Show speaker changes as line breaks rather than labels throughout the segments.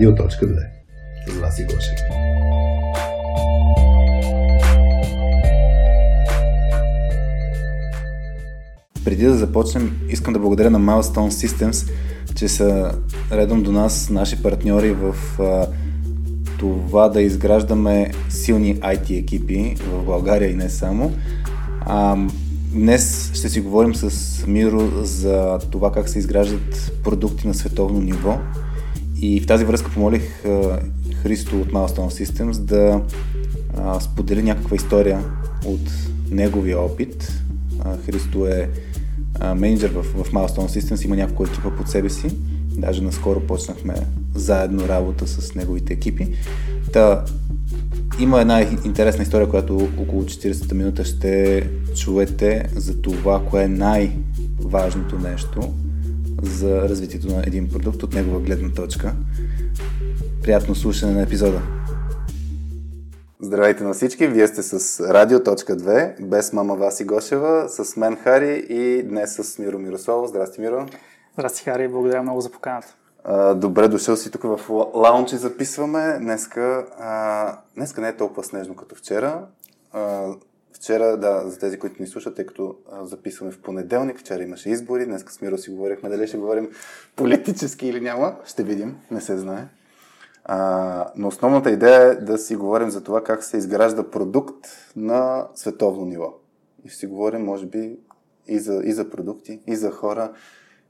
Радио.2 с Васи Гошев. Преди да започнем, искам да благодаря на Milestone Systems, че са редом до нас наши партньори в а, това да изграждаме силни IT екипи в България и не само. А, днес ще си говорим с Миро за това как се изграждат продукти на световно ниво. И в тази връзка помолих Христо от Milestone Systems да сподели някаква история от неговия опит. Христо е менеджер в, в Milestone Systems, има няколко екипа под себе си. Даже наскоро почнахме заедно работа с неговите екипи. Та, има една интересна история, която около 40 минута ще чуете за това, кое е най-важното нещо за развитието на един продукт от негова гледна точка. Приятно слушане на епизода! Здравейте на всички! Вие сте с Радио.2, без мама Васи Гошева, с мен Хари и днес с Миро Мирослав. Здрасти, Миро!
Здрасти, Хари! Благодаря много за поканата.
Добре дошъл си тук в лаунчи записваме. Днеска, а, днеска не е толкова снежно като вчера. А, вчера, да, за тези, които ни слушат, тъй като записваме в понеделник, вчера имаше избори, днеска с Миро си говорихме дали ще говорим политически или няма. Ще видим, не се знае. А, но основната идея е да си говорим за това как се изгражда продукт на световно ниво. И ще си говорим, може би, и за, и за продукти, и за хора,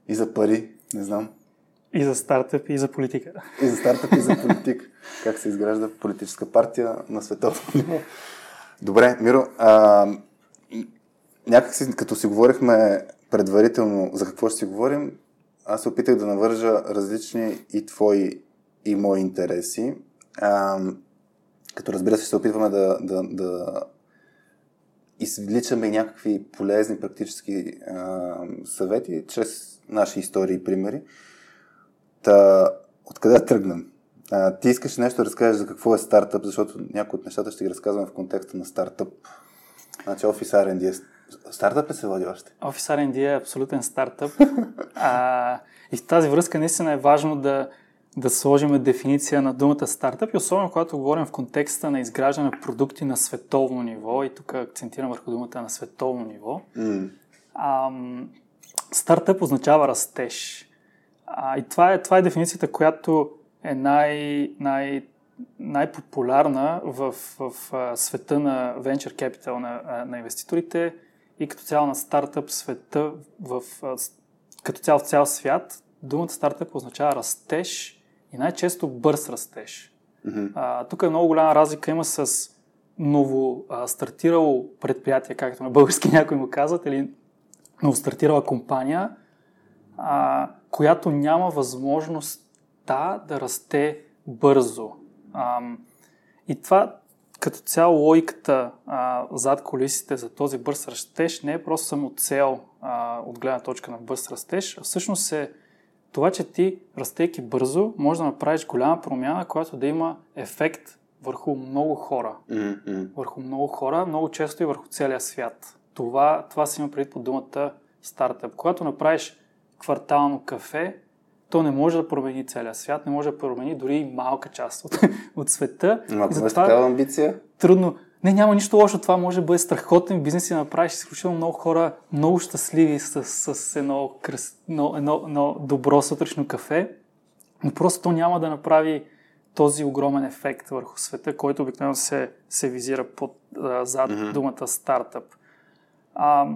и за пари, не знам.
И за стартъп, и за политика.
И за стартъп, и за политика. как се изгражда политическа партия на световно ниво. Добре, Миро, а, някак си, като си говорихме предварително за какво ще си говорим, аз се опитах да навържа различни и твои и мои интереси. А, като разбира се, се опитваме да, да, да извличаме някакви полезни практически а, съвети чрез наши истории и примери. Та, откъде да тръгнем? А, ти искаш нещо да разкажеш за какво е стартъп, защото някои от нещата ще ги разказвам в контекста на стартъп. Значи Office R&D е стартъп ли се води още?
Office R&D е абсолютен стартъп. а, и в тази връзка наистина е важно да, да сложим дефиниция на думата стартъп и особено когато говорим в контекста на изграждане на продукти на световно ниво и тук акцентирам върху думата на световно ниво. Mm. А, стартъп означава растеж. А, и това е, това е дефиницията, която е най, най, най-популярна в, в, в света на venture capital на, на инвеститорите и като цяло на стартъп света, в, като цяло в цял свят. Думата стартъп означава растеж и най-често бърз растеж. Mm-hmm. А, тук е много голяма разлика има с ново а, стартирало предприятие, както на български някои му казват, или ново стартирала компания, а, която няма възможност да, да расте бързо. А, и това като цяло логиката а, зад колисите за този бърз растеж не е просто само цел а, от гледна точка на бърз растеж, а всъщност е това, че ти, растейки бързо, може да направиш голяма промяна, която да има ефект върху много хора. Mm-hmm. Върху много хора, много често и върху целия свят. Това, това си има преди по думата стартъп. Когато направиш квартално кафе, то не може да промени целия свят, не може да промени дори и малка част от, от света.
Но ако имаш такава амбиция?
Трудно. Не, няма нищо лошо. Това може да бъде страхотен бизнес и да направиш изключително много хора много щастливи с, с едно, кръс, едно, едно, едно добро сутрешно кафе, но просто то няма да направи този огромен ефект върху света, който обикновено се, се визира под, а, зад mm-hmm. думата стартъп. А,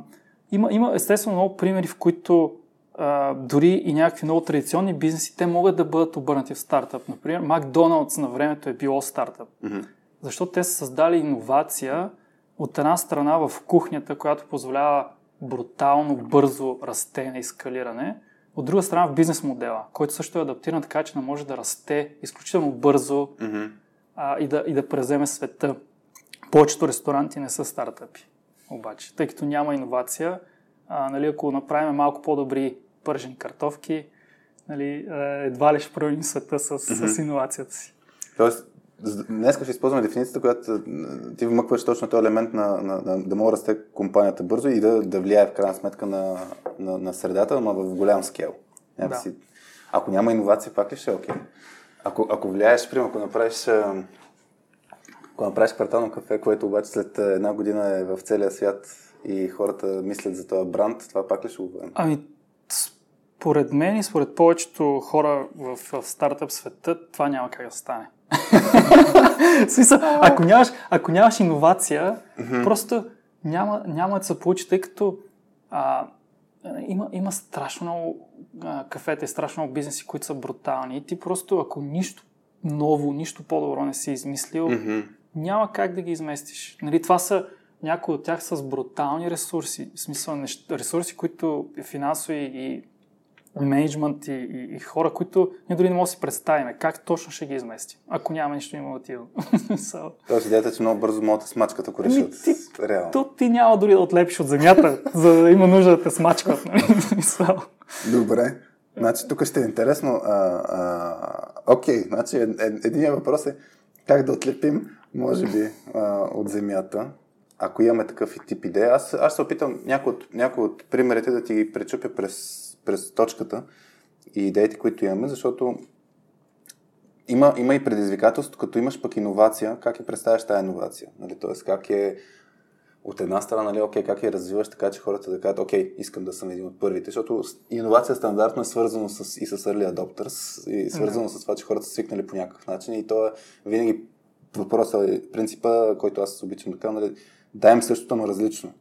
има, има естествено много примери, в които а, дори и някакви много традиционни бизнеси, те могат да бъдат обърнати в стартъп. Например, Макдоналдс на времето е било стартъп. Mm-hmm. Защото те са създали иновация от една страна в кухнята, която позволява брутално, бързо растене и скалиране. От друга страна в бизнес модела, който също е адаптиран така, че не може да расте изключително бързо mm-hmm. а, и, да, и да преземе света. Повечето ресторанти не са стартъпи. Обаче, тъй като няма иновация, а, нали, ако направим малко по-добри пържени картофки, нали, едва ли ще променим света с, mm-hmm. с иновацията си.
Тоест, днес ще използваме дефиницията, която ти вмъкваш точно този елемент на, на, на да може да расте компанията бързо и да, да влияе в крайна сметка на, на, на средата, но в голям скел. Да. Ако няма иновация, пак ли ще е окей? Ако, ако влияеш, примерно, ако направиш, ако направиш квартално кафе, което обаче след една година е в целия свят и хората мислят за този бранд, това пак ли ще го бъде?
Ами, според мен и според повечето хора в, в стартъп света, това няма как да стане. смисъл, ако нямаш, ако нямаш иновация, mm-hmm. просто няма, няма да се получи, тъй като а, има, има страшно много а, кафета и страшно много бизнеси, които са брутални. И ти просто, ако нищо ново, нищо по-добро не си измислил, mm-hmm. няма как да ги изместиш. Нали, това са някои от тях с брутални ресурси, в смисъл неща, ресурси, които финансови и менеджмент и, и, и хора, които ние дори не можем да си представим как точно ще ги измести, ако няма нищо иновативно.
Тоест идеята, че много бързо могат да смачкат, ако ами решат.
Ти, Реално. То ти няма дори да отлепиш от земята, за да има нужда да те смачкат. Нали?
Добре. Значи тук ще е интересно. А, а, окей, значи е, е, единият въпрос е как да отлепим, може би, а, от земята ако имаме такъв и тип идея, аз, аз се опитам някои от, някои от примерите да ти ги пречупя през през точката и идеите, които имаме, защото има, има и предизвикателство, като имаш пък иновация, как я представяш тази иновация? Нали? Тоест, как е от една страна, нали, окей, как я развиваш така, че хората да кажат, окей, искам да съм един от първите, защото иновация стандартно е свързано с, и с early adopters, и свързано mm-hmm. с това, че хората са свикнали по някакъв начин и то е винаги въпросът, е принципа, който аз обичам да кажа, нали, даем същото, но различно.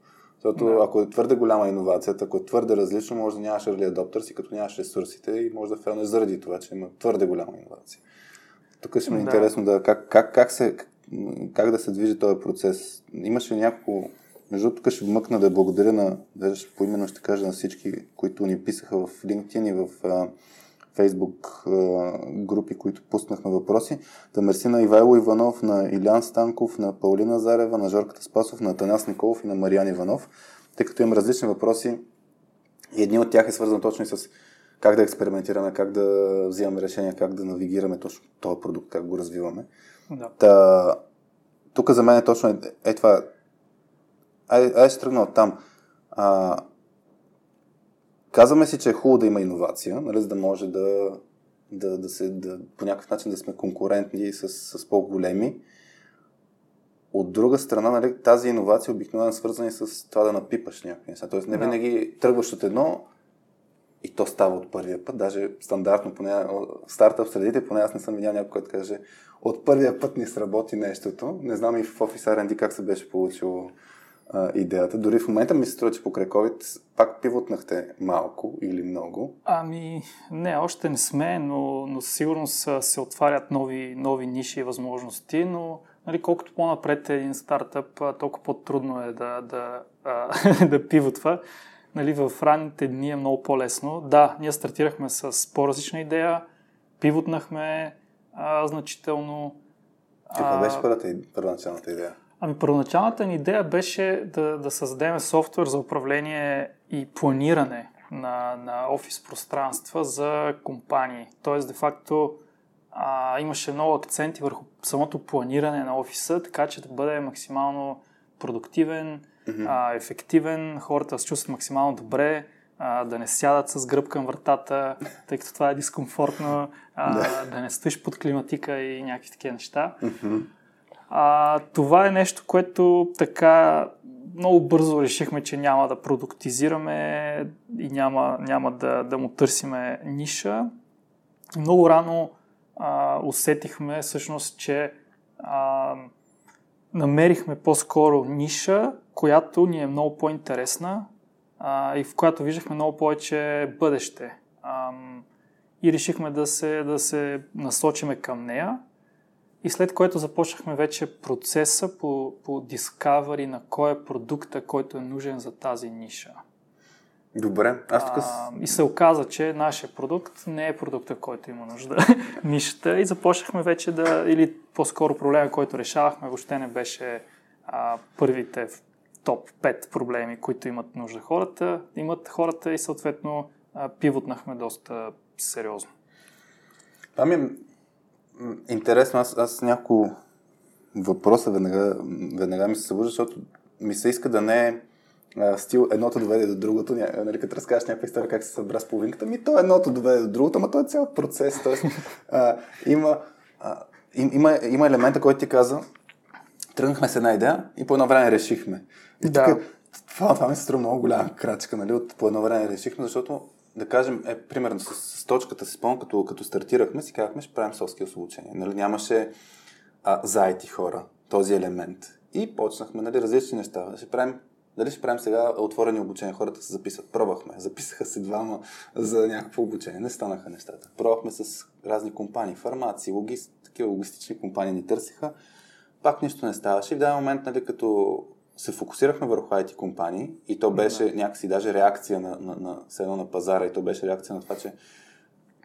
Защото да. ако е твърде голяма иновацията, ако е твърде различно, може да нямаш early adopters и като нямаш ресурсите и може да фелнеш заради това, че има твърде голяма иновация. Тук ще ми е да. интересно да, как, как, как, се, как да се движи този процес. Имаше няколко между тук ще вмъкна да благодаря на, даже поименно ще кажа на всички, които ни писаха в LinkedIn и в Фейсбук групи, които пуснахме въпроси. Да мерси на Ивайло Иванов, на Илян Станков, на Паулина Зарева, на Жорката Спасов, на Танас Николов и на Мариан Иванов, тъй като имам различни въпроси и едни от тях е свързан точно и с как да експериментираме, как да взимаме решения, как да навигираме точно този продукт, как го развиваме. Да. Та, тук за мен е точно е, е това. Ай, ай ще тръгна от там. А, Казваме си, че е хубаво да има иновация, нали, за да може да, да, да, се, да по някакъв начин да сме конкурентни с, с по-големи. От друга страна, нали, тази иновация обикновено е свързана и с това да напипаш някакви неща. Тоест не винаги тръгваш от едно и то става от първия път. Даже стандартно, поне в стартъп средите, поне аз не съм видял някой, който каже от първия път ни сработи нещото. Не знам и в Office R&D как се беше получило а, идеята. Дори в момента ми се струва, че покрай COVID пак пивотнахте малко или много.
Ами, не, още не сме, но, но сигурно се отварят нови, нови ниши и възможности, но нали, колкото по-напред е един стартъп, толкова по-трудно е да, да, да пивотва. Нали, в ранните дни е много по-лесно. Да, ние стартирахме с по-различна идея, пивотнахме а, значително.
Каква беше първата, първоначалната идея?
Ами първоначалната ни идея беше да, да създадем софтуер за управление и планиране на, на офис пространства за компании. Тоест, де-факто, а, имаше много акценти върху самото планиране на офиса, така че да бъде максимално продуктивен, mm-hmm. а, ефективен, хората да се чувстват максимално добре, а, да не сядат с гръб към вратата, тъй като това е дискомфортно, а, да не стоиш под климатика и някакви такива неща. Mm-hmm. А, това е нещо, което така много бързо решихме, че няма да продуктизираме и няма, няма да, да му търсиме ниша. Много рано а, усетихме всъщност, че а, намерихме по-скоро ниша, която ни е много по-интересна а, и в която виждахме много повече бъдеще. А, и решихме да се, да се насочиме към нея. И след което започнахме вече процеса по, по discovery на кой е продукта, който е нужен за тази ниша.
Добре. Аз тук...
А, и се оказа, че нашия продукт не е продукта, който има нужда нишата. И започнахме вече да, или по-скоро проблема, който решавахме, въобще не беше а, първите топ 5 проблеми, които имат нужда хората. Имат хората и съответно а, пивотнахме доста сериозно.
Това ми е Интересно, аз, аз няколко въпроса веднага, веднага ми се събужда, защото ми се иска да не е а, стил едното доведе до другото, ня, нали, като разкажеш някаква история как се събра с половинката, ми то едното доведе до другото, ама то е цял процес. А, има, а, им, има, има елемента, който ти каза, тръгнахме с една идея и по едно време решихме. И
Да.
тук, това, това ми се струва много голяма крачка, нали, от по едно време решихме, защото да кажем, е, примерно с, с точката си спомням, като, като стартирахме, си казахме, ще правим skills обучение. Нали, нямаше а, за IT хора този елемент. И почнахме нали, различни неща. Ще правим, дали ще правим сега отворени обучения, хората се записват. Пробвахме. Записаха се двама за някакво обучение. Не станаха нещата. Пробвахме с разни компании, фармации, логист, такива логистични компании ни търсиха. Пак нищо не ставаше. И в даден момент, нали, като се фокусирахме върху IT компании и то беше някакси даже реакция на, на, на, едно на пазара и то беше реакция на това, че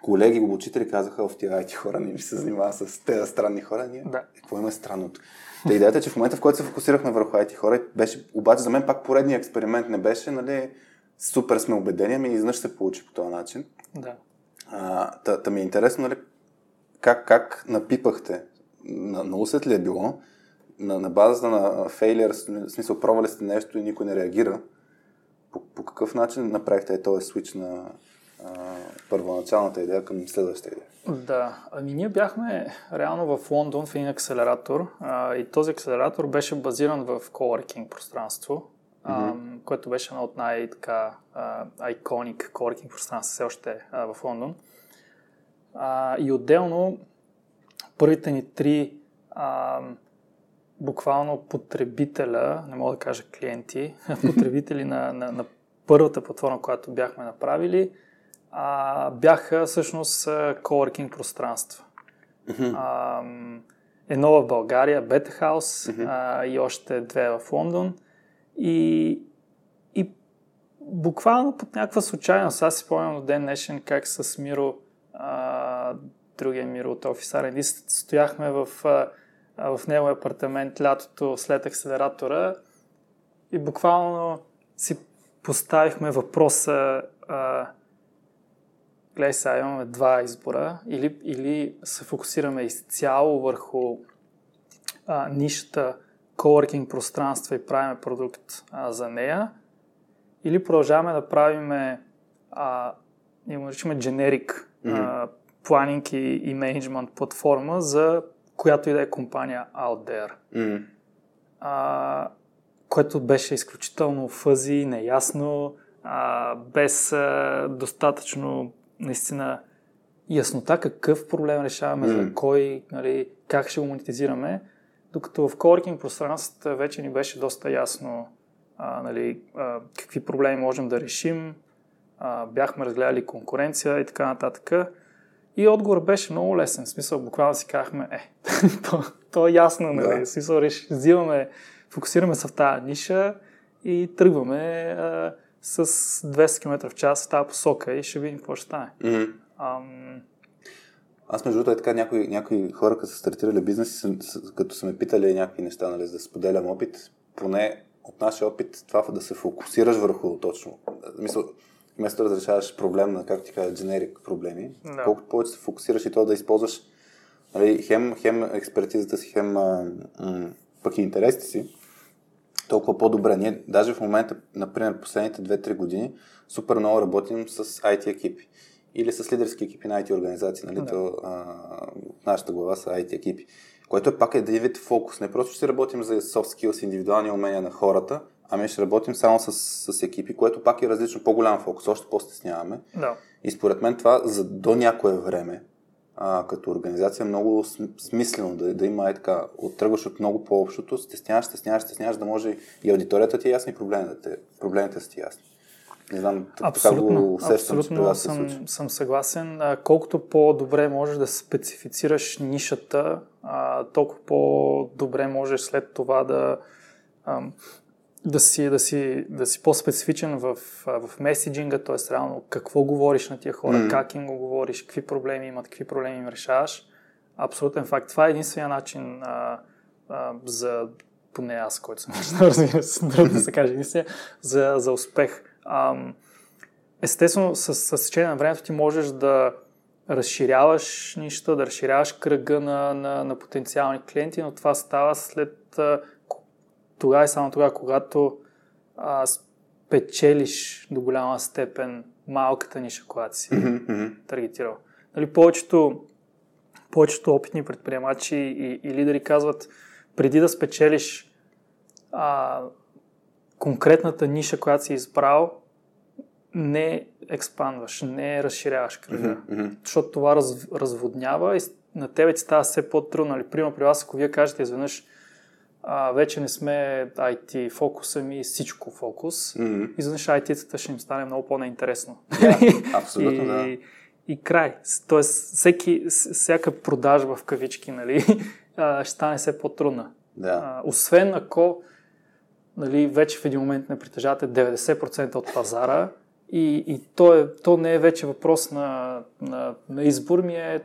колеги, обучители казаха, в тия IT хора не ми се занимава с тези странни хора. Ние,
Да.
какво има странното? Та идеята е, че в момента, в който се фокусирахме върху IT хора, беше, обаче за мен пак поредният експеримент не беше, нали, супер сме убедени, ами изведнъж се получи по този начин.
Да.
А, та, та ми е интересно, нали, как, как напипахте, на, на усет ли е било, на, на базата на фейлер, в смисъл пробвали сте нещо и никой не реагира, по, по какъв начин направихте този свич на а, първоначалната идея към следващата идея?
Да, ами ние бяхме реално в Лондон в един акселератор а, и този акселератор беше базиран в coworking пространство, а, което беше едно от най-така iconic coworking пространства все още а, в Лондон. А, и отделно първите ни три а, буквално потребителя, не мога да кажа клиенти, потребители на, на, на първата платформа, която бяхме направили, а, бяха всъщност coworking пространства. А, едно в България, Beta House а, и още две в Лондон. И, и буквално под някаква случайност, аз си спомням до ден днешен как с Миро, а, другия Миро от R&D, стояхме в, а, в неговия апартамент лятото след акселератора. И буквално си поставихме въпроса а, гледай сега, имаме два избора. Или, или се фокусираме изцяло върху а, нишата coworking пространства и правим продукт а, за нея, или продължаваме да правим а, ние го наричаме generic а, планинг и, и менеджмент платформа за която и да е компания out there.
Mm.
А, което беше изключително фъзи, неясно, а, без а, достатъчно наистина яснота какъв проблем решаваме,
Мгм.
за кой, нали, как ще го монетизираме, докато в coworking пространствата вече ни беше доста ясно а, нали, а, какви проблеми можем да решим, а, бяхме разгледали конкуренция и така нататък. И отговор беше много лесен. В смисъл, буквално си казахме, е, то, то е ясно, нали?
Да.
В смисъл, реш, взимаме, фокусираме се в тази ниша и тръгваме а, с 200 км в час в тази посока и ще видим какво ще стане.
Mm.
Ам,
Аз между другото е така, някои, някои хора, като са стартирали бизнес, като са ме питали някакви неща, нали, за да споделям опит, поне от нашия опит, това да се фокусираш върху точно. Мисъл, вместо да разрешаваш проблем на, как ти кажа, дженерик проблеми,
Да.
колкото повече се фокусираш и то да използваш нали, хем, хем експертизата си, хем а, м, пък и интересите си, толкова по-добре. Ние даже в момента, например, последните 2-3 години, супер много работим с IT екипи. Или с лидерски екипи на IT организации. Нали?
Да.
То, а, нашата глава са IT екипи. Което е пак един вид фокус. Не просто ще работим за soft skills, индивидуални умения на хората, ами ще работим само с, с екипи, което пак е различно, по-голям фокус. Още по-стесняваме.
да.
И според мен това за до някое време а, като организация е много см- смислено да, да има е така, оттръгваш от много по-общото, стесняваш, стесняваш, стесняваш, да може и аудиторията ти е ясна и проблемите, проблемите са ти ясни. Не знам, т- така го
Абсолютно,
усещам, че
абсолютно
вас се
съм,
случва.
съм съгласен. Колкото по-добре можеш да специфицираш нишата, толкова по-добре можеш след това да, да, си, да, си, да си по-специфичен в, а, в меседжинга, т.е. реално какво говориш на тия хора,
Мгм.
как им го говориш, какви проблеми имат, какви проблеми им решаваш. Абсолютен факт. Това е единствения начин а, а, за поне аз, който съм разбира се, да се каже, единствения, за, за успех. Ам, естествено, с, с течение на времето ти можеш да разширяваш неща, да разширяваш кръга на, на, на потенциални клиенти, но това става след а, тогава и само тогава, когато а, с- печелиш до голяма степен малката ниша, която си
Мгм.
таргетирал. Нали, повечето, повечето опитни предприемачи и, и лидери казват, преди да спечелиш а, конкретната ниша, която си избрал, не експандваш, не разширяваш кръга.
Мгм.
Защото това раз, разводнява и на тебе ти става все по-трудно. Нали? Примерно при вас, ако вие кажете изведнъж, а, вече не сме IT фокуса ми, всичко фокус,
Мгм.
изведнъж IT-тата ще им стане много по-неинтересно.
Абсолютно,
и,
да.
и край. Тоест, всеки, всяка продажба в кавички нали, ще стане все по-трудна.
Да.
А, освен ако нали, вече в един момент не притежавате 90% от пазара и, и то, е, то не е вече въпрос на, на, на избор ми, е,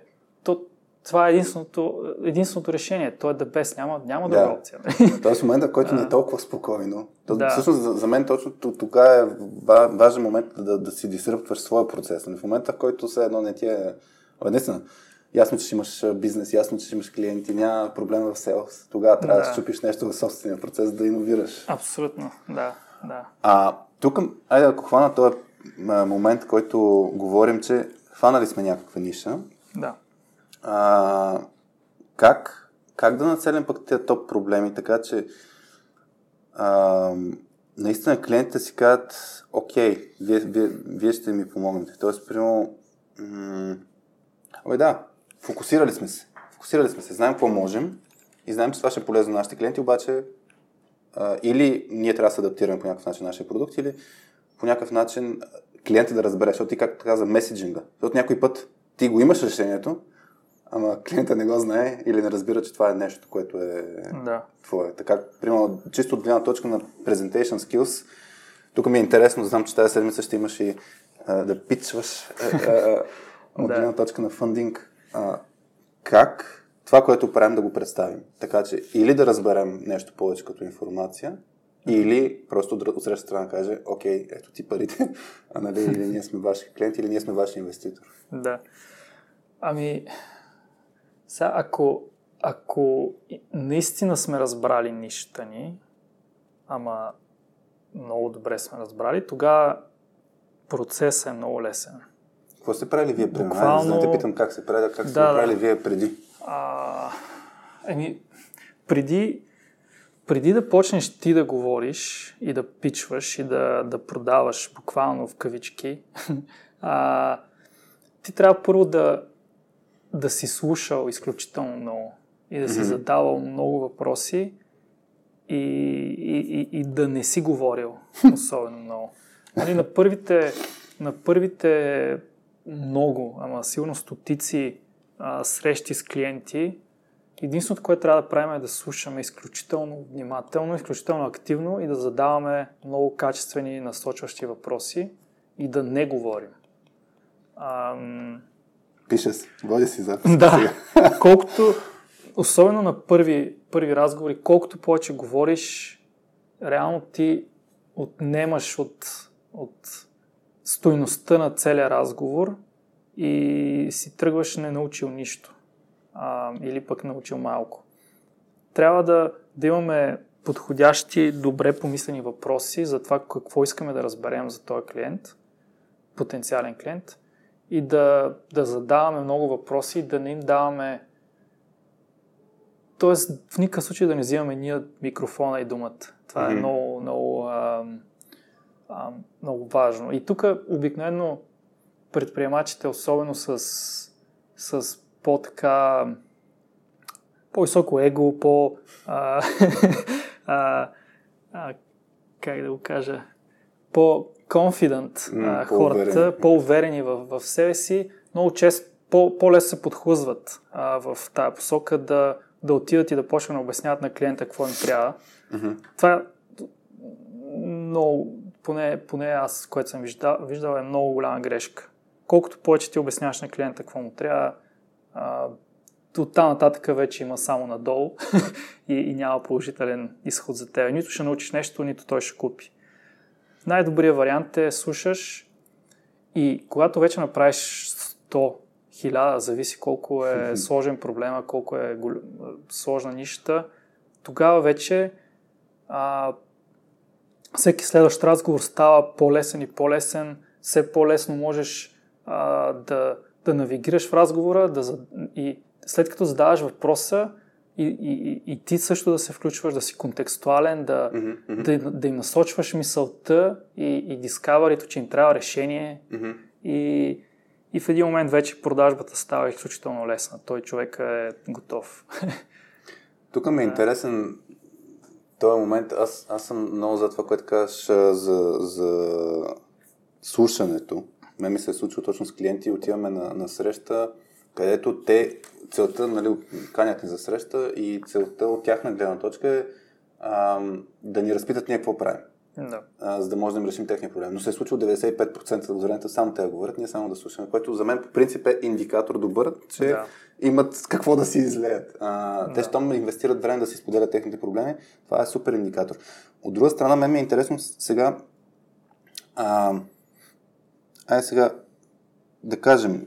това е единственото, единственото решение. То е да без, няма, няма
Да.
друга опция. нали?
Тоест момента, в който не е толкова спокойно. То,
Да.
Всъщност за, за мен точно тогава е ва- важен момент да, да си дисръптваш своя процес. В момента, в който все едно не ти е... Наистина, ясно, че имаш бизнес, ясно, че имаш клиенти, няма проблем в селс. Тогава трябва да,
Да.
щупиш нещо в собствения процес, да иновираш.
Абсолютно, да. да.
А тук, айде ако хвана този момент, който говорим, че хванали сме някаква ниша,
да.
А, как, как да нацелим пък тези топ проблеми, така че а, наистина клиентите си казват, окей, вие, вие, вие ще ми помогнете. Тоест, примерно, м- абе да, фокусирали сме се. Фокусирали сме се, знаем какво можем и знаем, че това ще е полезно на нашите клиенти, обаче а, или ние трябва да се адаптираме по някакъв начин нашия продукт, или по някакъв начин клиента да разбере, защото ти както каза, меседжинга. Защото някой път ти го имаш решението, ама клиента не го знае или не разбира, че това е нещо, което е
да.
твое. Така, примерно, чисто от гледна точка на presentation skills, тук ми е интересно, знам, че тази седмица ще имаш и а, да питчваш а, а, от
Да.
гледна точка на фандинг. А, как това, което правим, да го представим? Така че или да разберем нещо повече като информация, или просто от среща страна каже, окей, ето ти парите, а нали, или ние сме ваши клиенти, или ние сме ваши инвеститор.
Да. Ами, сега, ако, ако наистина сме разбрали нищата ни, ама много добре сме разбрали, тогава процесът е много лесен.
Какво сте правили вие преди?
Буквално-
те питам как се прави, как сте
Да,
го
да.
правили вие преди.
А, еми, преди, преди да почнеш ти да говориш и да пичваш и да, да продаваш буквално в кавички, а, ти трябва първо да, да си слушал изключително много и да си
Мгм.
задавал много въпроси и, и, и, и да не си говорил особено много. Нали, на, първите, на първите много, ама сигурно стотици а, срещи с клиенти, единственото, което трябва да правим е да слушаме изключително внимателно, изключително активно и да задаваме много качествени насочващи въпроси и да не говорим. Ам,
Пише води си за.
да, колкото, особено на първи, първи разговори, колкото повече говориш, реално ти отнемаш от, от стойността на целия разговор и си тръгваш не научил нищо. А, или пък научил малко. Трябва да, да имаме подходящи, добре помислени въпроси за това какво искаме да разберем за този клиент, потенциален клиент, и да, да задаваме много въпроси да не им даваме. Тоест, в никакъв случай да не взимаме ние микрофона и думата. Това е
Мгм.
много, много, а, а, много важно. И тук обикновено предприемачите, особено с, с по-така по-високо его, по а, а, а, как да го кажа, по-confident А,
по-уверени.
хората, по-уверени в, в себе си, много често по, по-лесно се подхлъзват а, в тази посока да, да отидат и да почнат да обясняват на клиента какво им трябва.
Мгм.
Това е много, поне, поне аз, което съм виждал, виждал, е много голяма грешка. Колкото повече ти обясняваш на клиента какво му трябва, а, от там нататък вече има само надолу и, и няма положителен изход за теб. Нито ще научиш нещо, нито той ще купи. Най-добрият вариант е слушаш и когато вече направиш 100, 1000, зависи колко е сложен проблема, колко е сложна нишата, тогава вече а, всеки следващ разговор става по-лесен и по-лесен, все по-лесно можеш а, да, да навигираш в разговора да, и след като задаваш въпроса и, и, и, ти също да се включваш, да си контекстуален, да, mm-hmm. да, да им насочваш мисълта и, и дискаварито, че им трябва решение mm-hmm. и, и в един момент вече продажбата става изключително лесна. Той човек е готов.
Тук ми е интересен този момент. Аз, аз съм много за това, което казваш за, за слушането. Ме ми се е случило точно с клиенти. Отиваме на, на среща, където те, целта, нали, канят ни за среща и целта от тяхна гледна точка е а, да ни разпитат ние какво правим.
Да.
А, за да можем да решим техния проблем. Но се е случило 95% от времето само те да говорят, ние само да слушаме, което за мен по принцип е индикатор добър, че да. имат какво да си излеят. А, да. Те, щом инвестират време да си споделят техните проблеми, това е супер индикатор. От друга страна, мен ми е интересно сега. А, ай сега, да кажем,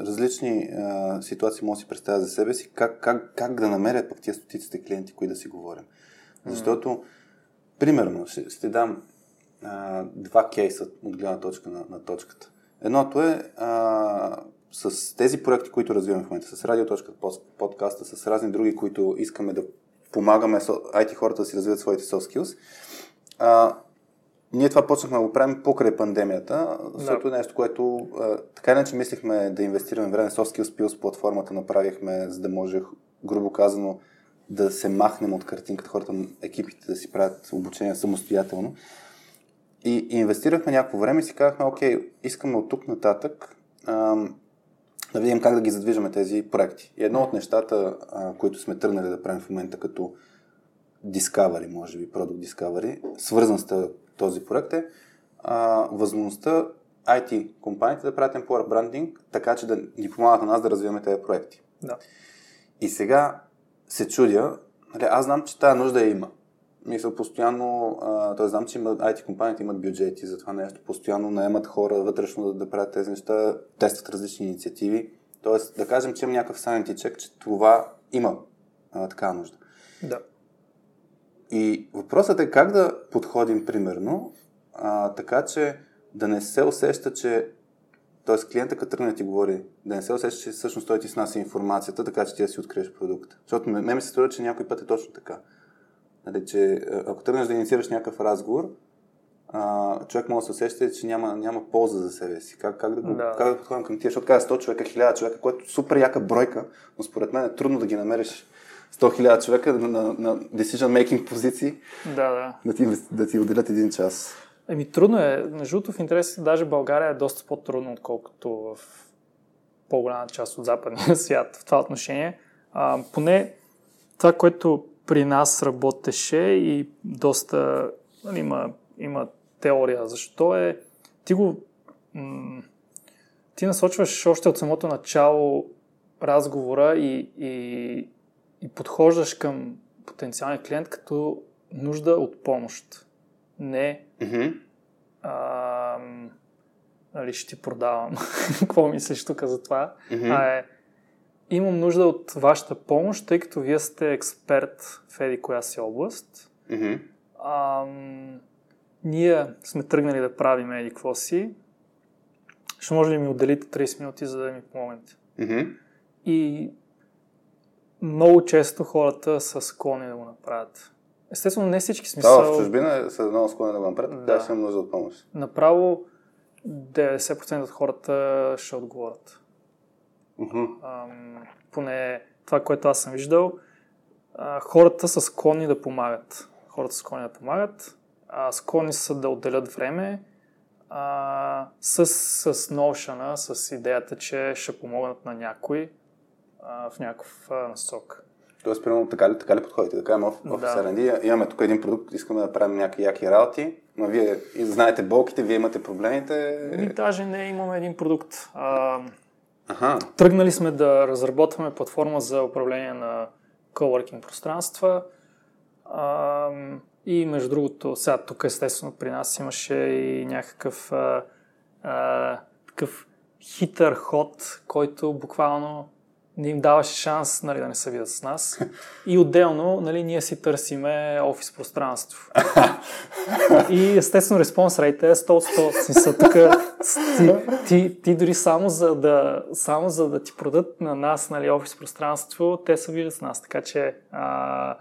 различни а, ситуации може да си представя за себе си, как, как, как да намерят пък тия стотиците клиенти, които да си говорим. Защото Примерно, ще, ще дам а, два кейса от гледна точка на, на точката. Едното е а, с тези проекти, които развиваме в момента, с радиоточка, подкаста, с разни други, които искаме да помагаме IT хората да си развиват своите soft skills. А, ние това почнахме да го правим покрай пандемията, защото да. е нещо, което а, така иначе мислихме да инвестираме време. Soft Skills платформата направихме, за да може, грубо казано, да се махнем от картинката, хората, екипите да си правят обучение самостоятелно. И, и инвестирахме някакво време и си казахме, окей, искаме от тук нататък ам, да видим как да ги задвижаме тези проекти. И едно от нещата, а, които сме тръгнали да правим в момента като Discovery, може би, Product Discovery, свързан с този проект е а, възможността IT компаниите да правят employer брандинг, така че да ни помагат на нас да развиваме тези проекти.
Да.
И сега се чудя, нали, аз знам, че тази нужда я има. Мисля, постоянно, т.е. знам, че има, IT компаниите имат бюджети за това нещо, постоянно наемат хора вътрешно да, да правят тези неща, тестват различни инициативи. Тоест, да кажем, че има някакъв санити чек, че това има а, такава нужда.
Да.
И въпросът е как да подходим примерно, а, така че да не се усеща, че Тоест клиента като тръгне ти говори, да не се усеща, че всъщност той ти снася информацията, така че ти да си откриеш продукта. Защото ме, ми се струва, че някой път е точно така. Нали, че ако тръгнеш да инициираш някакъв разговор, а, човек може да се усеща, че няма, няма полза за себе си. Как, как да, го, да. как да подходим към тия, защото казва 100 човека, 1000 човека, което е супер яка бройка, но според мен е трудно да ги намериш 100 000 човека на, на, на decision making позиции.
Да, да.
Да ти, да ти отделят един час.
Еми трудно е. Между другото в интерес, даже България е доста по-трудно, отколкото в по-голяма част от западния свят в това отношение. А, поне това, което при нас работеше и доста нали, има, има теория. Защо е? Ти го м- ти насочваш още от самото начало разговора и, и, и подхождаш към потенциалния клиент като нужда от помощ не
mm-hmm.
а, нали, ще ти продавам. Какво мислиш тук за това? Mm-hmm. А е, имам нужда от вашата помощ, тъй като вие сте експерт в еди коя си област.
Mm-hmm.
А, ние сме тръгнали да правим еди какво си. Ще може ли ми отделите 30 минути, за да ми помогнете?
Mm-hmm.
И много често хората са склонни да го направят. Естествено, не всички смисъл...
Да, в чужбина са много склонни да го направят, да. ще имам нужда от помощ.
Направо 90% от хората ще отговорят. Ам, поне това, което аз съм виждал, а, хората са склонни да помагат. Хората са склонни да помагат, а, склонни са да отделят време а, с, с Notion, с идеята, че ще помогнат на някой а, в някакъв насок.
Тоест, примерно, така ли, така ли подходите? Да кажем, в, в да. имаме тук един продукт, искаме да правим някакви яки работи, но вие знаете болките, вие имате проблемите.
Ми даже не имаме един продукт. А,
Аха.
Тръгнали сме да разработваме платформа за управление на coworking пространства. А, и между другото, сега тук естествено при нас имаше и някакъв а, а, такъв хитър ход, който буквално не им даваше шанс нали, да не се видят с нас. И отделно нали, ние си търсиме офис пространство. И естествено респонс рейт е 100 100. Смисъл, тук ти, ти, ти, дори само за, да, само за да ти продадат на нас нали, офис пространство, те се виждат с нас. Така че а,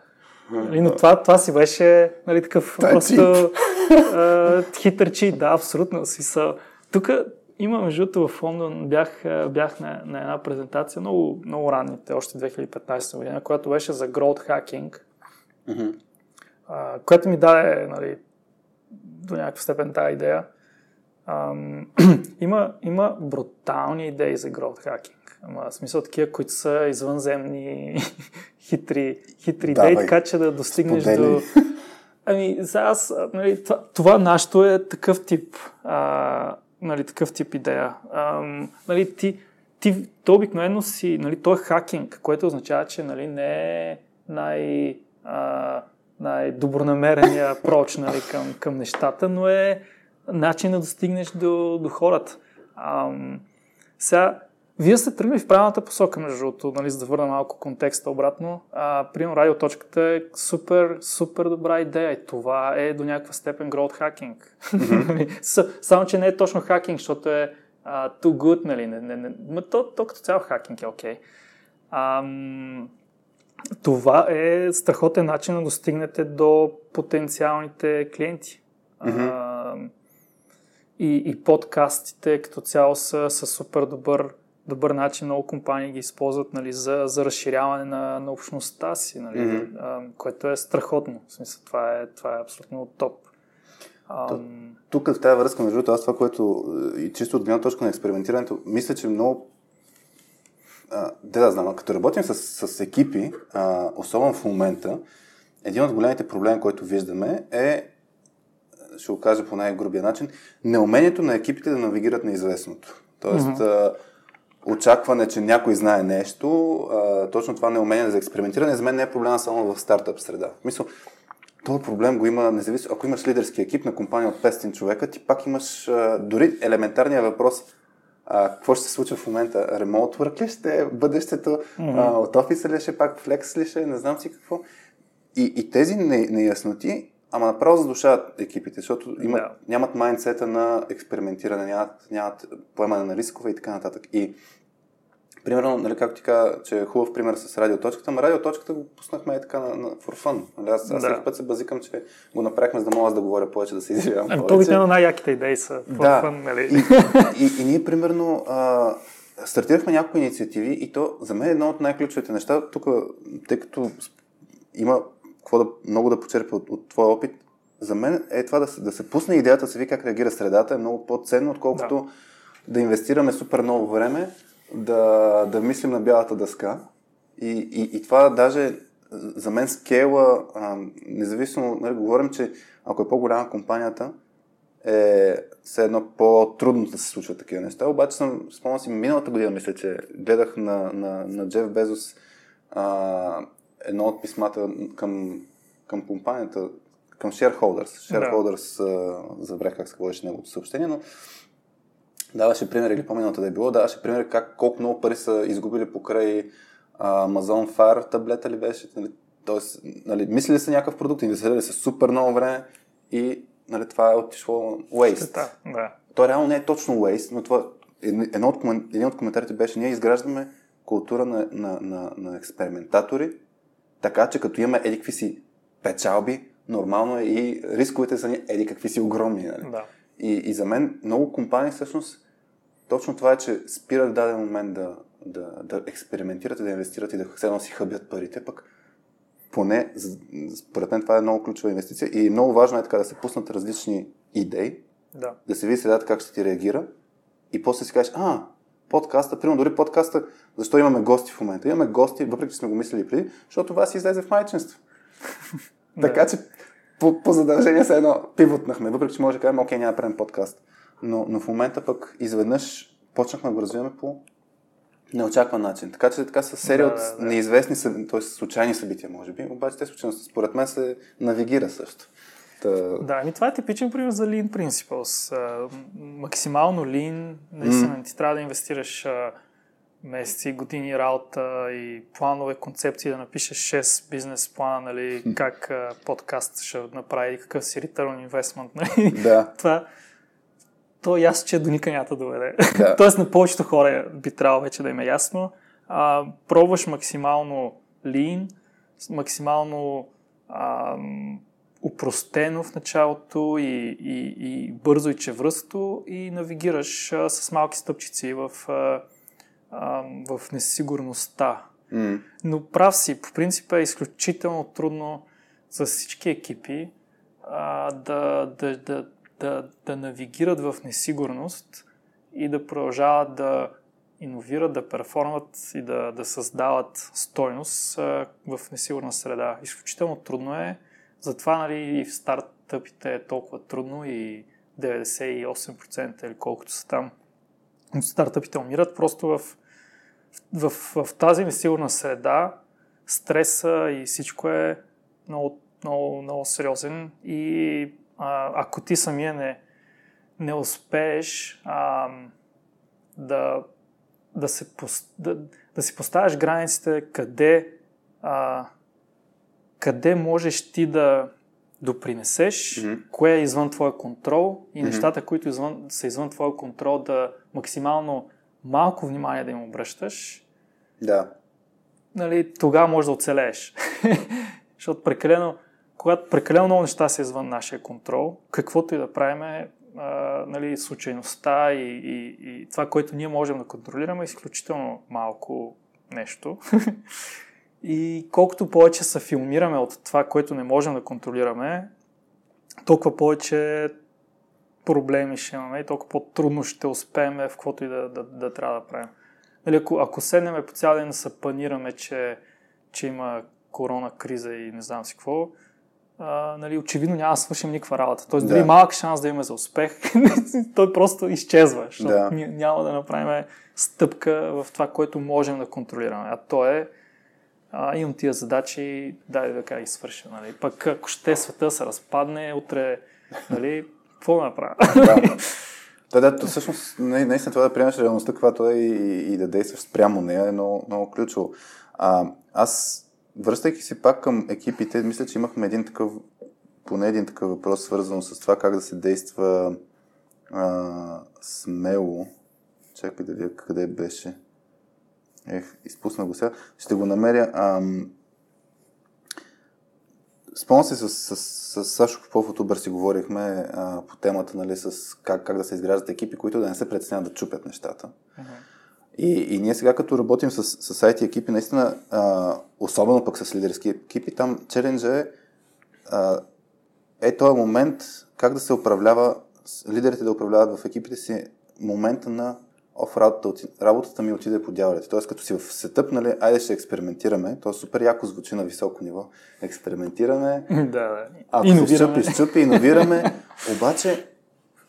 Нали, но това, това си беше нали, такъв Та просто а, хитър чит. Да, абсолютно. Си Тук има, между другото, в Лондон бях, бях на, на една презентация, много, много ранните, още 2015 година, която беше за growth hacking, mm-hmm. а, което ми даде нали, до някаква степен тази идея. Ам, има, има брутални идеи за growth hacking. Ама, в смисъл такива, които са извънземни, хитри, хитри идеи, така че да достигнеш Сподели. до... Ами, за аз, нали, това, това нашето е такъв тип, а, нали, такъв тип идея. А, нали, ти, ти, то обикновено си, нали, то е хакинг, което означава, че нали, не е най, а, най-добронамерения проч нали, към, към нещата, но е начин да достигнеш до, до хората. А, сега, вие сте тръгнали в правилната посока, между другото, нали, за да върна малко контекста обратно. А, примерно, радиоточката е супер, супер добра идея и това е до някаква степен growth hacking. Mm-hmm. Само, че не е точно хакинг, защото е uh, too good, нали? Не, не, не. Но то, то като цяло хакинг е окей. Okay. Това е страхотен начин да достигнете до потенциалните клиенти. Mm-hmm. Uh, и, и подкастите като цяло са, са супер добър добър начин. Много компании ги използват нали, за, за разширяване на, на общността си, нали, mm-hmm. а, което е страхотно. В смисъл, това е, това е абсолютно топ.
То, тук в тази връзка, между другото, аз това, което и чисто от гледна точка на експериментирането, мисля, че много а, де да знам, като работим с, с екипи, а, особено в момента, един от големите проблеми, който виждаме е, ще го кажа по най-грубия начин, неумението на екипите да навигират неизвестното. Тоест, mm-hmm очакване, че някой знае нещо, а, точно това неумение за експериментиране, за мен не е проблема само в стартъп среда. Мисля, този проблем го има, независимо, ако имаш лидерски екип на компания от 500 човека, ти пак имаш а, дори елементарния въпрос, а, какво ще се случва в момента? Ремонт work ли ще е бъдещето? Mm-hmm. А, от офиса ли ще пак флекс ли ще? Не знам си какво. И, и тези неясноти, ама направо задушават екипите, защото имат, yeah. нямат майндсета на експериментиране, нямат, нямат поемане на рискове и така нататък. И Примерно, нали, както ти каза, че е хубав пример с радиоточката, но радиоточката го пуснахме и така на, на for fun. Нали, аз, аз да. всеки път се базикам, че го направихме, за да мога да говоря повече, да се изявявам ами, повече.
Това най-яките идеи са for да. fun. Нали?
И, и, и, ние, примерно, а, стартирахме някои инициативи и то за мен е едно от най-ключовите неща, тук, тъй като има какво да, много да почерпя от, от твоя опит, за мен е това да се, да се пусне идеята, да се види как реагира средата, е много по-ценно, отколкото да, да инвестираме супер много време да, да мислим на бялата дъска. И, и, и това даже за мен скейла, а, независимо, нали, говорим, че ако е по-голяма компанията, е все едно по-трудно да се случват такива неща. Обаче съм, спомням си, миналата година мисля, че гледах на, на, на Джеф Безос а, едно от писмата към, към компанията, към shareholders. Shareholders, да. забрах как се говореше неговото съобщение, но даваше пример, или по-миналата да е било, даваше пример как колко много пари са изгубили покрай Amazon Fire таблета ли беше. Нали, Тоест, нали, мислили са някакъв продукт, инвестирали са супер много време и нали, това е отишло waste.
Да, да.
То реално не е точно waste, но това, едно от, един от коментарите беше, ние изграждаме култура на, на, на, на експериментатори, така че като имаме еди какви си печалби, нормално е и рисковете са ни еди какви си огромни. Нали?
Да.
И, и за мен много компании всъщност точно това е, че спират в даден момент да, да, да експериментират и да инвестират и да се си хъбят парите, пък поне, според мен това е много ключова инвестиция и много важно е така да се пуснат различни идеи,
да,
да се види средата как ще ти реагира и после си кажеш, а, подкаста, примерно дори подкаста, защо имаме гости в момента? Имаме гости, въпреки че сме го мислили преди, защото това си излезе в майчинство. така че по, по задължение се едно пивотнахме, въпреки че може да кажем, окей, няма да правим подкаст. Но, но в момента пък изведнъж почнахме да го развиваме по неочакван начин. Така че така са серия да, от да. неизвестни, т.е. случайни събития, може би, обаче те случайно според мен се навигира също.
Та... Да, ами това е типичен пример за Lean Principles. максимално Lean, наистина mm. ти трябва да инвестираш месеци, години работа и планове, концепции, да напишеш 6 бизнес плана, нали, как а, подкаст ще направи, какъв си return investment. Нали.
Да.
Това, то е ясно, че до никъде няма да доведе. Да. Тоест на повечето хора би трябвало вече да им е ясно. А, пробваш максимално lean, максимално а, упростено в началото и, и, и бързо и чевръсто и навигираш а, с малки стъпчици в, а, а, в несигурността.
Mm.
Но прав си, по принцип е изключително трудно за всички екипи а, да, да, да, да, да навигират в несигурност и да продължават да иновират, да перформат и да, да създават стойност а, в несигурна среда. Изключително трудно е. Затова нали, и в стартъпите е толкова трудно и 98% или колкото са там от стартъпите умират. Просто в, в, в, в тази несигурна среда стреса и всичко е много, много, много сериозен и а, ако ти самия не, не успееш а, да да, се, да, да си поставяш границите къде, а, къде можеш ти да допринесеш, mm-hmm. кое е извън твоя контрол и mm-hmm. нещата, които извън, са извън твоя контрол, да максимално малко внимание да им обръщаш.
Да.
Нали, тогава можеш да оцелееш. Защото прекалено, когато прекалено много неща са извън нашия контрол, каквото и да правим, а, нали, случайността и, и, и това, което ние можем да контролираме, е изключително малко нещо. и колкото повече се филмираме от това, което не можем да контролираме, толкова повече проблеми ще имаме и толкова по-трудно ще успеем в каквото и да, да, да трябва да правим. Нали, ако, ако седнем по цял ден да се панираме, че, че има корона криза и не знам си какво, а, нали, очевидно няма да свършим никаква работа. Тоест, дори да. малък шанс да имаме за успех, той просто изчезва, защото да. няма да направим стъпка в това, което можем да контролираме. А то е а, имам тия задачи, дай да кажа, и свърша. Нали. Пък ако ще света се разпадне, утре, нали, какво да направя?
Да. Да, да, всъщност, наистина това да приемаш реалността, каквато е и, и да действаш спрямо нея е много, много ключово. А, аз Връщайки се пак към екипите, мисля, че имахме един такъв, поне един такъв въпрос, свързан с това как да се действа а, смело. Чакай да видя къде беше. Ех, изпусна го сега. Ще го намеря. Ам... Спомням се с, с, с, с Сашо Попов от Uber си говорихме а, по темата нали, с как, как да се изграждат екипи, които да не се преценят да чупят нещата. Uh-huh. И, и ние сега като работим с, с IT екипи, наистина, а, особено пък с лидерски екипи, там челенджа е а, е този момент как да се управлява, лидерите да управляват в екипите си момента на оф работата, работата ми отиде по дяволите. Тоест като си в сетъп, нали, айде ще експериментираме, то супер яко звучи на високо ниво. Експериментираме,
да, да.
ако иновираме. се щупи, щупи, иновираме, обаче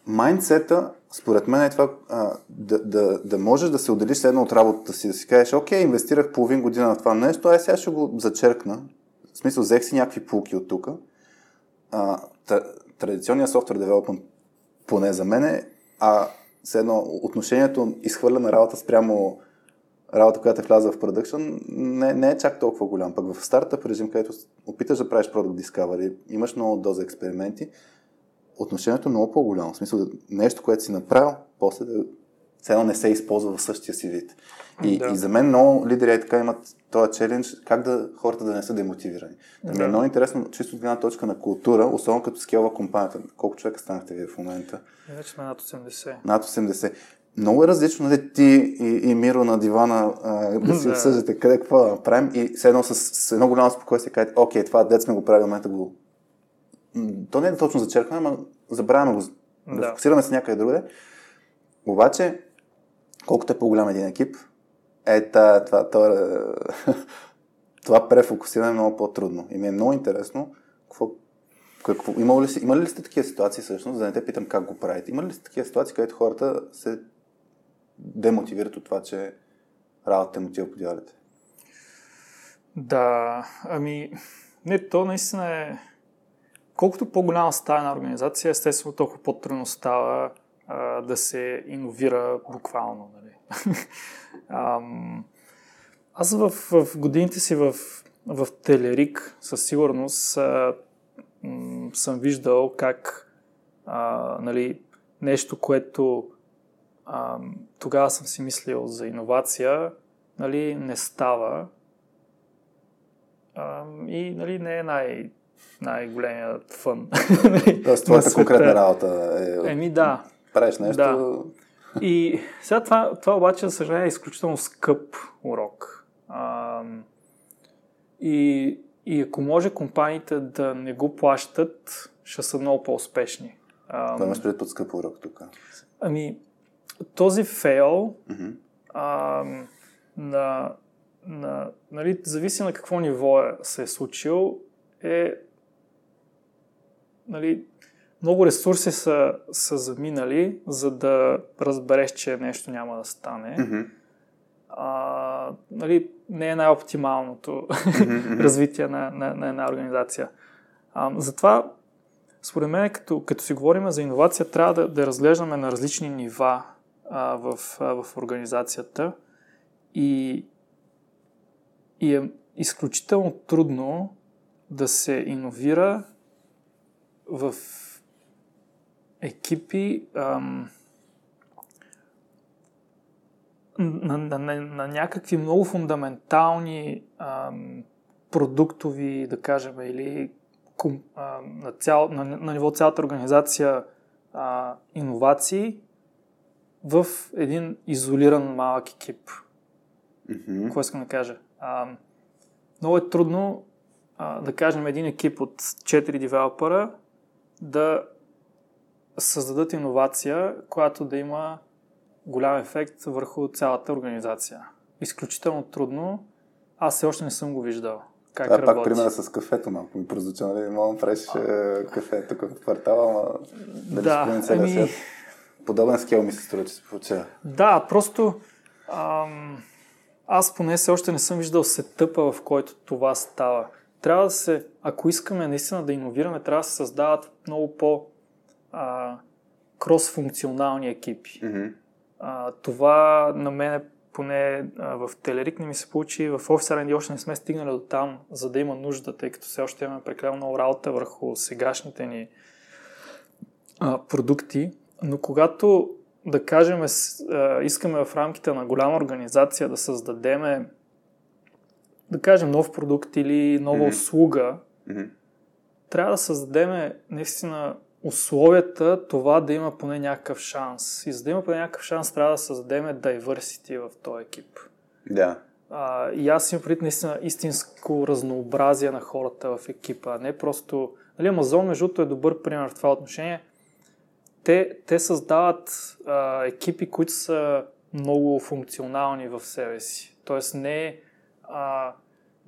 майндсета според мен е това а, да, да, да можеш да се отделиш едно от работата си, да си кажеш, окей, инвестирах половин година на това нещо, ай сега ще го зачеркна. В смисъл, взех си някакви полки от тук. Традиционният софтуер девелопмент, поне за мен е, а с едно отношението изхвърляна работа спрямо работа, която е вляза в продъкшн, не, не е чак толкова голям. Пък в стартъп режим, където опиташ да правиш продукт Discovery, имаш много доза експерименти, отношението е много по-голямо. В смисъл, нещо, което си направил, после да цено не се използва в същия си вид. И, да. и за мен много лидери така имат този челендж, как да хората да не са демотивирани. Да. Ми е много интересно, чисто от гледна точка на култура, особено като скелва компанията. Колко човека станахте вие в момента?
Вече сме над 80.
Над 80. Много е различно нали, ти и, и Миро на дивана а, да си обсъждате къде какво да направим и с едно, с, с едно голямо спокойствие кажете, окей, това дет сме го правили, в момента го то не е точно зачеркване, но забравяме го да, да фокусираме се някъде другаде. Обаче, колкото е по-голям един екип, е това, това, това, това префокусиране е много по-трудно. И ми е много интересно какво, какво, има, ли, има ли сте такива ситуации всъщност, да не те питам как го правите, има ли сте такива ситуации, където хората се демотивират от това, че работата им отива по дялите?
Да, ами, не, то наистина е колкото по-голяма става една организация, естествено толкова по-трудно става а, да се иновира буквално. Нали? Аз в, в годините си в, в Телерик със сигурност а, м, съм виждал как а, нали, нещо, което а, тогава съм си мислил за иновация, нали, не става а, и нали, не е най- най-големият фън.
Тоест, твоята конкретна работа е...
Еми да.
Правиш нещо...
Да. И сега това, това обаче, за съжаление, е изключително скъп урок. А, и, и ако може компаниите да не го плащат, ще са много по-успешни.
Това имаш пред под скъп урок тук.
Ами, този фейл
Mm-hmm.
а, на, на, нали, зависи на какво ниво е, се е случил, е нали, много ресурси са, са заминали, за да разбереш, че нещо няма да стане.
Mm-hmm.
А, нали, не е най-оптималното
Mm-hmm.
развитие на, на, на една организация. А, затова, според мен, като, като си говорим за иновация, трябва да, да разглеждаме на различни нива а, в, а, в организацията и, и е изключително трудно да се иновира в екипи ам, на, на, на, на някакви много фундаментални ам, продуктови, да кажем, или ком, а, на, цял, на, на ниво цялата организация а, иновации в един изолиран малък екип.
Mm-hmm.
Какво искам да кажа? А, много е трудно а, да кажем един екип от 4 девелопера да създадат иновация, която да има голям ефект върху цялата организация. Изключително трудно. Аз все още не съм го виждал. Как
Това е
работи.
пак примера с кафето малко ми прозвуча, нали? Мога правиш е, кафе тук в квартала, ама дали
Да,
ще
ами-
свят. Подобен скел ми се струва, че се получава.
Да, просто ам, аз поне все още не съм виждал сетъпа, в който това става. Трябва да се, ако искаме наистина да иновираме, трябва да се създават много по а, кросфункционални екипи.
Mm-hmm.
А, това на мен поне а, в Телерик не ми се получи, в Office R&D още не сме стигнали до там, за да има нужда, тъй като все още имаме прекалено много работа върху сегашните ни а, продукти. Но когато, да кажем, а, искаме в рамките на голяма организация да създадеме, да кажем, нов продукт или нова
Мгм.
услуга,
Mm-hmm.
трябва да създадем наистина условията това да има поне някакъв шанс. И за да има поне някакъв шанс, трябва да създадем diversity в този екип.
Да.
А, и аз имам предвид наистина истинско разнообразие на хората в екипа, не просто... Нали, Амазон, между другото, е добър пример в това отношение. Те, те създават а, екипи, които са много функционални в себе си. Тоест не а,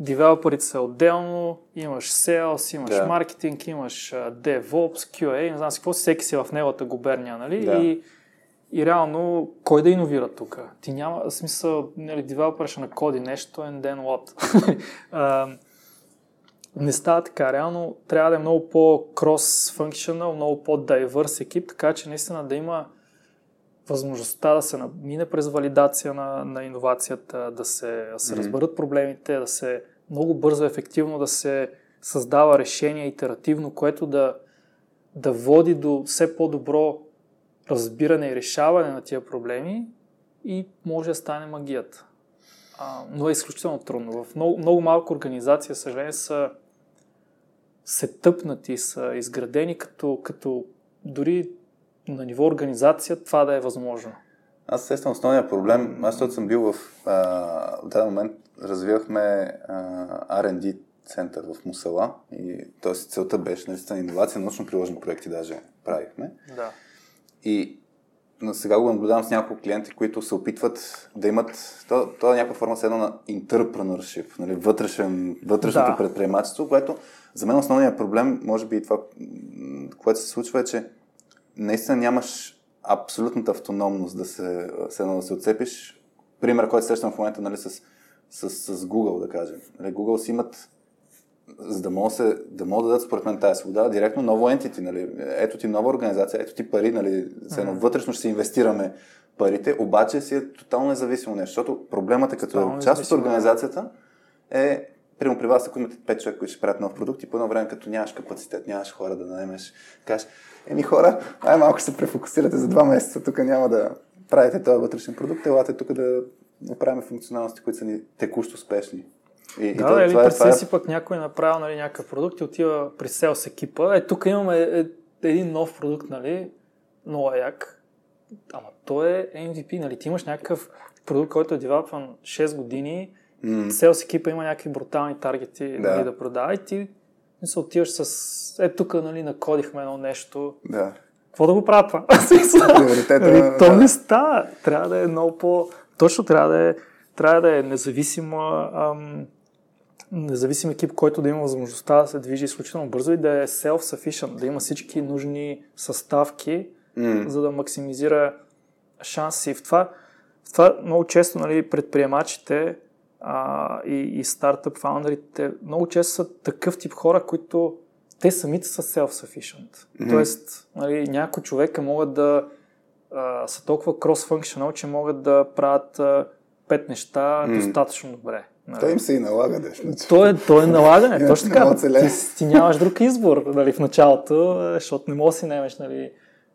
девелоперите са отделно, имаш sales, имаш
Да.
маркетинг, имаш DevOps, QA, не знам си какво, всеки си в неговата губерния, нали?
Да.
И, и реално, кой да иновира тук? Ти няма, смисъл, нали, девелопер ще накоди нещо, and then what? Не става така. Реално трябва да е много по-cross-functional, много по-diverse екип, така че наистина да има възможността да се мине през валидация на, на иновацията, да се, да се разберат проблемите, да се много бързо, ефективно да се създава решение итеративно, което да, да води до все по-добро разбиране и решаване на тия проблеми и може да стане магията. А, но е изключително трудно. В много, много малко организации, за съжаление, са се тъпнати, са изградени като, като дори на ниво организация това да е възможно.
Аз сещам основния проблем. Аз защото съм бил в... А, в даден момент развивахме а, R&D център в Мусала. И, т.е. целта беше наистина иновация, научно приложени проекти даже правихме.
Да.
И но сега го наблюдавам с няколко клиенти, които се опитват да имат... То, то е някаква форма едно на entrepreneurship, нали, вътрешен, вътрешното
Да.
предприемачество, което за мен основният проблем, може би и това, което се случва е, че наистина нямаш абсолютната автономност да се, с едно да се отцепиш. Пример, който срещам в момента нали, с, с, с Google, да кажем. Нали, Google си имат за да могат, се, да могат да дадат според мен тази свобода, директно ново entity, нали? ето ти нова организация, ето ти пари, нали? Едно вътрешно ще се инвестираме парите, обаче си е тотално независимо нещо, защото проблемът е като Тотално част от организацията е Примерно при вас, ако имате 5 човека, които ще правят нов продукт и по едно време, като нямаш капацитет, нямаш хора да наемеш, кажеш, еми хора, най-малко се префокусирате за два месеца, тук няма да правите този вътрешен продукт, елате тук да направим функционалности, които са ни текущо успешни.
И, да, и то, или това, е- представи това е... си пък някой направил нали, някакъв продукт и отива при селс екипа. Е, тук имаме е, един нов продукт, нали, много як. Ама то е MVP, нали, ти имаш някакъв продукт, който е девелопван 6 години, mm. селс екипа има някакви брутални таргети да, нали, да продава и ти се отиваш с... Е, тук нали, накодихме едно нещо.
Да.
Какво да го правя това? нали, то не става. Трябва да е много по... Точно трябва да е, трябва да е независима ам, независим екип, който да има възможността да се движи изключително бързо и да е self-sufficient, да има всички нужни съставки, mm. за да максимизира шанси. В това, в това много често нали, предприемачите а, и, и стартъп фаундерите много често са такъв тип хора, които те самите са self-sufficient. Mm-hmm. Тоест, нали, някои човека могат да а, са толкова cross-functional, че могат да правят а, пет неща mm-hmm. достатъчно добре.
Нали? Той им се и налага нещо.
То е, то е налагане, точно така. Ти, ти, нямаш друг избор нали, в началото, защото не можеш да си немеш нали,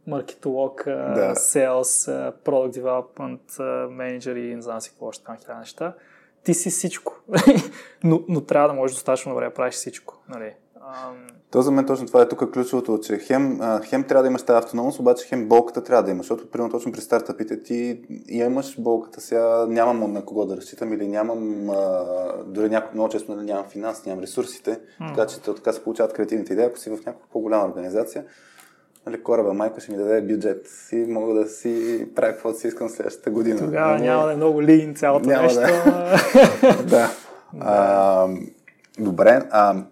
маркетолог, да. sales, product development, менеджер и не знам си какво още там хиляда неща ти си всичко. но, но трябва да можеш достатъчно добре да правиш всичко. Нали?
То за мен точно това е тук ключовото, че хем, хем трябва да имаш тази автономност, обаче хем болката трябва да имаш, защото примерно точно при стартъпите ти имаш болката сега, нямам на кого да разчитам или нямам, а, дори някой, много често нали, нямам финанс, нямам ресурсите, mm. така че така се получават креативните идеи, ако си в някаква по-голяма организация нали, кораба майка ще ми даде бюджет и мога да си правя каквото си искам следващата година.
Тогава нали? няма да е много лин цялото няма нещо.
Да. да. А, добре. А,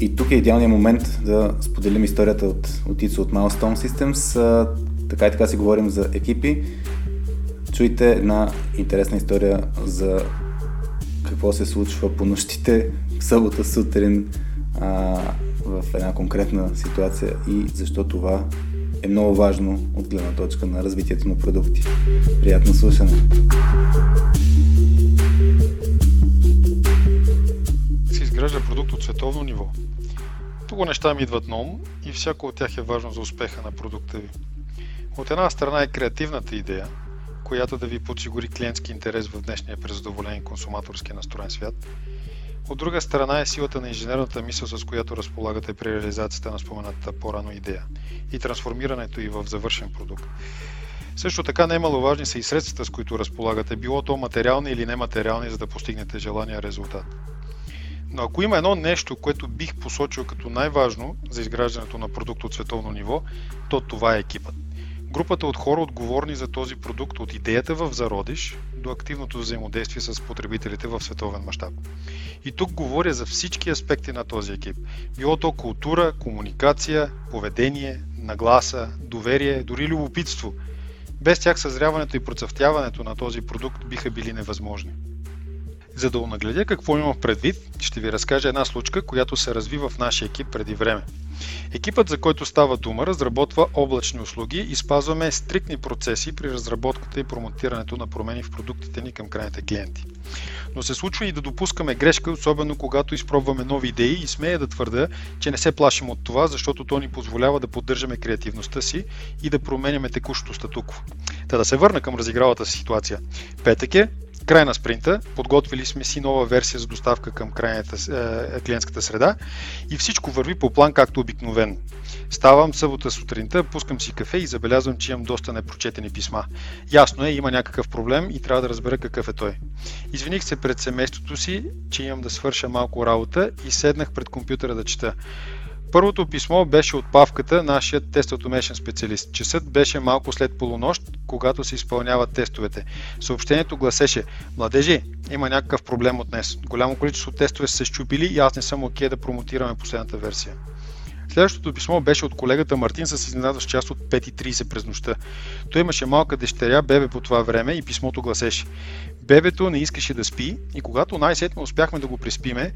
и тук е идеалният момент да споделим историята от, от Ицо от Milestone Systems. А, така и така си говорим за екипи. Чуйте една интересна история за какво се случва по нощите събота сутрин а, в една конкретна ситуация и защо това е много важно от гледна точка на развитието на продукти. Приятно слушане!
Се изгражда продукт от световно ниво. Много неща ми идват на ум и всяко от тях е важно за успеха на продукта ви. От една страна е креативната идея, която да ви подсигури клиентски интерес в днешния презадоволен консуматорски настроен свят – от друга страна е силата на инженерната мисъл, с която разполагате при реализацията на споменатата по-рано идея и трансформирането и в завършен продукт. Също така най-маловажни са и средствата, с които разполагате, било то материални или нематериални, за да постигнете желания резултат. Но ако има едно нещо, което бих посочил като най-важно за изграждането на продукт от световно ниво, то това е екипът. Групата от хора отговорни за този продукт от идеята в зародиш до активното взаимодействие с потребителите в световен мащаб. И тук говоря за всички аспекти на този екип. Било то култура, комуникация, поведение, нагласа, доверие, дори любопитство. Без тях съзряването и процъфтяването на този продукт биха били невъзможни. За да унагледя какво имам предвид, ще ви разкажа една случка, която се развива в нашия екип преди време. Екипът, за който става дума, разработва облачни услуги и спазваме стриктни процеси при разработката и промотирането на промени в продуктите ни към крайните клиенти. Но се случва и да допускаме грешка, особено когато изпробваме нови идеи и смея да твърда, че не се плашим от това, защото то ни позволява да поддържаме креативността си и да променяме текущото статукво. Та да се върна към разигралата си ситуация. Петък е, край на спринта, подготвили сме си нова версия за доставка към крайната е, клиентската среда и всичко върви по план както обикновено. Ставам събота сутринта, пускам си кафе и забелязвам, че имам доста непрочетени писма. Ясно е, има някакъв проблем и трябва да разбера какъв е той. Извиних се пред семейството си, че имам да свърша малко работа и седнах пред компютъра да чета. Първото писмо беше от Павката, нашият тест automation специалист. Часът беше малко след полунощ, когато се изпълняват тестовете. Съобщението гласеше Младежи, има някакъв проблем от днес. Голямо количество тестове са се щупили и аз не съм окей okay да промотираме последната версия. Следващото писмо беше от колегата Мартин с изненадващ част от 5.30 през нощта. Той имаше малка дъщеря, бебе по това време и писмото гласеше Бебето не искаше да спи и когато най-сетно успяхме да го приспиме,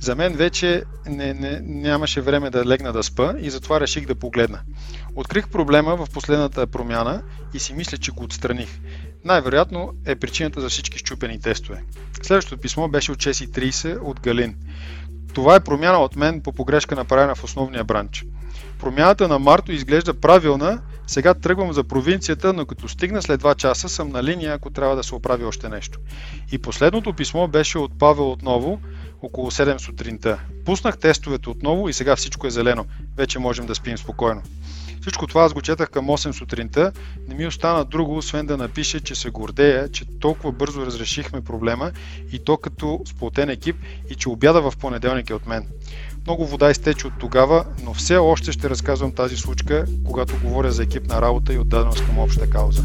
за мен вече не, не, нямаше време да легна да спа и затова реших да погледна. Открих проблема в последната промяна и си мисля, че го отстраних. Най-вероятно е причината за всички щупени тестове. Следващото писмо беше от 6.30 от Галин. Това е промяна от мен по погрешка направена в основния бранч. Промяната на Марто изглежда правилна, сега тръгвам за провинцията, но като стигна след 2 часа съм на линия, ако трябва да се оправи още нещо. И последното писмо беше от Павел отново, около 7 сутринта. Пуснах тестовете отново и сега всичко е зелено. Вече можем да спим спокойно. Всичко това аз го четах към 8 сутринта. Не ми остана друго, освен да напише, че се гордея, че толкова бързо разрешихме проблема и то като сплотен екип и че обяда в понеделник е от мен. Много вода изтече от тогава, но все още ще разказвам тази случка, когато говоря за екипна работа и отдаденост към обща кауза.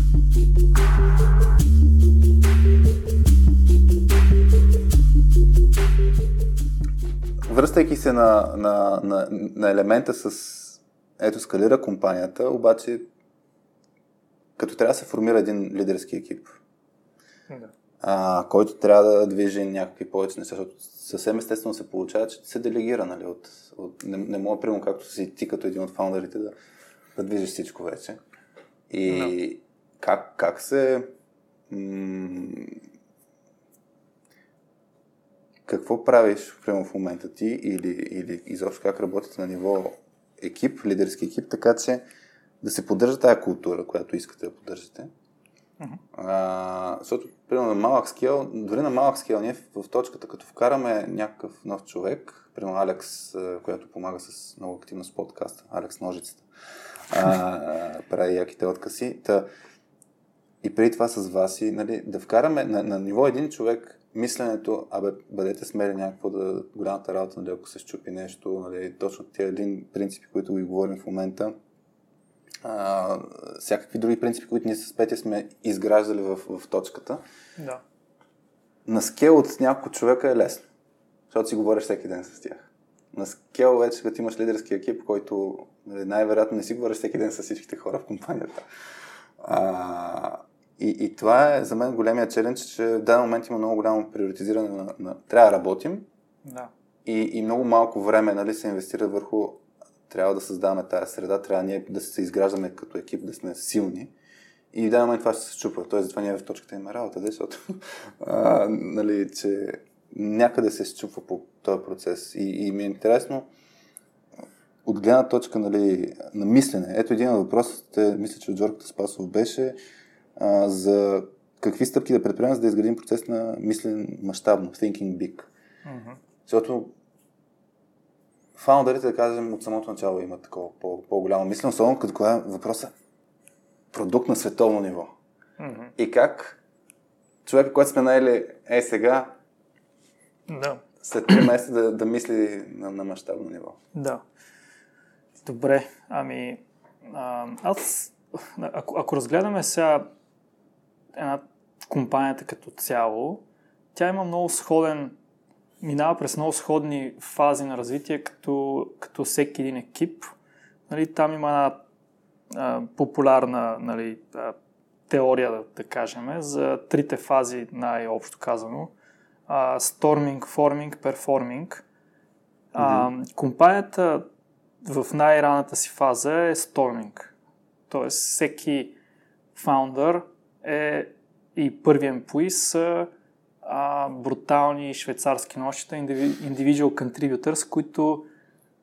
Връщайки се на, на, на, на елемента с ето скалира компанията, обаче като трябва да се формира един лидерски екип, да. а, който трябва да движи някакви повече неща, защото съвсем естествено се получава, че се делегира, нали, от, от не, не мога, примерно, както си ти като един от фаундерите, да, да движиш всичко вече. И да. как, как се м- какво правиш, примерно, в момента ти или, или изобщо как работите на ниво екип, лидерски екип, така че да се поддържа тази култура, която искате да поддържате. Uh-huh. А, защото, примерно, на малък скел, дори на малък скел, ние в, в точката, като вкараме някакъв нов човек, примерно Алекс, която помага с много активно с подкаста, Алекс Ножицата, а, прави яките откъси. Та, и преди това с вас и нали, да вкараме на, на ниво един човек мисленето, абе, бъдете смели някакво да голямата работа, нали, ако се щупи нещо, нали, точно тези един принципи, които ви говорим в момента, а, всякакви други принципи, които ние с Петя сме изграждали в, в точката.
Да.
На скел от няколко човека е лесно, защото си говориш всеки ден с тях. На скел вече, като имаш лидерски екип, който нали, най-вероятно не си говориш всеки ден с всичките хора в компанията. А, и, и това е за мен големия челендж, че в даден момент има много голямо приоритизиране на, на... Трябва да работим
да.
И, и много малко време нали, се инвестира върху трябва да създаваме тази среда, трябва ние да се изграждаме като екип, да сме силни. И в даден момент това ще се чупва. Тоест, затова ние в точката има работа, защото а, нали, че някъде се счупва по този процес. И, и ми е интересно от гледна точка нали, на мислене. Ето един от въпросите, мисля, че от Жорката Спасов беше а, за какви стъпки да предприемем, за да изградим процес на мислен мащабно, thinking big. Mm-hmm. Защото фаундерите, да кажем, от самото начало имат такова по- по-голямо мислене, особено като кога е въпроса продукт на световно ниво. Mm-hmm. И как човека, който сме наели е сега,
да.
след 3 месеца да, да мисли на, на мащабно ниво.
Да. Добре, ами а, аз, ако, ако разгледаме сега една компанията като цяло, тя има много сходен, минава през много сходни фази на развитие, като, като всеки един екип. Нали, там има една а, популярна нали, а, теория, да, да кажем, за трите фази, най-общо казано. А, performing. А, mm-hmm. Компанията в най-раната си фаза е storming. Тоест, всеки фаундър е и първият емплои са а, брутални швейцарски нощите, individual contributors, които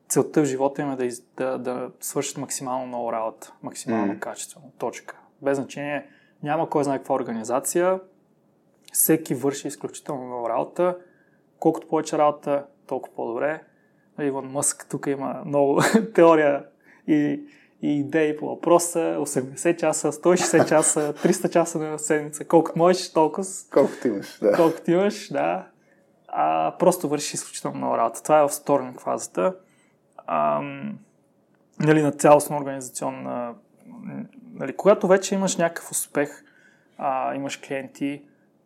целта в живота им е да, из, да, да свършат максимално много работа, максимално mm. качествено. Точка. Без значение, няма кой знае каква организация, всеки върши изключително много работа. Колкото повече работа, толкова по-добре. Иван Мъск тук има много теория и и идеи по въпроса, 80 часа, 160 часа, 300 часа на седмица, колкото можеш, толкова.
Колкото имаш, да.
Колкото имаш, да. А, просто вършиш изключително много работа. Това е в сторник фазата. А, нали, на цялостна организационна... Нали, когато вече имаш някакъв успех, а, имаш клиенти,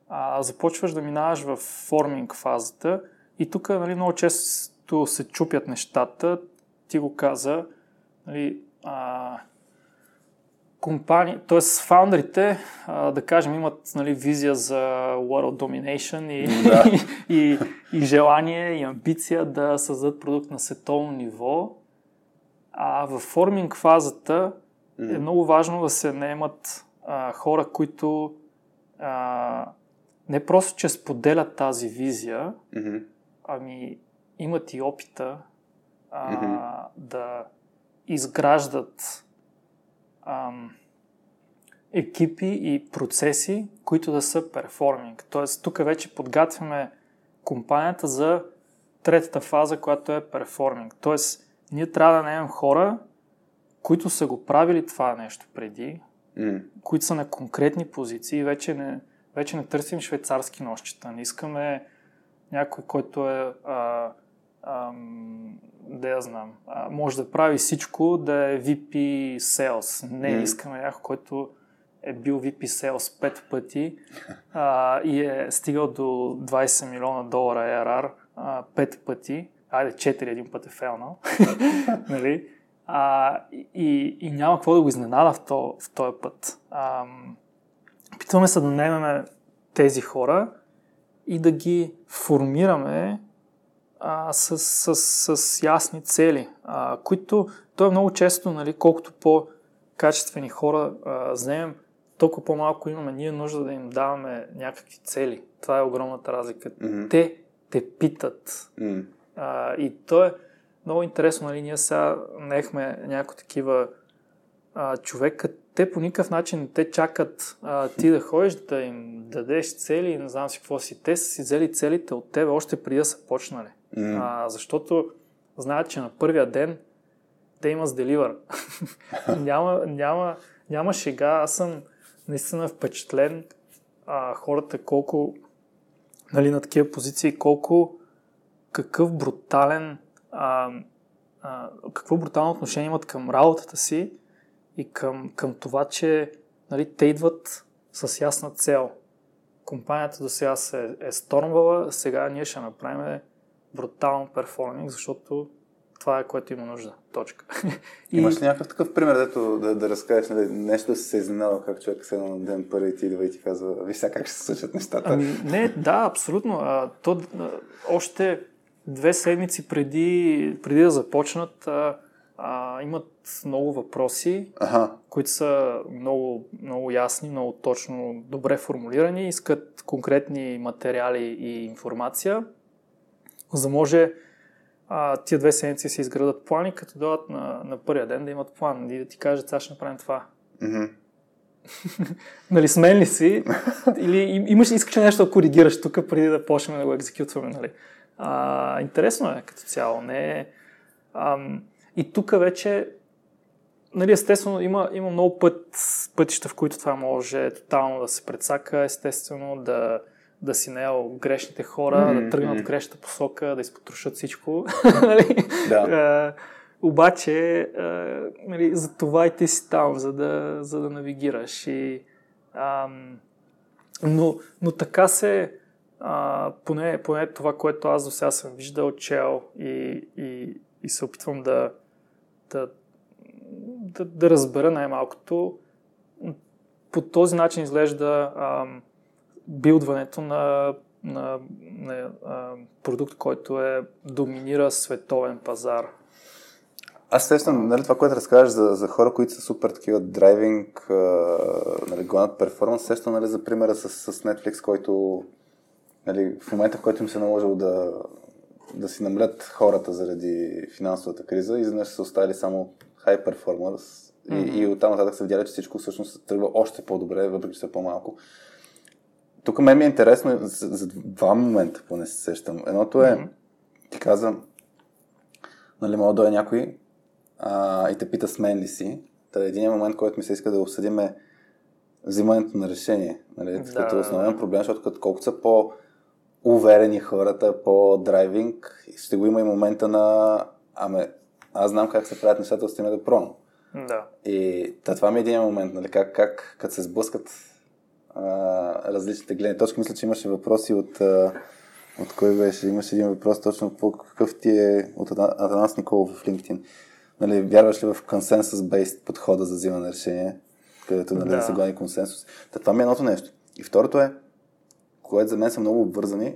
а, започваш да минаваш в форминг фазата и тук нали, много често се чупят нещата ти го каза, нали, а, компании, т.е. фаундрите, а, да кажем, имат нали, визия за world domination и, да. и, и, и желание и амбиция да създадат продукт на световно ниво. А в форминг фазата mm. е много важно да се наемат а, хора, които а, не просто, че споделят тази визия, mm-hmm. ами имат и опита а, mm-hmm. да изграждат ам, екипи и процеси, които да са перформинг. Тоест, тук вече подготвяме компанията за третата фаза, която е перформинг. Тоест, ние трябва да наемем хора, които са го правили това нещо преди, mm. които са на конкретни позиции. Вече не, вече не търсим швейцарски нощчета. Не искаме някой, който е а, да я знам, а, може да прави всичко, да е VP Sales. Не, mm. искаме някой, който е бил VP Sales пет пъти а, и е стигал до 20 милиона долара ARR а, пет пъти. Айде, 4 един път е фелнал. нали? а, и, и няма какво да го изненада в, то, в този път. А, питваме се да наемем тези хора и да ги формираме а, с, с, с, с ясни цели, а, които то е много често, нали, колкото по-качествени хора а, вземем, толкова по-малко имаме ние нужда да им даваме някакви цели. Това е огромната разлика. Mm-hmm. Те те питат. Mm. А, и то е много интересно, нали, ние сега наехме някои такива а, човека, те по никакъв начин не те чакат а, ти да ходиш, да им дадеш цели и не знам си какво си. Те са си взели целите от тебе още преди да са почнали. Mm. А, защото знаят, че на първия ден те има с деливър. няма, няма, няма шега. Аз съм наистина впечатлен а, хората колко нали, на такива позиции, колко какъв брутален а, а, какво брутално отношение имат към работата си и към, към това, че нали, те идват с ясна цел. Компанията до сега се е стормвала, сега ние ще направим брутално перформинг, защото това е което има нужда. Точка.
И... Имаш ли някакъв такъв пример, дето да, да разкажеш нали, нещо да се изненадал, как човек се на ден първи ти идва и ти казва, виж сега как ще се случат нещата.
Ами, не, да, абсолютно. А, то, а, още две седмици преди, преди да започнат, а, а, имат много въпроси, ага. които са много, много ясни, много точно, добре формулирани, искат конкретни материали и информация за да може а, тия две седмици се изградат плани, като дойдат на, на първия ден да имат план и да ти кажат, сега ще направим това. Mm-hmm. нали, смен ли си? Или имаш, искаш нещо да коригираш тук, преди да почнем да го екзекютваме, нали? А, интересно е като цяло. Не е, ам, и тук вече, нали, естествено, има, има много път, пътища, в които това може тотално да се предсака, естествено, да, да си наел грешните хора, mm-hmm. да тръгнат в грешната посока, да изпотрошат всичко. Нали? да. обаче, а, нали, за това и ти си там, за да, за да навигираш. И, а, но, но така се, а, поне, поне това, което аз до сега съм виждал, чел и, и, и се опитвам да, да, да, да разбера най-малкото, по този начин изглежда а, билдването на, на, на а, продукт, който е доминира световен пазар.
Аз естествено, нали, това, което разказваш за, за хора, които са супер такива драйвинг, нали, гонят перформанс, естествено, нали, за примера с, с Netflix, който нали, в момента, в който им се наложил да, да си намлят хората заради финансовата криза, изведнъж са оставили само high mm-hmm. и, и оттам нататък са видяли, че всичко всъщност тръгва още по-добре, въпреки че са по-малко. Тук мен ми е интересно за, за два момента, поне се сещам. Едното е, mm-hmm. ти каза, нали, мога да е някой а, и те пита с мен ли си. Та един момент, който ми се иска да обсъдим е взимането на решение. Нали, да. Като основен проблем, защото като колкото са по уверени хората, по-драйвинг, ще го има и момента на аме, аз знам как се правят нещата, остиме да пробвам.
Да.
И това ми е един момент, нали, как, как като се сблъскат а, различните гледни точки. Мисля, че имаше въпроси от, а, От кой беше? Имаше един въпрос точно по какъв ти е от Атанас Николов в LinkedIn. Нали, вярваш ли в консенсус-based подхода за взимане на решение, където нали, да. да се гони консенсус? Та, това ми е едното нещо. И второто е, което за мен са много обвързани,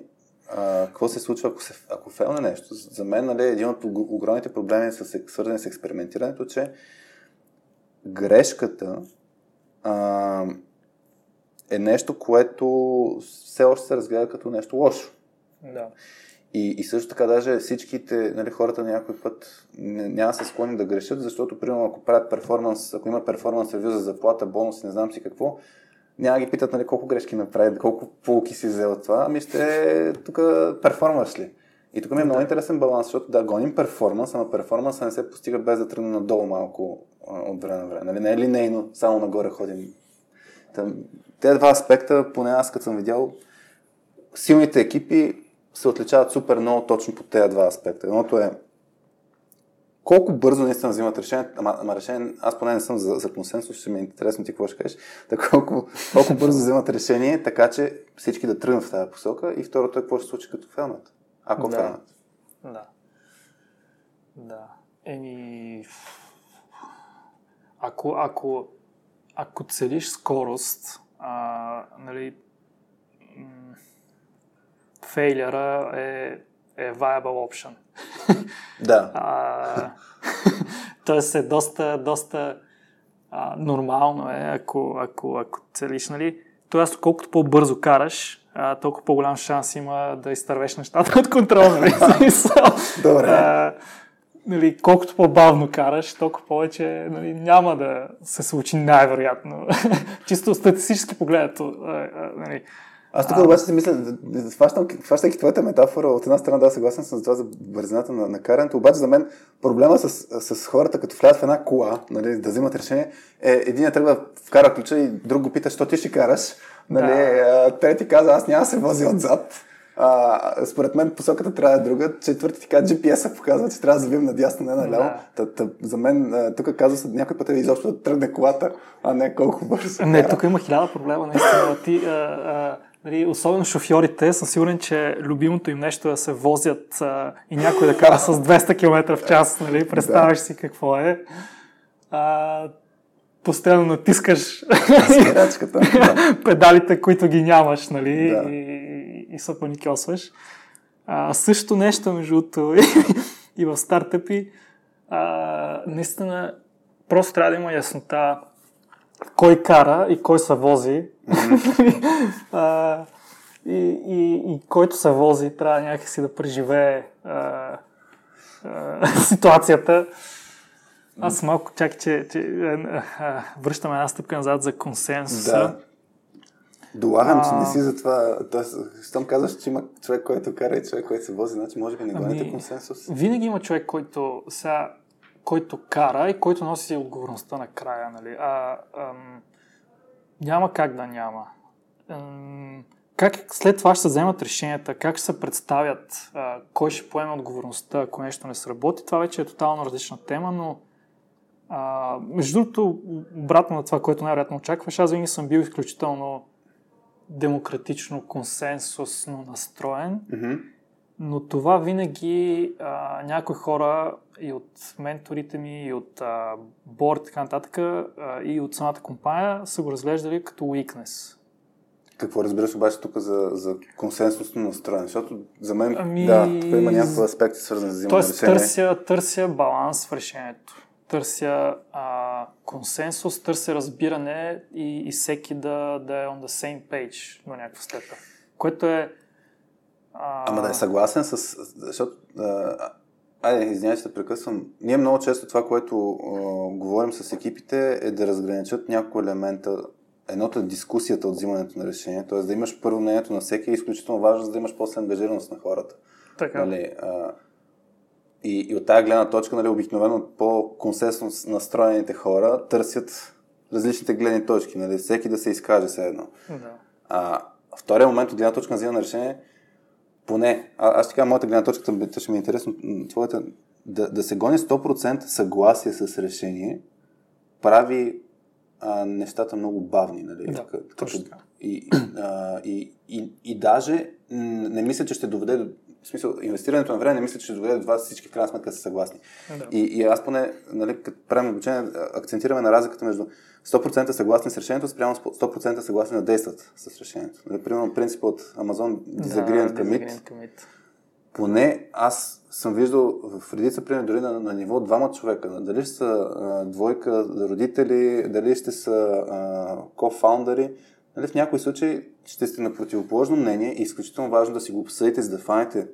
а, какво се случва, ако, се, ако фелне нещо. За мен нали, един от огромните проблеми са свързани с експериментирането, че грешката а, е нещо, което все още се разгледа като нещо лошо.
Да.
И, и също така даже всичките нали, хората някой път няма се склонни да грешат, защото примерно ако правят перформанс, ако има перформанс ревю за заплата, бонус не знам си какво, няма ги питат нали, колко грешки направи, колко полки си взел от това, ами ще тук перформаш ли. И тук ми е много интересен баланс, защото да, гоним перформанс, ама перформанса не се постига без да тръгнем надолу малко а, от време на време. Нали? Не е линейно, само нагоре ходим. Те два аспекта, поне аз като съм видял, силните екипи се отличават супер много точно по тези два аспекта. Едното е колко бързо наистина взимат решение, ама, ама решение, аз поне не съм за, за консенсус, ще ми е интересно ти какво ще кажеш, така колко, колко бързо взимат решение, така че всички да тръгнат в тази посока и второто е какво ще случи като фелнат, ако
да.
фелнат.
Да. Да. Еми, ако, ако, ако целиш скорост, а, нали, фейлера е, е viable option.
Да.
А, тоест е доста, доста а, нормално е, ако, ако, ако целиш, нали? Тоест, колкото по-бързо караш, а, толкова по-голям шанс има да изтървеш нещата от контрол, нали?
Добре. А,
нали, колкото по-бавно караш, толкова повече нали, няма да се случи най-вероятно. Чисто статистически погледнато. Нали,
аз тук обаче си мисля, хващайки твоята метафора, от една страна да, съгласен съм за това за бързината на, на карането, обаче за мен проблема с, с хората, като влязат в една кола, нали, да взимат решение, е един тръгва вкара ключа и друг го пита, що ти ще караш. Нали, да. Трети каза, аз няма да се вози отзад. А, според мен посоката трябва да е друга. Четвърти ти казва, GPS-а показва, че трябва да завием надясно, не наляво. Да. Та, та, за мен тук казва се някой път е изобщо да тръгне колата, а не колко бързо.
Не, тук има хиляда проблема, наистина. Ти, а, а, Нали, особено шофьорите, съм сигурен, че любимото им нещо е да се возят а, и някой да кара с 200 км в час. Нали? Представяш си какво е. А, постоянно натискаш педалите, които ги нямаш, нали? Да. И, и се паникосваш. А, също нещо, между другото, и в стартъпи, а, наистина, просто трябва да има яснота кой кара и кой се вози. а, и, и, и който се вози, трябва някакси да преживее а, а, ситуацията. Аз малко чакай, че, че а, връщаме една стъпка назад за консенсуса.
Да. Долагам, че не си за това. Тоест, щом казваш, че има човек, който кара и човек, който се вози, значи може би не гоните ами, консенсус.
Винаги има човек, който сега който кара и който носи отговорността на края. Нали? А, ам, няма как да няма. Ам, как след това ще се вземат решенията, как ще се представят, а, кой ще поеме отговорността, ако нещо не сработи, това вече е тотално различна тема, но а, между другото, обратно на това, което най-вероятно очакваш, аз винаги съм бил изключително демократично, консенсусно настроен.
Mm-hmm.
Но това винаги а, някои хора и от менторите ми, и от а, борд така нататък, а, и от самата компания са го разглеждали като weakness.
Какво разбираш обаче тук за, за консенсусно настроение? Защото за мен, ами... да, тук има някакви аспекти свързани с взимане
решение. Търся, търся баланс в решението. Търся а, консенсус, търся разбиране и, и всеки да, да е on the same page до някаква степен. Което е
а... Ама да е съгласен с... Защото... А, айде, извинявай, че прекъсвам. Ние много често това, което а, говорим с екипите, е да разграничат няколко елемента. Едното е дискусията от взимането на решение, т.е. да имаш първо мнението на всеки е изключително важно, за да имаш после ангажираност на хората.
Така.
Нали, а, и, и от тази гледна точка, нали, обикновено по-консенсно настроените хора търсят различните гледни точки, нали, всеки да се изкаже все едно.
Да.
А, втория момент от гледна точка на взимане на решение поне, а, аз така моята гледна точка, ще ми е интересно, твоята, да, да се гони 100% съгласие с решение, прави а, нещата много бавни, нали?
Да,
като,
точно.
И, а, и, и, и даже не мисля, че ще доведе до в смисъл, инвестирането на време не мисля, че ще доведе до това всички в крайна сметка са съгласни. Да. И, и аз поне, нали, като правим обучение, акцентираме на разликата между 100% съгласни с решението, спрямо 100% съгласни да действат с решението. Нали, примерно принципът от Amazon Disagreement да, commit. commit. Поне аз съм виждал в редица примери дори на, на ниво двама човека. Дали ще са а, двойка родители, дали ще са а, кофаундъри. Нали, в някои случаи ще сте на противоположно мнение и е изключително важно да си го обсъдите, за да фанете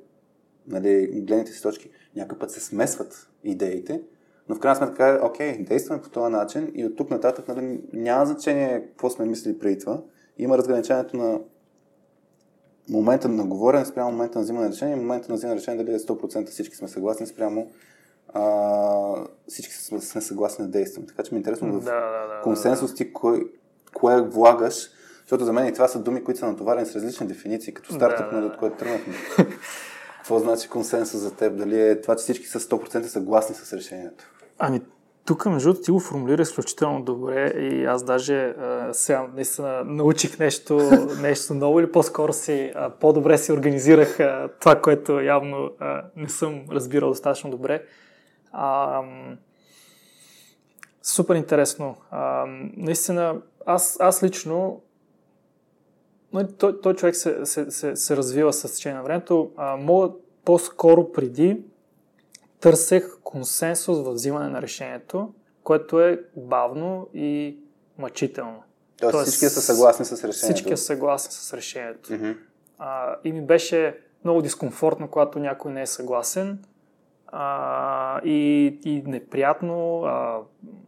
нали, гледните си точки. Някой път се смесват идеите, но в крайна сметка е, окей, действаме по този начин и от тук нататък нали, няма значение какво сме мислили преди това. Има разграничението на момента на говорене спрямо момента на взимане на решение, момента на взимане на решение дали е 100% всички сме съгласни спрямо а, всички сме, сме съгласни да действаме. Така че ми е интересно да, в да, да, консенсус ти кое, кое влагаш, защото за мен и това са думи, които са натоварени с различни дефиниции, като стартъп, да, да, от което тръгнахме. Какво значи консенсус за теб? Дали е това, че всички са 100% съгласни с решението?
Ами, тук, между другото, ти го формулира изключително добре и аз даже а, сега наистина научих нещо, нещо ново или по-скоро си а, по-добре си организирах а, това, което явно а, не съм разбирал достатъчно добре. А, супер интересно. А, наистина, аз, аз лично той, той човек се, се, се, се развива с течение на времето. А, мога по-скоро преди търсех консенсус в взимане на решението, което е бавно и мъчително.
Тоест, Тоест всички са съгласни с решението.
Всички са съгласни с решението. Mm-hmm. А, и ми беше много дискомфортно, когато някой не е съгласен а, и, и неприятно, а,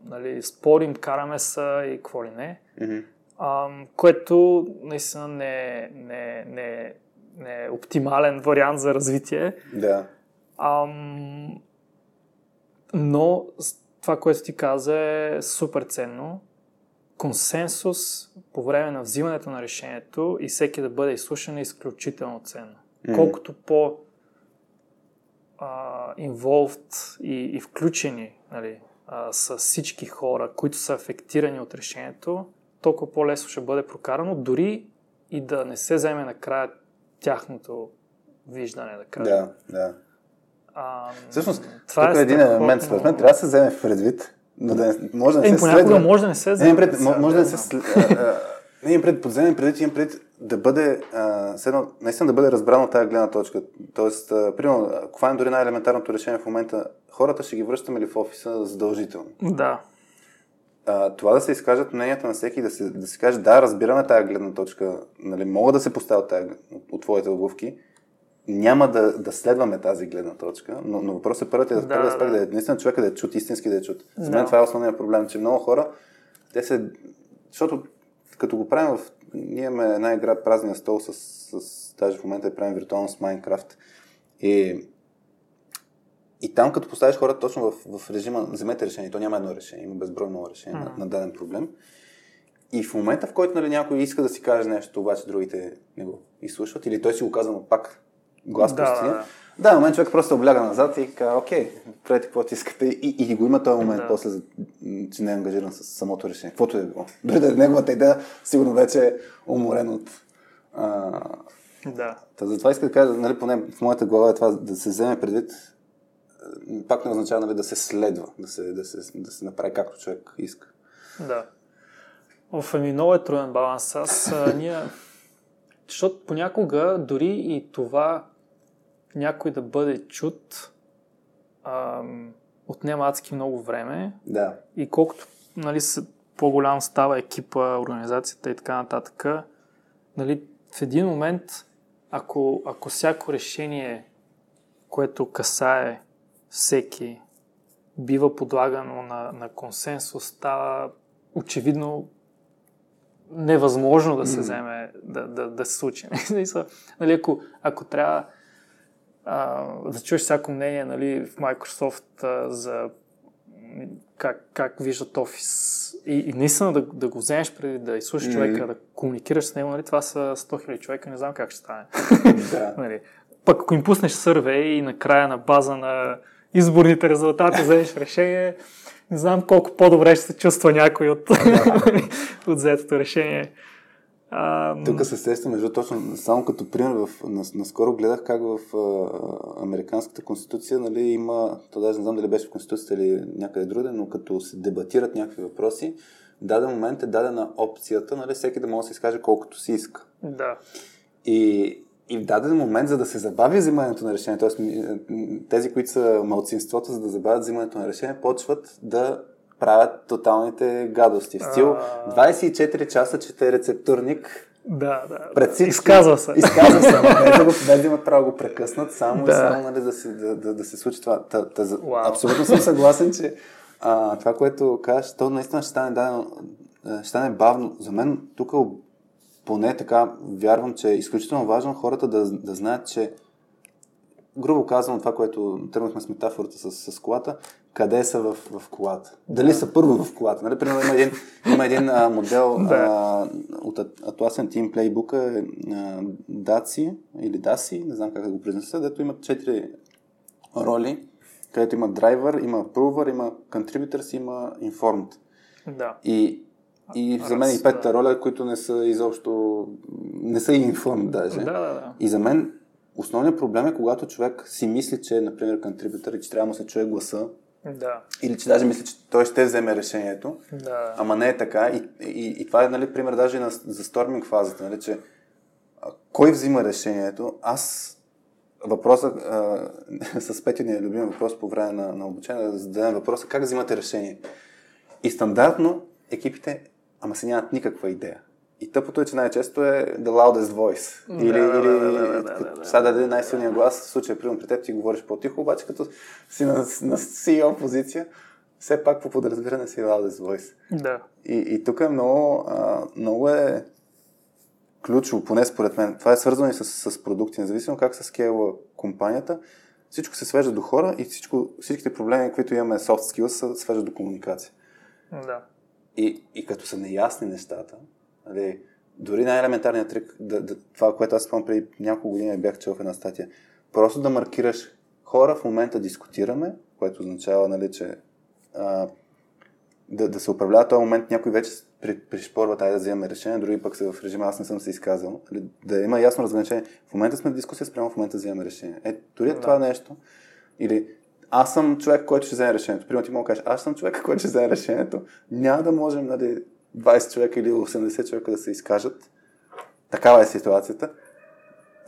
нали, спорим, караме се и какво ли не. Mm-hmm. А, което наистина не, не, не, не е оптимален вариант за развитие.
Да.
А, но това, което ти каза е супер ценно. Консенсус по време на взимането на решението и всеки да бъде изслушан е изключително ценно. Mm. Колкото по involved и, и включени нали, а, с всички хора, които са афектирани от решението, толкова по-лесно ще бъде прокарано, дори и да не се вземе накрая тяхното виждане, да кажем.
Да, да. А, Всъщност, това тук е един елемент, според мен, трябва да се вземе в предвид, но да не, може да не е, се следва.
може да не се вземе.
Не, пред, може да не се не имам пред подземен предвид, имам пред да бъде, а, седно, наистина да бъде разбрано тази гледна точка. Тоест, а, примерно, ако дори най-елементарното решение в момента, хората ще ги връщаме ли в офиса задължително?
Да
а, това да се изкажат мненията на всеки, да се, да се каже, да, разбираме тази гледна точка, нали, мога да се поставя тази, от, твоите обувки, няма да, да следваме тази гледна точка, но, но въпросът е първият е да, първи аспект да. да е наистина човека да е чут, истински да е чут. За мен да. това е основният проблем, че много хора, те се, защото като го правим в, ние имаме една игра празния стол с, с даже в момента е правим виртуално с Майнкрафт и и там, като поставиш хората точно в, в режима, вземете решение, то няма едно решение, има безброй много решение mm. на, на даден проблем. И в момента, в който нали, някой иска да си каже нещо, обаче другите не го изслушват, или той си го казва, но пак глас да, да, да, в момент човек просто обляга назад и казва, окей, правете каквото искате и, и го има този момент да. после, че не е ангажиран с самото решение. Каквото е било. Дори да е неговата идея, сигурно вече е уморен от... А...
Да.
Та, затова иска да кажа, нали, поне в моята глава е това да се вземе предвид пак не означава нали, да се следва, да се, да, се, да се направи както човек иска.
Да. В ами много е труден баланс. Аз а, ние... Защото понякога дори и това някой да бъде чут ам, отнема адски много време.
Да.
И колкото нали, по-голям става екипа, организацията и така нататък, нали, в един момент, ако, ако всяко решение, което касае всеки бива подлагано на, на консенсус, става очевидно невъзможно да се вземе, да, да, да се случи. нали, ако, ако трябва а, да чуеш всяко мнение нали, в Microsoft а, за как, как виждат офис и, и наистина да, да го вземеш преди да изслушаш mm-hmm. човека, да комуникираш с него, нали, това са 100 000 човека, не знам как ще стане.
да.
нали, пък ако им пуснеш сървей и накрая на база на изборните резултати, вземеш решение, не знам колко по-добре ще се чувства някой от, от взетото решение.
А, Тук се сещам, между точно, само като пример, в, наскоро гледах как в а, Американската конституция нали, има, то даже не знам дали беше в конституцията или някъде друга, но като се дебатират някакви въпроси, в даден момент е дадена опцията, нали, всеки да може да се изкаже колкото си иска.
Да.
И, и в даден момент, за да се забави взимането на решение, т.е. тези, които са малцинството, за да забавят взимането на решение, почват да правят тоталните гадости. В стил 24 часа чете рецептурник.
Да, да.
Пред всички.
Изказва се.
Изказва се. без, да го, без да имат право да го прекъснат, само да. и само нали, да, се, да, да, да се случи това. Та, та, wow. Абсолютно съм съгласен, че а, това, което кажеш, то наистина ще стане, да, ще стане бавно. За мен тук поне така вярвам, че е изключително важно хората да, да знаят, че грубо казвам това, което тръгнахме с метафората с, с колата, къде са в, в колата. Дали са първо в колата. Нали? Примерно има един, има един а, модел да. а, от Atlassian Team Playbook, а, Daci или Daci, не знам как да го произнеса, дето имат четири роли, където има драйвер, има approver, има contributors, има informed.
Да.
И, и за мен и петата роля, които не са изобщо, не са и informed даже.
Да, да, да.
И за мен основният проблем е, когато човек си мисли, че, например, контрибютър и че трябва да се чуе гласа,
да.
Или че даже мисли, че той ще вземе решението,
да.
ама не е така. И, и, и това е нали, пример даже на, за сторминг фазата, нали, че а, кой взима решението? Аз въпросът с Петя ни е любим въпрос по време на, на обучение, да зададем въпроса как взимате решение. И стандартно екипите, ама се нямат никаква идея. И тъпото е, че най-често е the loudest voice. Или, да, или да, да, да, сега да даде най-силния глас, в случая, примерно при теб ти говориш по-тихо, обаче като си на, на CEO позиция, все пак по подразбиране си loudest voice.
Да.
И, и тук е много, а, много е ключово, поне според мен. Това е свързано и с, с продукти, независимо как се скейла компанията. Всичко се свежда до хора и всичко, всичките проблеми, които имаме soft skills, се свеждат до комуникация.
Да.
И, и като са неясни нещата, Нали, дори най-елементарният трик, да, да, това, което аз спомням преди няколко години бях чел в една статия, просто да маркираш хора в момента дискутираме, което означава, нали, че а, да, да се управлява този момент, някой вече при, пришпорва тай да вземем решение, други пък са в режима, аз не съм се изказал. Нали, да има ясно разграничение. В момента сме в дискусия, спрямо в момента вземем решение. Е, дори да. това нещо, или аз съм човек, който ще вземе решението. Примерно ти мога да кажеш, аз съм човек, който ще вземе решението. Няма да можем нали, 20 човека или 80 човека да се изкажат. Такава е ситуацията.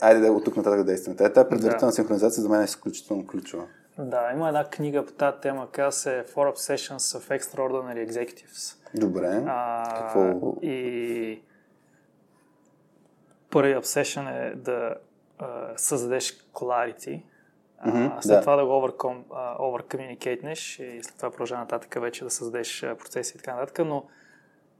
Айде да от тук нататък да действаме. Тая предварителна да. синхронизация за мен е изключително ключова.
Да, има една книга по тази тема, казва се Four Obsessions of Extraordinary Executives.
Добре.
А, Какво? И първият obsession е да а, създадеш clarity, mm-hmm, след да. това да го overcom, overcommunicatenеш и след това продължава нататък вече да създадеш процеси и така нататък, но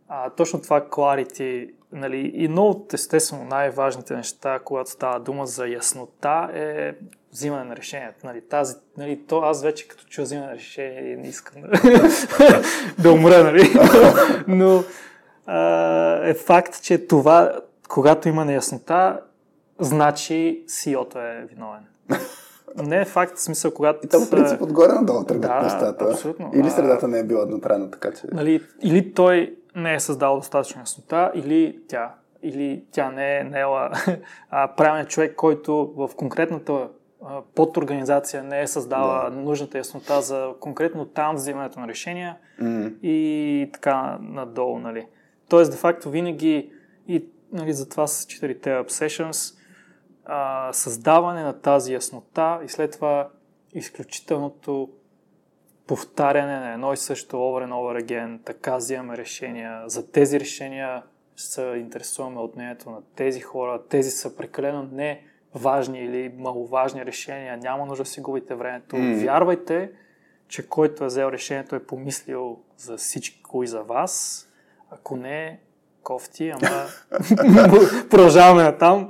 а, точно това clarity, нали, и много от естествено най-важните неща, когато става дума за яснота, е взимане на решението. Нали, тази, нали, то аз вече като чуя взимане на решение не искам да, да умра, нали? но а, е факт, че това, когато има неяснота, значи CEO-то е виновен. Не е факт, в смисъл, когато...
И то в принцип отгоре надолу тръгват
да,
нещата.
Абсолютно.
Или средата не е била направена така, че...
Нали, или той не е създал достатъчно яснота, или тя, или тя не е наела правилният човек, който в конкретната подорганизация не е създала да. нужната яснота за конкретно там взимането на решения
mm.
и така надолу, нали. Тоест, де-факто винаги и нали, затова с четирите obsessions а, създаване на тази яснота и след това изключителното повтаряне на едно и също over and over again, така взимаме решения. За тези решения се интересуваме от мнението на тези хора. Тези са прекалено не важни или маловажни решения. Няма нужда да си губите времето. Mm. Вярвайте, че който е взел решението е помислил за всичко и за вас. Ако не, кофти, ама продължаваме на там.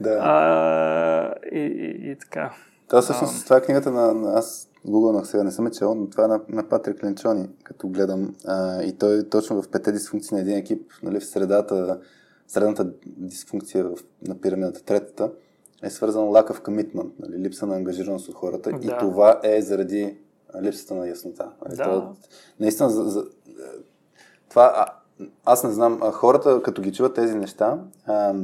Да.
А, и, и, и така.
Това всъщност, това е книгата на, на аз гугълнах сега, не съм е чел, но това е на, на Патрик Ленчони, като гледам. А, и той точно в пете дисфункции на един екип, нали, в средата, средната дисфункция в, на пирамидата, третата, е свързан of commitment, нали, липса на ангажираност от хората. Да. И това е заради липсата на яснота. Нали,
да. Това,
наистина, за, за, това, а, аз не знам, хората като ги чуват тези неща, а,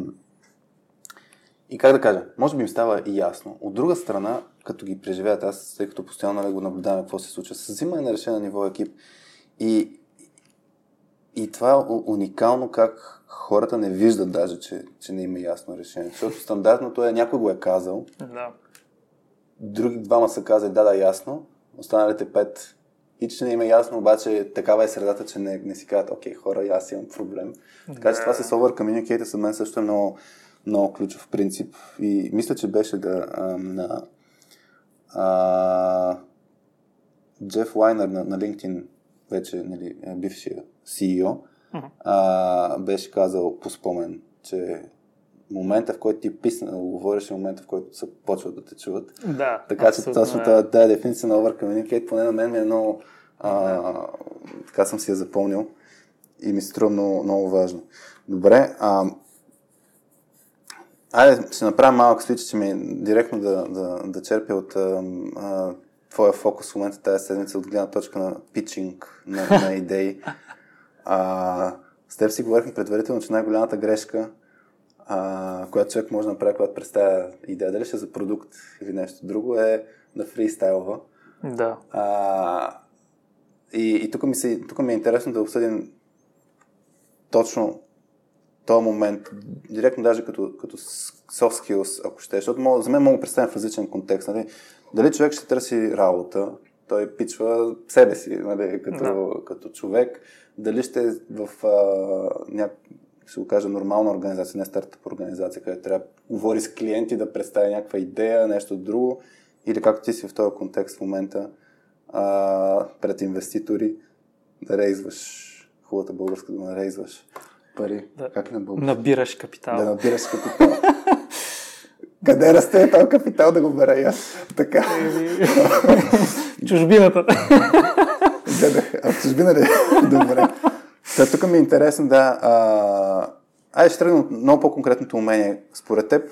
и как да кажа, може би им става и ясно. От друга страна, като ги преживеят, аз, тъй като постоянно нали, го наблюдавам какво се случва, с взимане на решение на ниво екип и, и това е уникално как хората не виждат даже, че, че не има ясно решение. Защото стандартното е, някой го е казал,
да.
други двама са казали, да, да, ясно, останалите пет и че не има ясно, обаче такава е средата, че не, не си казват, окей, хора, аз имам проблем. Така че това с over communicate за мен също е много, много ключов принцип. И мисля, че беше да, а, на а, Джеф Лайнер на, на LinkedIn, вече нали, бившия CEO, а, беше казал по спомен, че момента, в който ти писна, говориш, е момента, в който се почват да те чуват.
Да,
така че точно тази, е. тази дефиниция на over communicate, поне на мен ми е много, а, така съм си я запомнил и ми се струва много, много важно. Добре, а, Айде, ще направя малък свич, че ми директно да, да, да черпя от а, а, твоя фокус в момента тази седмица от гледна точка на питчинг на, на идеи. А, с теб си говорихме предварително, че най-голямата грешка, а, която човек може да направи, когато представя идея, дали ще е за продукт или нещо друго, е да фристайлва.
Да.
А, и и тук, ми се, тук ми е интересно да обсъдим точно този момент, директно даже като, като soft skills, ако ще, защото мога, за мен мога да представя в различен контекст. Нали? Дали човек ще търси работа, той пичва себе си, нали, като, да. като човек, дали ще е в а, ще го кажа, нормална организация, не стартъп организация, където трябва да говори с клиенти, да представя някаква идея, нещо друго, или както ти си в този контекст в момента, а, пред инвеститори, да рейзваш, хубавата българска дума, рейзваш пари.
Да.
Как на български?
Набираш капитал.
Да набираш капитал. Къде расте този капитал да го бера аз? Така.
Чужбината.
а в чужбина ли? Добре. Та, тук ми е интересно да... А... Айде ще тръгна от много по-конкретното умение. Според теб,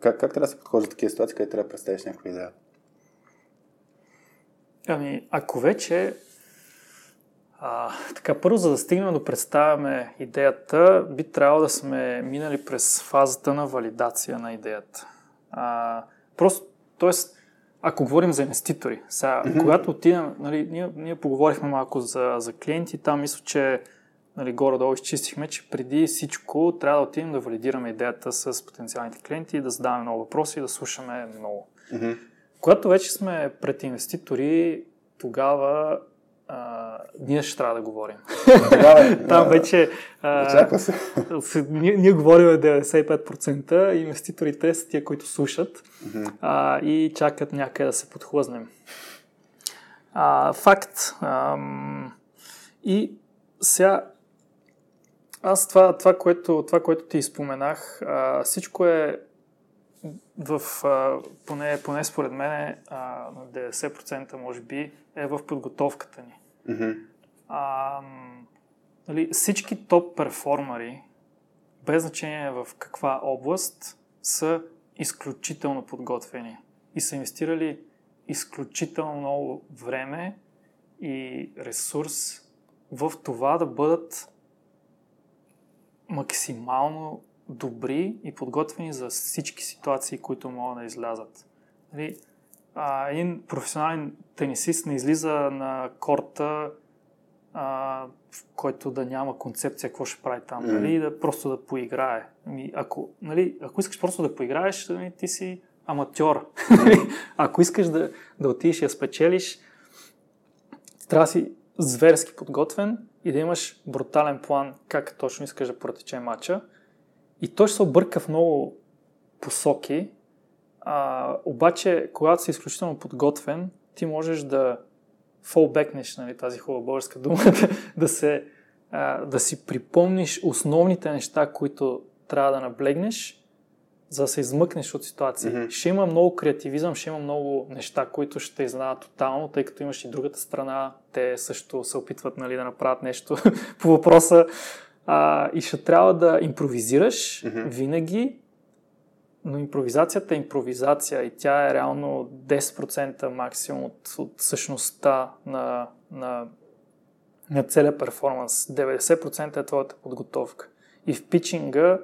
как, как трябва да се подхожда в такива ситуации, където трябва да представиш някаква идея?
Ами, ако вече а, така, първо, за да стигнем да представяме идеята, би трябвало да сме минали през фазата на валидация на идеята. А, просто, т.е. ако говорим за инвеститори, сега, mm-hmm. когато отидем, нали, ние, ние поговорихме малко за, за клиенти, там мисля, че нали, горе-долу изчистихме, че преди всичко трябва да отидем да валидираме идеята с потенциалните клиенти, да задаваме много въпроси и да слушаме много.
Mm-hmm.
Когато вече сме пред инвеститори, тогава а, ние ще трябва да говорим. Там вече...
Очаква се.
ние, ние говорим 95%, инвеститорите са тия, които слушат а, и чакат някъде да се подхлъзнем. А, факт. Ам, и сега аз това, това, което, това, което ти споменах, а, всичко е в, а, поне, поне според мен, а, на 90% може би е в подготовката ни.
Mm-hmm.
А, нали, всички топ перформари, без значение в каква област, са изключително подготвени и са инвестирали изключително много време и ресурс в това да бъдат максимално добри и подготвени за всички ситуации, които могат да излязат. Нали, а, един професионален тенисист не излиза на корта, а, в който да няма концепция какво ще прави там, mm. нали, да просто да поиграе. Ами, ако, нали, ако искаш просто да поиграеш, нали, ти си аматьор. Mm. ако искаш да, да отидеш и да спечелиш, трябва да си зверски подготвен и да имаш брутален план как точно искаш да протече матча. И той ще се обърка в много посоки, а, обаче, когато си изключително подготвен, ти можеш да фолбекнеш, нали, тази хубава българска дума, да, се, а, да си припомниш основните неща, които трябва да наблегнеш, за да се измъкнеш от ситуации. Mm-hmm. Ще има много креативизъм, ще има много неща, които ще изнадат тотално, тъй като имаш и другата страна. Те също се опитват нали, да направят нещо по въпроса. А, и ще трябва да импровизираш mm-hmm. винаги, но импровизацията е импровизация и тя е реално 10% максимум от, от същността на, на, на целия перформанс. 90% е твоята подготовка. И в питчинга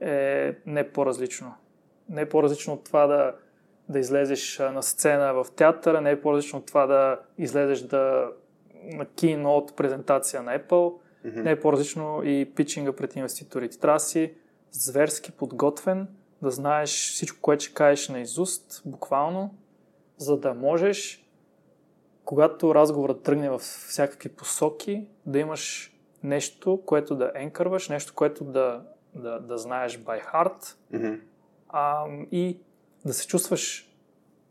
е не по-различно. Не е по-различно от това да, да излезеш на сцена в театъра, не е по-различно от това да излезеш да, на keynote презентация на Apple, mm-hmm. не е по-различно и питчинга пред инвеститорите. Трябва да си зверски подготвен, да знаеш всичко, което ще кажеш на изуст, буквално, за да можеш, когато разговорът тръгне в всякакви посоки, да имаш нещо, което да енкърваш, нещо, което да, да, да знаеш by heart mm-hmm. а, и да се чувстваш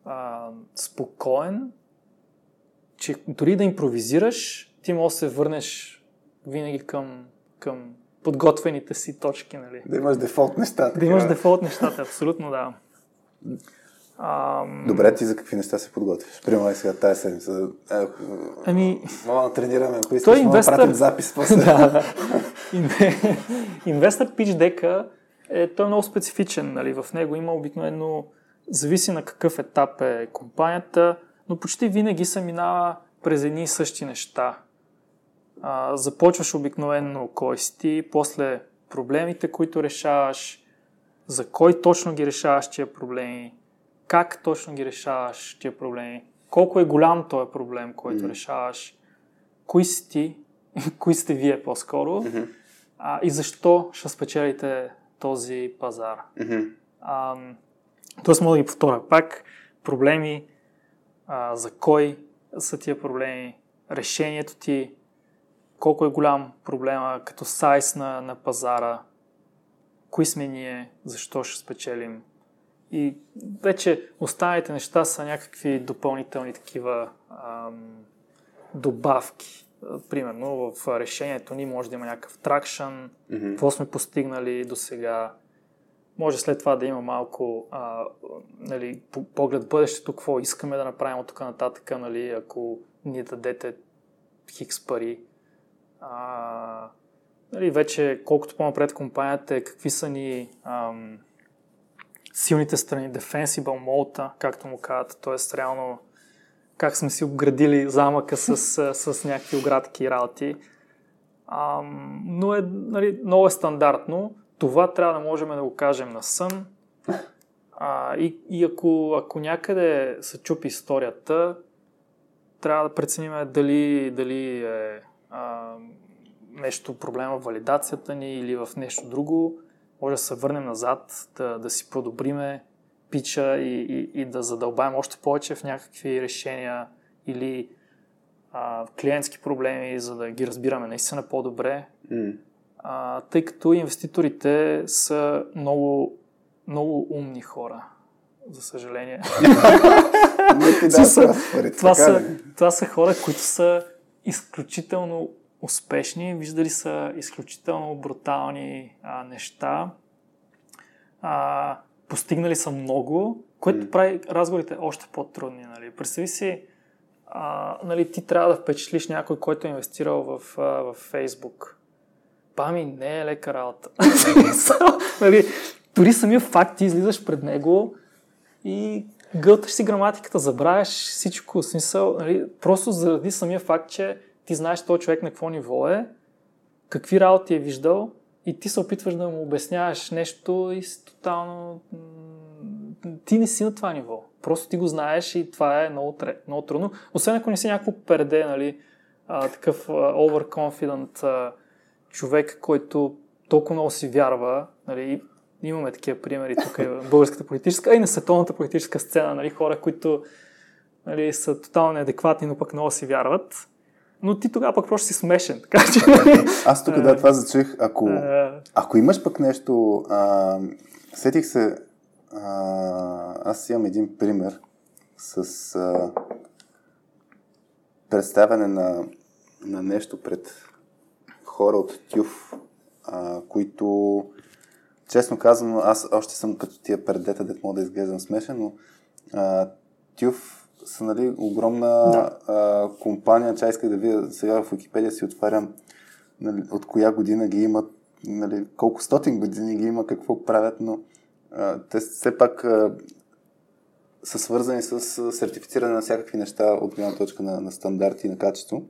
а, спокоен, че дори да импровизираш, ти можеш да се върнеш винаги към, към подготвените си точки. Нали?
Да имаш дефолт нещата.
Да имаш дефолт нещата, абсолютно да.
Ам... Добре, ти за какви неща се подготвиш? Примерно сега тази седмица. Е, ами... Мога да тренираме, ако искаш, Той инвестор... да пратим запис после. да.
Инвестор пич дека е, той е много специфичен. Нали? В него има обикновено, зависи на какъв етап е компанията, но почти винаги се минава през едни и същи неща. А, започваш обикновено кой си ти, после проблемите, които решаваш, за кой точно ги решаваш тия проблеми, как точно ги решаваш тия проблеми, колко е голям този проблем, който mm-hmm. решаваш, кои си ти, кои сте вие по-скоро mm-hmm. а, и защо ще спечелите този пазар. Mm-hmm. А, тоест мога да ги повторя пак. Проблеми, а, за кой са тия проблеми, решението ти, колко е голям проблема като сайз на, на пазара, кои сме ние, защо ще спечелим. И вече останалите неща са някакви допълнителни такива ам, добавки. Примерно в решението ни може да има някакъв тракшън, mm-hmm. какво сме постигнали до сега. Може след това да има малко а, нали, поглед бъдещето, какво искаме да направим от тук нататък, нали, ако ни дадете хикс пари. А, нали, вече колкото по-напред компанията е, какви са ни ам, силните страни, defensible mode, както му казват, т.е. реално как сме си обградили замъка с, с някакви оградки и работи. Ам, но е, нали, много е стандартно. Това трябва да можем да го кажем на сън. А, и и ако, ако някъде се чупи историята, трябва да преценим дали, дали е а, нещо проблема в валидацията ни или в нещо друго може да се върнем назад, да, да си подобриме пича и, и, и да задълбаем още повече в някакви решения или а, клиентски проблеми, за да ги разбираме наистина по-добре. Mm. А, тъй като инвеститорите са много, много умни хора, за съжаление. това, са, това са хора, които са изключително успешни, виждали са изключително брутални а, неща, а, постигнали са много, което mm. прави разговорите още по-трудни. Нали. Представи си, а, нали, ти трябва да впечатлиш някой, който е инвестирал в, а, в Facebook. Пами, не е лека работа. нали, дори самия факт, ти излизаш пред него и гълташ си граматиката, забравяш всичко. Смисъл, нали, просто заради самия факт, че ти знаеш този човек на какво ниво е, какви работи е виждал и ти се опитваш да му обясняваш нещо и си тотално... Ти не си на това ниво. Просто ти го знаеш и това е много, много трудно. Освен ако не си някакво перде, нали, а, такъв overconfident а, човек, който толкова много си вярва, нали, имаме такива примери тук и в българската политическа, а и на световната политическа сцена, нали, хора, които нали, са тотално неадекватни, но пък много си вярват но ти тогава пък просто си смешен. Така че...
Аз тук да това зачуих. Ако, ако имаш пък нещо, а, сетих се, а, аз имам един пример с а, представяне на, на нещо пред хора от ТЮФ, а, които честно казвам, аз още съм като тия предета, да мога да изглеждам смешен, но а, ТЮФ са нали, огромна да. а, компания, че исках да видя сега в Википедия си отварям нали, от коя година ги имат, нали, колко стотин години ги има, какво правят, но а, те все пак а, са свързани с сертифициране на всякакви неща от гледна точка на, на стандарти и на качество.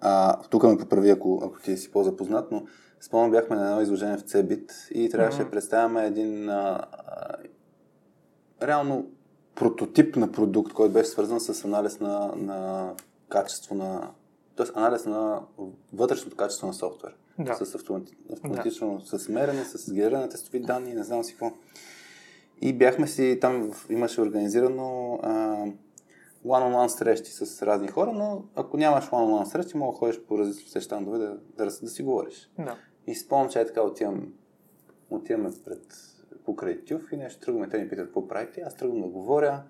А, тук ме поправи, ако, ако ти си по-запознат, но спомням бяхме на едно изложение в Цебит и трябваше mm-hmm. да представяме един а, а, реално прототип на продукт, който беше свързан с анализ на, на качество на т.е. анализ на вътрешното качество на софтуер. Да. С автоматично, да. с мерене, с генериране на тестови данни, не знам си какво. И бяхме си, там имаше организирано а, one-on-one срещи с разни хора, но ако нямаш one-on-one срещи, мога да ходиш по различни щандове да, да, да, си говориш.
Да.
И спомням, че е така отивам, отиваме пред покрай Тюф и нещо тръгваме. Те ми питат какво правите. Аз тръгвам да говоря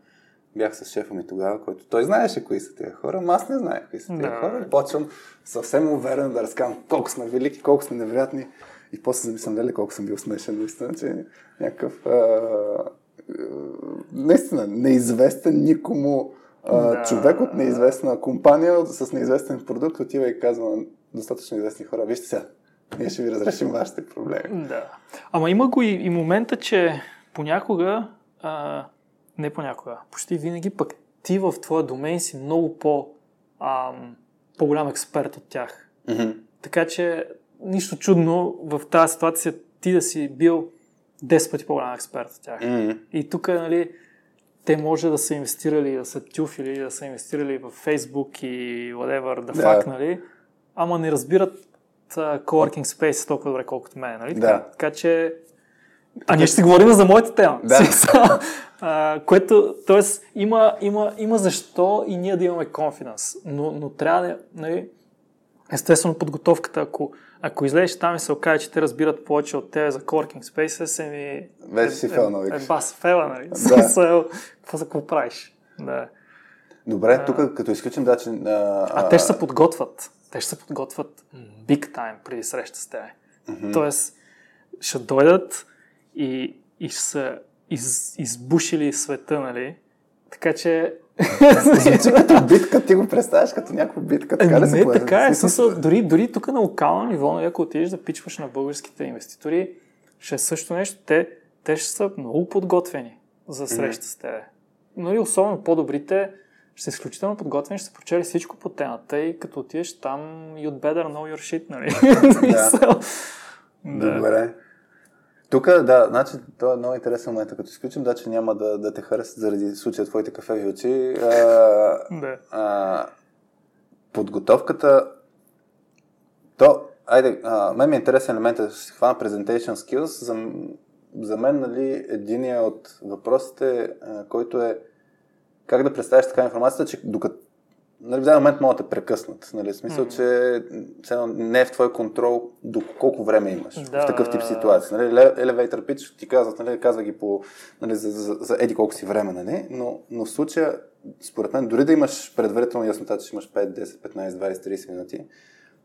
бях с шефа ми тогава, който той знаеше кои са тези хора, но аз не знаех кои са тези да. хора. И почвам съвсем уверен да разказвам колко сме велики, колко сме невероятни. И после замислям, дали колко съм бил смешен, наистина, че някакъв а, а, наистина неизвестен никому а, да. човек от неизвестна компания с неизвестен продукт отива и казва на достатъчно известни хора, вижте сега, ние ще ви разрешим вашите проблеми.
Да. Ама има го и, и момента, че понякога а, не понякога, почти винаги пък ти в твоя домен си много по, ам, по-голям експерт от тях.
Mm-hmm.
Така че нищо чудно в тази ситуация ти да си бил 10 пъти по-голям експерт от тях.
Mm-hmm.
И тук, нали, те може да са инвестирали, да са тюфили, да са инвестирали в Facebook и whatever, да yeah. нали, ама не разбират coworking space толкова добре, колкото мен, нали?
Да.
Така, така че а ние ще си говорим за моята тема.
Да.
а, което, т.е. Има, има, има защо и ние да имаме конфиденс, но, но трябва да, нали, естествено подготовката, ако, ако излезеш там и се окаже, че те разбират повече от тебе за Coworking Spaces, еми...
Вече си фел, нали?
Е, бас, фела, нали? Да. какво за какво правиш? Да.
Добре, тук като изключим, да, че...
А, а, те ще се подготвят. Те ще се подготвят big time преди среща с тебе. Mm-hmm. Тоест, ще дойдат, и, и ще са из, избушили света, нали? Така че...
Звучи като битка, ти го представяш като някаква битка, така
ли се Не, така е. Смисъл, дори, дори тук на локално ниво, нали, ако отидеш да пичваш на българските инвеститори, ще е също нещо. Те, те ще са много подготвени за среща с тебе. Нали, особено по-добрите ще са изключително подготвени, ще са прочели всичко по темата и като отидеш там, you'd better know your shit, нали?
Да. Добре. Тук, да, значи, това е много интересен момент, като изключим, да, че няма да, да те харесат заради случая твоите кафеви очи. А,
да.
а, подготовката, то, айде, а, мен ми е интересен елемент, да се хвана presentation skills. За, за мен, нали, единия от въпросите, а, който е как да представиш така информацията, че докато нали, в даден момент могат да прекъснат. Нали, в смисъл, mm-hmm. че не е в твой контрол до колко време имаш да, в такъв тип ситуация. Нали, elevator pitch ти казват, нали, казва ги по, нали, за, за, за еди колко си време, нали, но, но в случая, според мен, дори да имаш предварително яснота, че имаш 5, 10, 15, 20, 30 минути,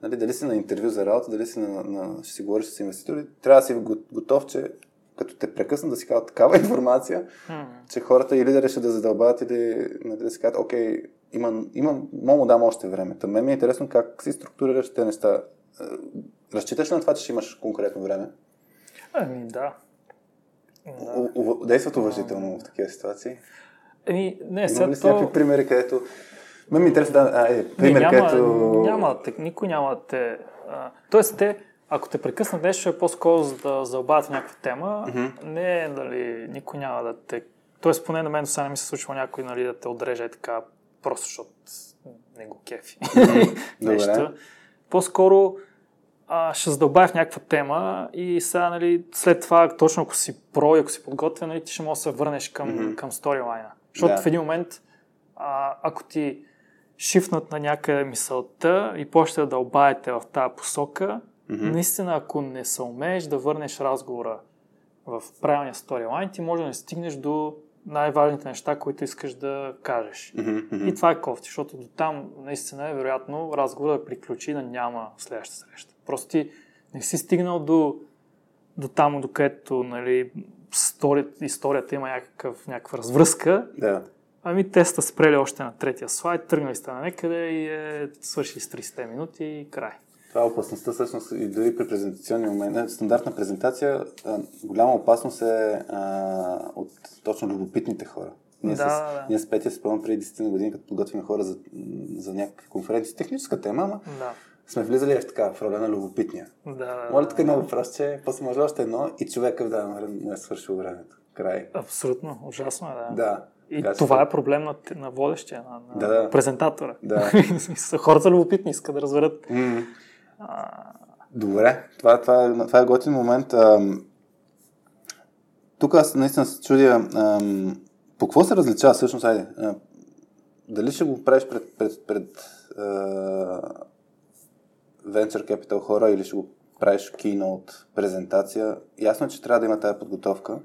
нали, дали си на интервю за работа, дали си на, на ще си говориш с инвеститори, трябва да си готов, че като те прекъснат да си казват такава информация,
hmm.
че хората или да решат да задълбават, или нали, да си казват, окей, има, има, мога му дам още време. Та мен ми е интересно как си структурираш тези неща. Е, разчиташ на това, че ще имаш конкретно време?
Ами, да.
да. Действат уважително в такива ситуации?
Еми, не,
сега. ли си някакви примери, където... Ме ми интересно да... А, е, пример,
не,
няма, където...
Няма, никой няма те... А, тоест, те, ако те прекъснат нещо, е по-скоро за да заобавят някаква тема.
Mm-hmm.
Не, нали, никой няма да те... Тоест, поне на мен до сега не ми се случва някой нали, да те отреже така просто защото не го кефи. Нещо. По-скоро а, ще задълбая в някаква тема и сега, нали, след това, точно ако си про и ако си подготвен, нали, ти ще можеш да се върнеш към, mm-hmm. към сторилайна. Защото yeah. в един момент, а, ако ти шифнат на някъде мисълта и почнете да дълбаете в тази посока,
mm-hmm.
наистина, ако не се умееш да върнеш разговора в правилния сторилайн, ти може да не стигнеш до най-важните неща, които искаш да кажеш.
Mm-hmm.
И това е кофти, защото до там наистина е вероятно разговора да приключи да няма следваща среща. Просто ти не си стигнал до, до там, до където нали, историята, историята има някакъв, някаква развръзка.
Да.
Ами те сте спрели още на третия слайд, тръгнали сте на некъде и е свършили с 30 минути и край.
Това е опасността, всъщност, и дори при презентационни моменти. Стандартна презентация, голяма опасност е а, от точно любопитните хора. Ние,
Да,
с,
да, да.
ние с Петя спомням преди 10 години, като подготвим хора за, за някакви конференции, техническа тема, ама
Да.
сме влизали в така, в роля на любопитния.
Да, да,
Моля
да.
тук едно въпрос, че после може още едно и човека момент му е свършил времето. Край.
Абсолютно, ужасно е, да.
Да.
И
Така че-
това е проблем на, на водещия, на, на
Да, да.
презентатора.
Да.
Хората любопитни, искат да разберат.
М. Добре, това, това, е, това е готин момент. Тук аз наистина се чудя ам, по какво се различава всъщност, айде, а, дали ще го правиш пред, пред, пред а, Venture Capital хора или ще го правиш keynote презентация. Ясно е, че трябва да има тази подготовка.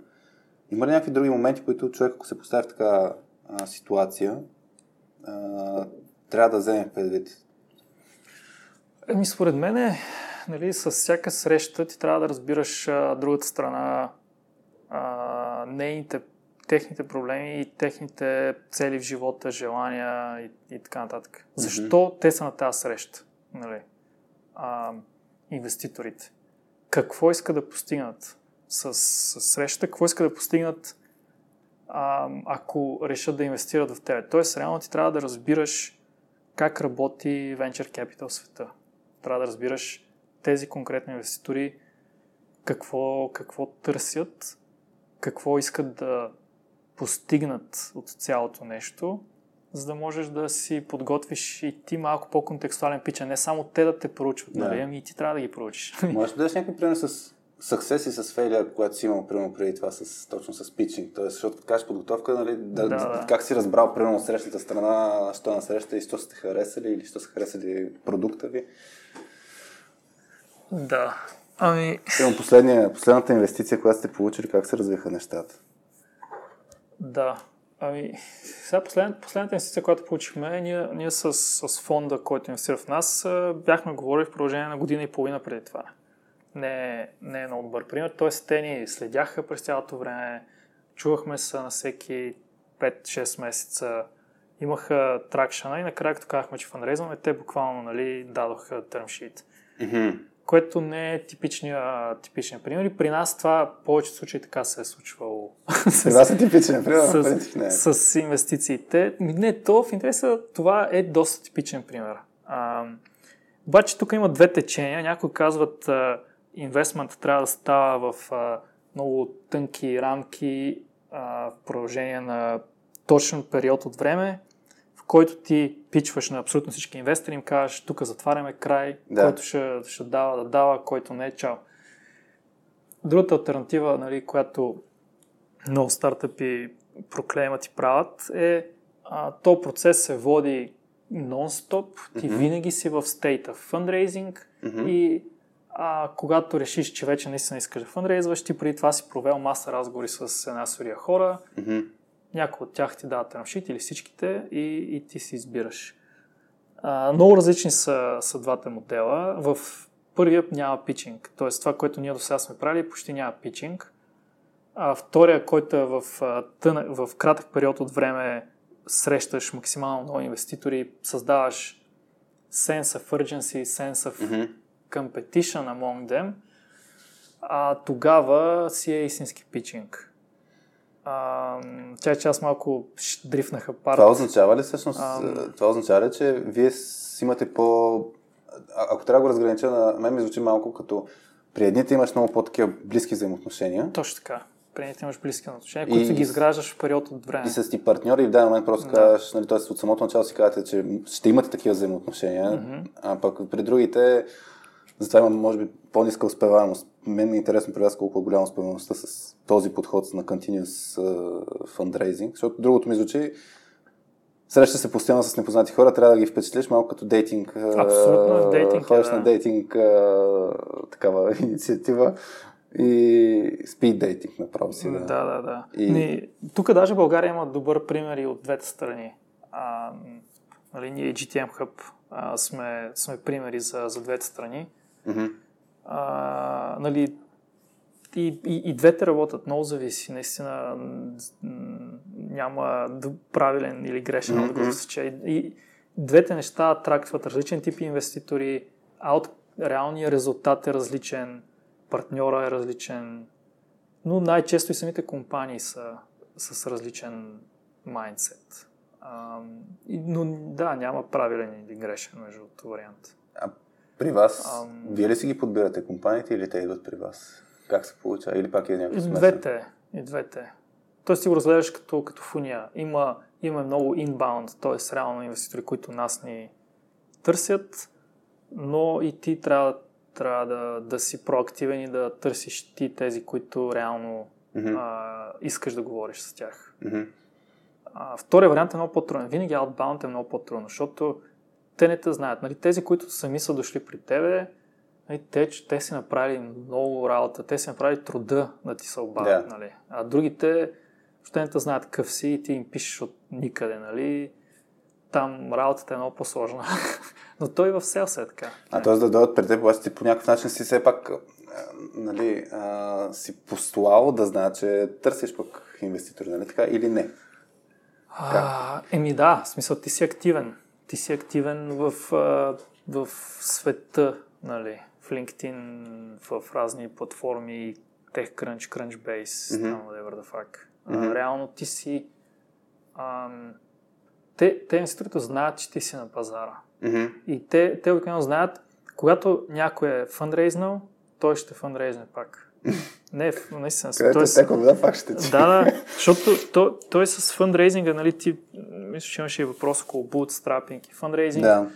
Има ли някакви други моменти, които човек, ако се постави в така а, ситуация, а, трябва да вземе предвид?
Еми, според мен, е, нали, с всяка среща ти трябва да разбираш а, другата страна, а, нейните, техните проблеми и техните цели в живота, желания и, и така нататък. Защо те са на тази среща? Нали? А, инвеститорите. Какво искат да постигнат с, с срещата? Какво искат да постигнат а, ако решат да инвестират в тебе? Тоест, реално ти трябва да разбираш как работи Venture Capital света. Трябва да разбираш тези конкретни инвеститори какво, какво търсят, какво искат да постигнат от цялото нещо, за да можеш да си подготвиш и ти малко по-контекстуален пич, а не само те да те проучват,
Да.
нали? Ами и ти трябва да ги проучиш.
Можеш да дадеш някакви пример с съксес и с фейлия, когато си имал, примерно, преди това, с, точно с питчинг. Тоест, защото като кажеш подготовка, нали, да,
Да, да.
как си разбрал, примерно, от срещната страна, що на среща и що сте харесали или що са харесали продукта ви.
да. Ами,
Примерно, последния, последната инвестиция, която сте получили, как се развиха нещата?
Да. Ами, сега послед, последната инвестиция, която получихме, ние, ние с, с фонда, който инвестира в нас, бяхме говорили в продължение на година и половина преди това. Не, е- не е много добър пример. Тоест, те ни следяха през цялото време, чувахме се на всеки 5-6 месеца, имаха тракшена и накрая, като казахме, че фанрейзваме, те буквално нали, дадоха термшит което не е типичния, типичния пример. И при нас това в повечето случаи така се е случвало.
При вас е типичен пример,
с,
принцип не е.
с инвестициите. Не, то в интереса това е доста типичен пример. А, обаче тук има две течения. Някои казват, а, инвестмент трябва да става в а, много тънки рамки а, в продължение на точен период от време, в който ти пичваш на абсолютно всички инвестори, им казваш, тук затваряме край,
Да.
който ще, ще дава да дава, който не е чао. Другата альтернатива, нали, която много стартъпи проклеймат и правят, е а, то процес се води нон-стоп, ти
Мгм.
винаги си в стейта фандрейзинг
Мгм.
и а, когато решиш, че вече наистина искаш да фандрейзваш, ти преди това си провел маса разговори с една серия хора,
Мгм.
някои от тях ти дават термшит или всичките и, и ти си избираш. А, много различни са, са двата модела. В първия няма питчинг, т.е. това, което ние до сега сме правили, почти няма питчинг. А втория, който е в, в кратък период от време срещаш максимално много инвеститори, създаваш sense of urgency, sense of
Мгм.
Competition among them, а, тогава си е истински питчинг. А, тя че аз малко ш- дрифнаха парт.
Това означава ли всъщност,
Ам.
това означава ли, че вие си имате по... А- ако трябва да го разгранича, на мен ми звучи малко като при едните имаш много по-такива близки взаимоотношения
Точно така. При них имаш близки отношения,
И-
които ги изграждаш в период от време.
и с ти партньори в даден момент просто
Да.
казваш, нали, т.е. от самото начало си казвате, че ще имате такива взаимоотношения,
Мгм.
а пък при другите затова има, може би, по-ниска успеваемост. Мен ми е интересно при вас колко е голяма успеваемостта с този подход на continuous uh, fundraising, защото другото ми звучи среща се постоянно с непознати хора, трябва да ги впечатлиш малко като дейтинг. а,
Абсолютно, в дейтинг
Ходиш
да.
на дейтинг а, такава инициатива и спид дейтинг направо си.
Да,
Да.
да, да.
И-
Ни, тук даже България има добър пример и от двете страни. А, нали, ние GTM Hub а, сме, сме примери за, за двете страни.
Мгм.
А, нали, и, и, и двете работят, много зависи. Наистина няма правилен или грешен
Мгм.
отговор. Mm-hmm. Че и, двете неща трактват различен тип инвеститори, а от реалния резултат е различен, партньора е различен, но най-често и самите компании са с различен майндсет. Но да, няма правилен или грешен между вариант.
А при вас, Ам... вие ли си ги подбирате компаниите или те идват при вас? Как се получава? Или пак е някакво
смесен? Двете. И двете. Тоест си го разгледаш като, като фуния. Има, има много inbound, т.е. реално инвеститори, които нас ни търсят, но и ти трябва, трябва да, да си проактивен и да търсиш ти тези, които реално mm-hmm. а, искаш да говориш с тях.
Mm-hmm.
А, втория вариант е много по-труден. Винаги outbound е много по-трудно, защото те не те знаят. Нали, тези, които сами са дошли при тебе, нали, те, те си направили много работа, те си направили труда да ти се обадят. Yeah. Нали. А другите, ще не те знаят къв си и ти им пишеш от никъде. Нали. Там работата е много по-сложна. Но той в селс е така.
А т.е. да дойдат пред теб, ти по някакъв начин си все пак нали, а, си постулал да знаят, че търсиш пък инвеститори, нали така, или не?
А, еми да, в смисъл ти си активен ти си активен в, в света, нали, в LinkedIn, в разни платформи, TechCrunch, Crunchbase, mm-hmm. whatever the fuck. Mm-hmm. реално ти си... Ам, те, те институциите знаят, че ти си на пазара.
Mm-hmm.
И те, те обикновено знаят, когато някой е фандрейзнал, той ще фандрейзне пак. Не, наистина.
Където той, е теко вода, пак ще
ти. Да, да, защото той, той с фандрейзинга, нали, ти, мисля, че имаше и въпрос около bootstrapping и фандрейзинг.
Да.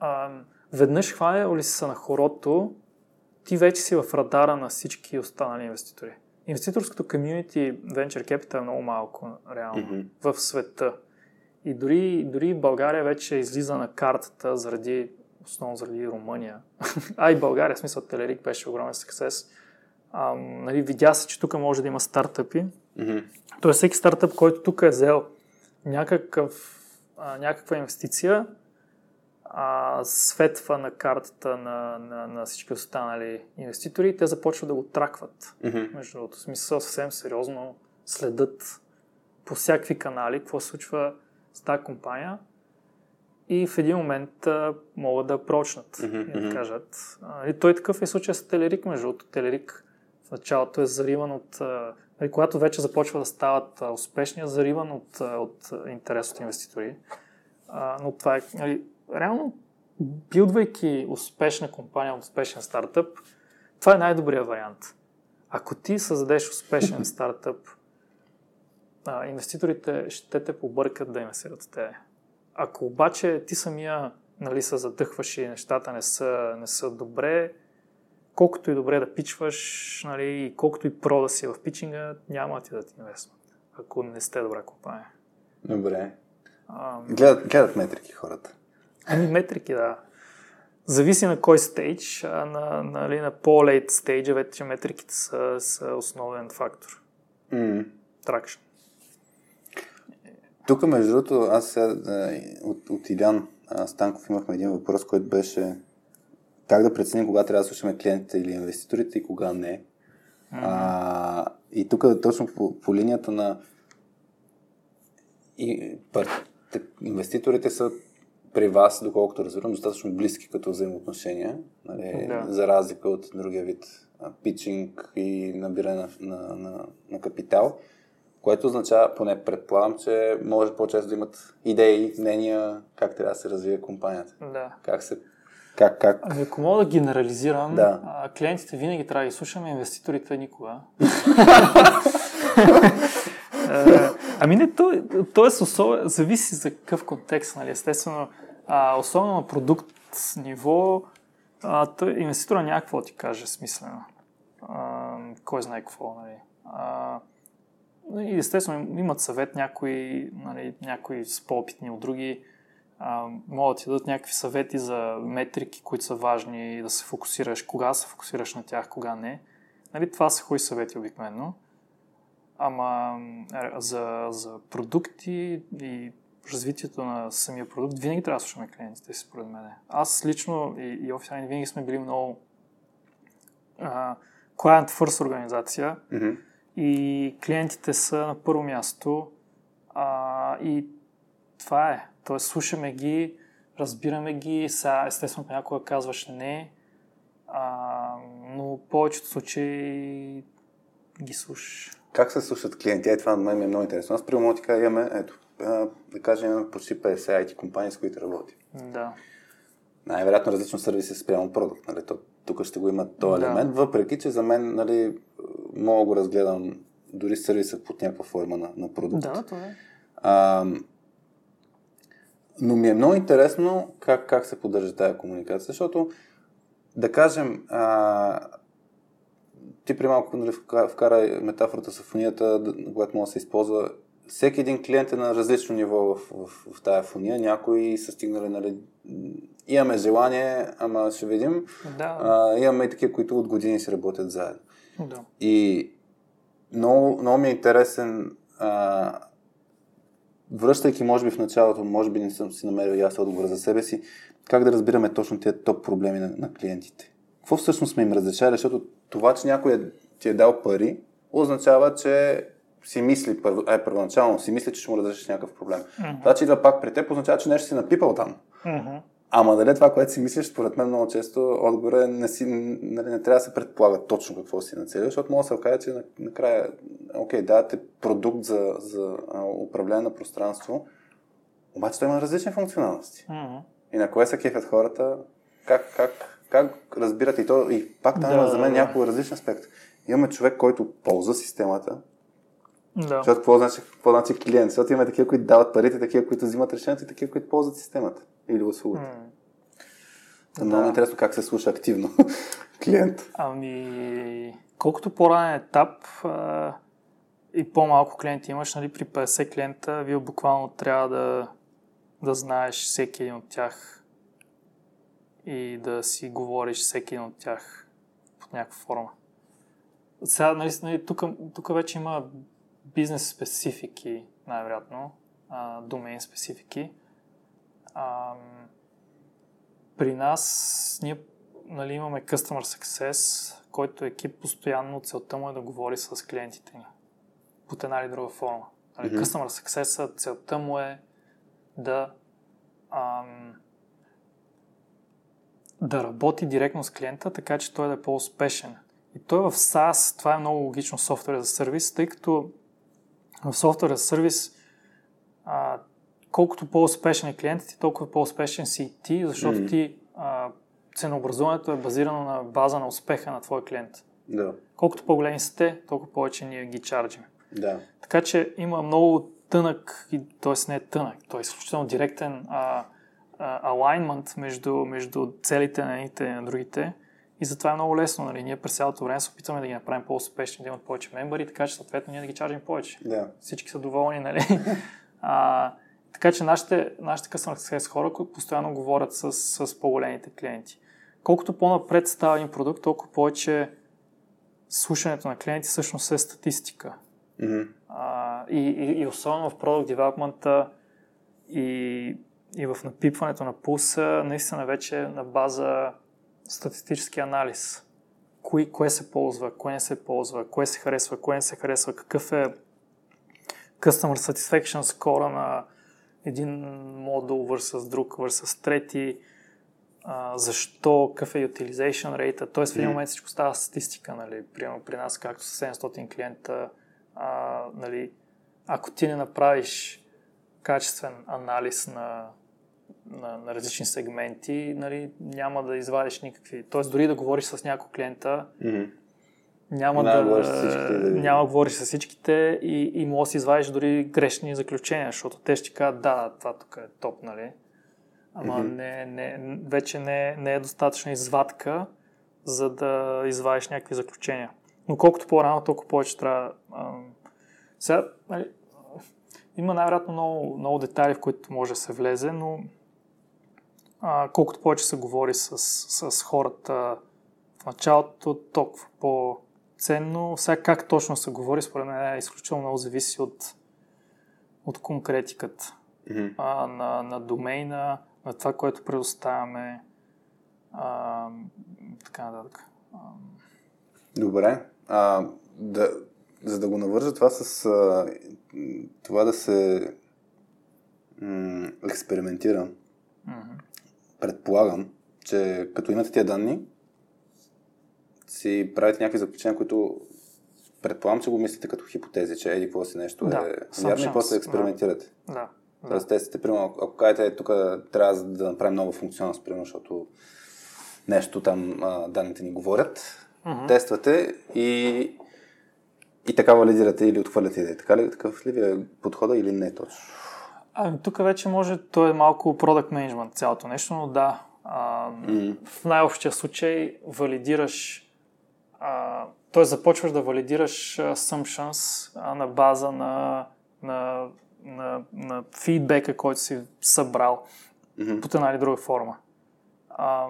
А, веднъж хване ли си на хорото, ти вече си в радара на всички останали инвеститори. Инвеститорското комьюнити Venture Capital е много малко, реално, mm-hmm. в света. И дори, дори България вече излиза на картата заради, основно заради Румъния. а и България, в смисъл Телерик беше огромен съксес а, нали, видя се, че тук може да има стартъпи.
Mm-hmm.
Тоест всеки стартъп, който тук е взел някакъв, а, някаква инвестиция, а, светва на картата на, на, на всички останали инвеститори и те започват да го тракват.
Mm-hmm.
Между другото, смисъл съвсем сериозно следят по всякакви канали какво се случва с тази компания и в един момент а, могат да прочнат
mm-hmm.
и да кажат. А, и той такъв е случай с Телерик, между другото. Телерик в началото е зариван от... Нали, когато вече започва да стават успешни, е зариван от, от интерес от инвеститори. А, но това е... Нали, реално, билдвайки успешна компания, успешен стартъп, това е най-добрият вариант. Ако ти създадеш успешен стартъп, а, инвеститорите ще те побъркат да инвестират в тебе. Ако обаче ти самия нали, се задъхваш и нещата не са, не са добре, колкото и добре да пичваш, нали, и колкото и про да си в пичинга, няма ти да ти инвестват, ако не сте добра компания.
Добре. А, гледат, гледат метрики хората.
Ами метрики, да. Зависи на кой стейдж, а на, нали, на по-лейт стейджа вече метриките са, са основен фактор.
Mm.
Тракшн.
Тук, между другото, аз сега от, от Илян Станков имахме един въпрос, който беше как да преценим кога трябва да слушаме клиентите или инвеститорите и кога не. Mm-hmm. А, и тук точно по, по линията на и, пар, инвеститорите са при вас, доколкото разбирам, достатъчно близки като взаимоотношения, нали, да. за разлика от другия вид питчинг и набиране на, на, на, на капитал, което означава, поне предполагам, че може по-често да имат идеи, мнения, как трябва да се развие компанията.
Да.
Как се как, как?
Ами, ако мога да генерализирам,
да.
а, клиентите винаги трябва да ги слушаме, инвеститорите никога. ами не, то, то е особен, зависи за какъв контекст, нали? естествено, а, особено на продукт ниво, а, той, инвеститора няма какво да ти каже смислено. А, кой знае какво, нали? А, и естествено имат съвет някои, нали, някои с по-опитни от други, а, могат да ти дадат някакви съвети за метрики, които са важни да се фокусираш, кога се фокусираш на тях, кога не. Нали, това са хубави съвети обикновено. Ама за, за продукти и развитието на самия продукт, винаги трябва да слушаме клиентите си, според мен. Аз лично и, и официално винаги сме били много а, client first организация
mm-hmm.
и клиентите са на първо място а, и това е. Тоест, слушаме ги, разбираме ги, сега естествено понякога казваш не, а, но в повечето случаи ги слушаш.
Как се слушат клиенти? Е, това на мен ми е много интересно. Аз при ти кажа, имаме, ето, да кажем, почти 50 IT компании, с които работим.
Да.
Най-вероятно различно сервиси спрямо продукт. Нали? тук ще го има този да. елемент, въпреки че за мен нали, мога го разгледам дори сервиса под някаква форма на, на продукт.
Да, това е.
А, но ми е много интересно как, как се поддържа тази комуникация, защото да кажем, а, ти при малко нали, вкара метафората с фонията, която може да се използва. Всеки един клиент е на различно ниво в, в, в тази фония. Някои са стигнали, нали, имаме желание, ама ще видим.
Да.
А, имаме и такива, които от години си работят заедно.
Да.
И много, много ми е интересен, а, връщайки, може би в началото, може би не съм си намерил и аз отговора за себе си, как да разбираме точно тези топ проблеми на, на клиентите. Какво всъщност сме им разрешали, защото това, че някой е, ти е дал пари, означава, че си мисли, е, първоначално си мисли, че ще му разрешиш някакъв проблем. Mm-hmm. Това, че идва пак при теб, означава, че нещо си напипал там.
Mm-hmm.
Ама дали това, което си мислиш, според мен много често отгоре не, си, нали, не трябва да се предполага точно какво си нацелил, защото може да се окаже, че накрая, окей, давате продукт за, за управление на пространство, обаче той има различни функционалности.
Mm-hmm.
И на кое се кефят хората, как, как, как разбират и то, и пак там да, за мен да, няколко различни аспект. Имаме човек, който ползва системата,
да.
Защото какво значи, какво значи клиент? Защото има такива, които дават парите, такива, които взимат решението и такива, които ползват системата или услугата. Mm. Много да. интересно как се слуша активно клиент.
Ами, колкото по-ранен етап а, и по-малко клиенти имаш, нали, при 50 клиента, вие буквално трябва да, да знаеш всеки един от тях и да си говориш всеки един от тях под някаква форма. Сега, нали, нали тук, тук вече има бизнес специфики, най-вероятно, домейн специфики. А, при нас ние нали, имаме Customer Success, който екип постоянно целта му е да говори с клиентите ни. Под една или друга форма. Нали, mm-hmm. Customer Success целта му е да ам, да работи директно с клиента, така че той да е по-успешен. И той в SaaS, това е много логично софтуер за сервис, тъй като в софтуер за сервис а, колкото по-успешен е клиентът ти, толкова по-успешен си и ти, защото mm-hmm. ти а, ценообразуването е базирано на база на успеха на твоя клиент.
Да.
Колкото по-големи сте, толкова повече ние ги чарджим.
Да.
Така че има много тънък, т.е. не е тънък, т.е. изключително директен а, а, alignment между, между целите на едните и на другите. И затова е много лесно. Нали? Ние през цялото време се опитваме да ги направим по-успешни, да имат повече мембари, така че съответно ние да ги чаржим повече.
Да.
Всички са доволни, нали? а, така че нашите, нашите customer хора, които постоянно говорят с, с по-големите клиенти. Колкото по-напред става един продукт, толкова повече слушането на клиенти всъщност е статистика.
Mm-hmm.
А, и, и, и особено в Product Development и, и в напипването на пулса, наистина вече на база статистически анализ. Кои, кое се ползва, кое не се ползва, кое се харесва, кое не се харесва, какъв е Customer Satisfaction score на един модул versus друг versus трети, а, защо, какъв е utilization rate, т.е. в един момент всичко става статистика, нали, примерно при нас, както с 700 клиента, а, нали, ако ти не направиш качествен анализ на, на, на различни сегменти, нали, няма да извадиш никакви. Т.е. дори да говориш с няколко клиента,
mm-hmm.
няма да, да, да няма да говориш с всичките и, и може да си извадиш дори грешни заключения, защото те ще кажат, да, това тук е топ, нали? Ама mm-hmm. не, не, вече не, не е достатъчна извадка, за да извадиш някакви заключения. Но колкото по-рано, толкова повече трябва. Сега, нали, има най-вероятно много, много детайли, в които може да се влезе, но а, колкото повече се говори с, с хората в началото, толкова по, ценно. Сега как точно се говори, според мен е изключително много зависи от, от конкретиката
mm-hmm.
а, на, на домейна, на това, което предоставяме. А, така нататък.
Добре. А, да, за да го навържа това с а, това да се м- експериментира,
mm-hmm.
Предполагам, че като имате тия данни, си правите някакви заключения, които предполагам, че го мислите като хипотези, че еди какво си нещо да, е вярно и после експериментирате.
Да. да.
Тоест, тестите, примерно, ако кажете, тук трябва да направим нова функционалност, примерно, защото нещо там а, данните ни говорят, uh-huh. тествате и, и така валидирате или отхвърляте идея. Така ли, такъв ли ви е подхода или не точно?
А, тук вече може, то е малко product management цялото нещо, но да, а, mm. в най-общия случай валидираш т.е. започваш да валидираш assumptions а, на база на, на, на, на фидбека, който си събрал mm-hmm. под една или друга форма. А,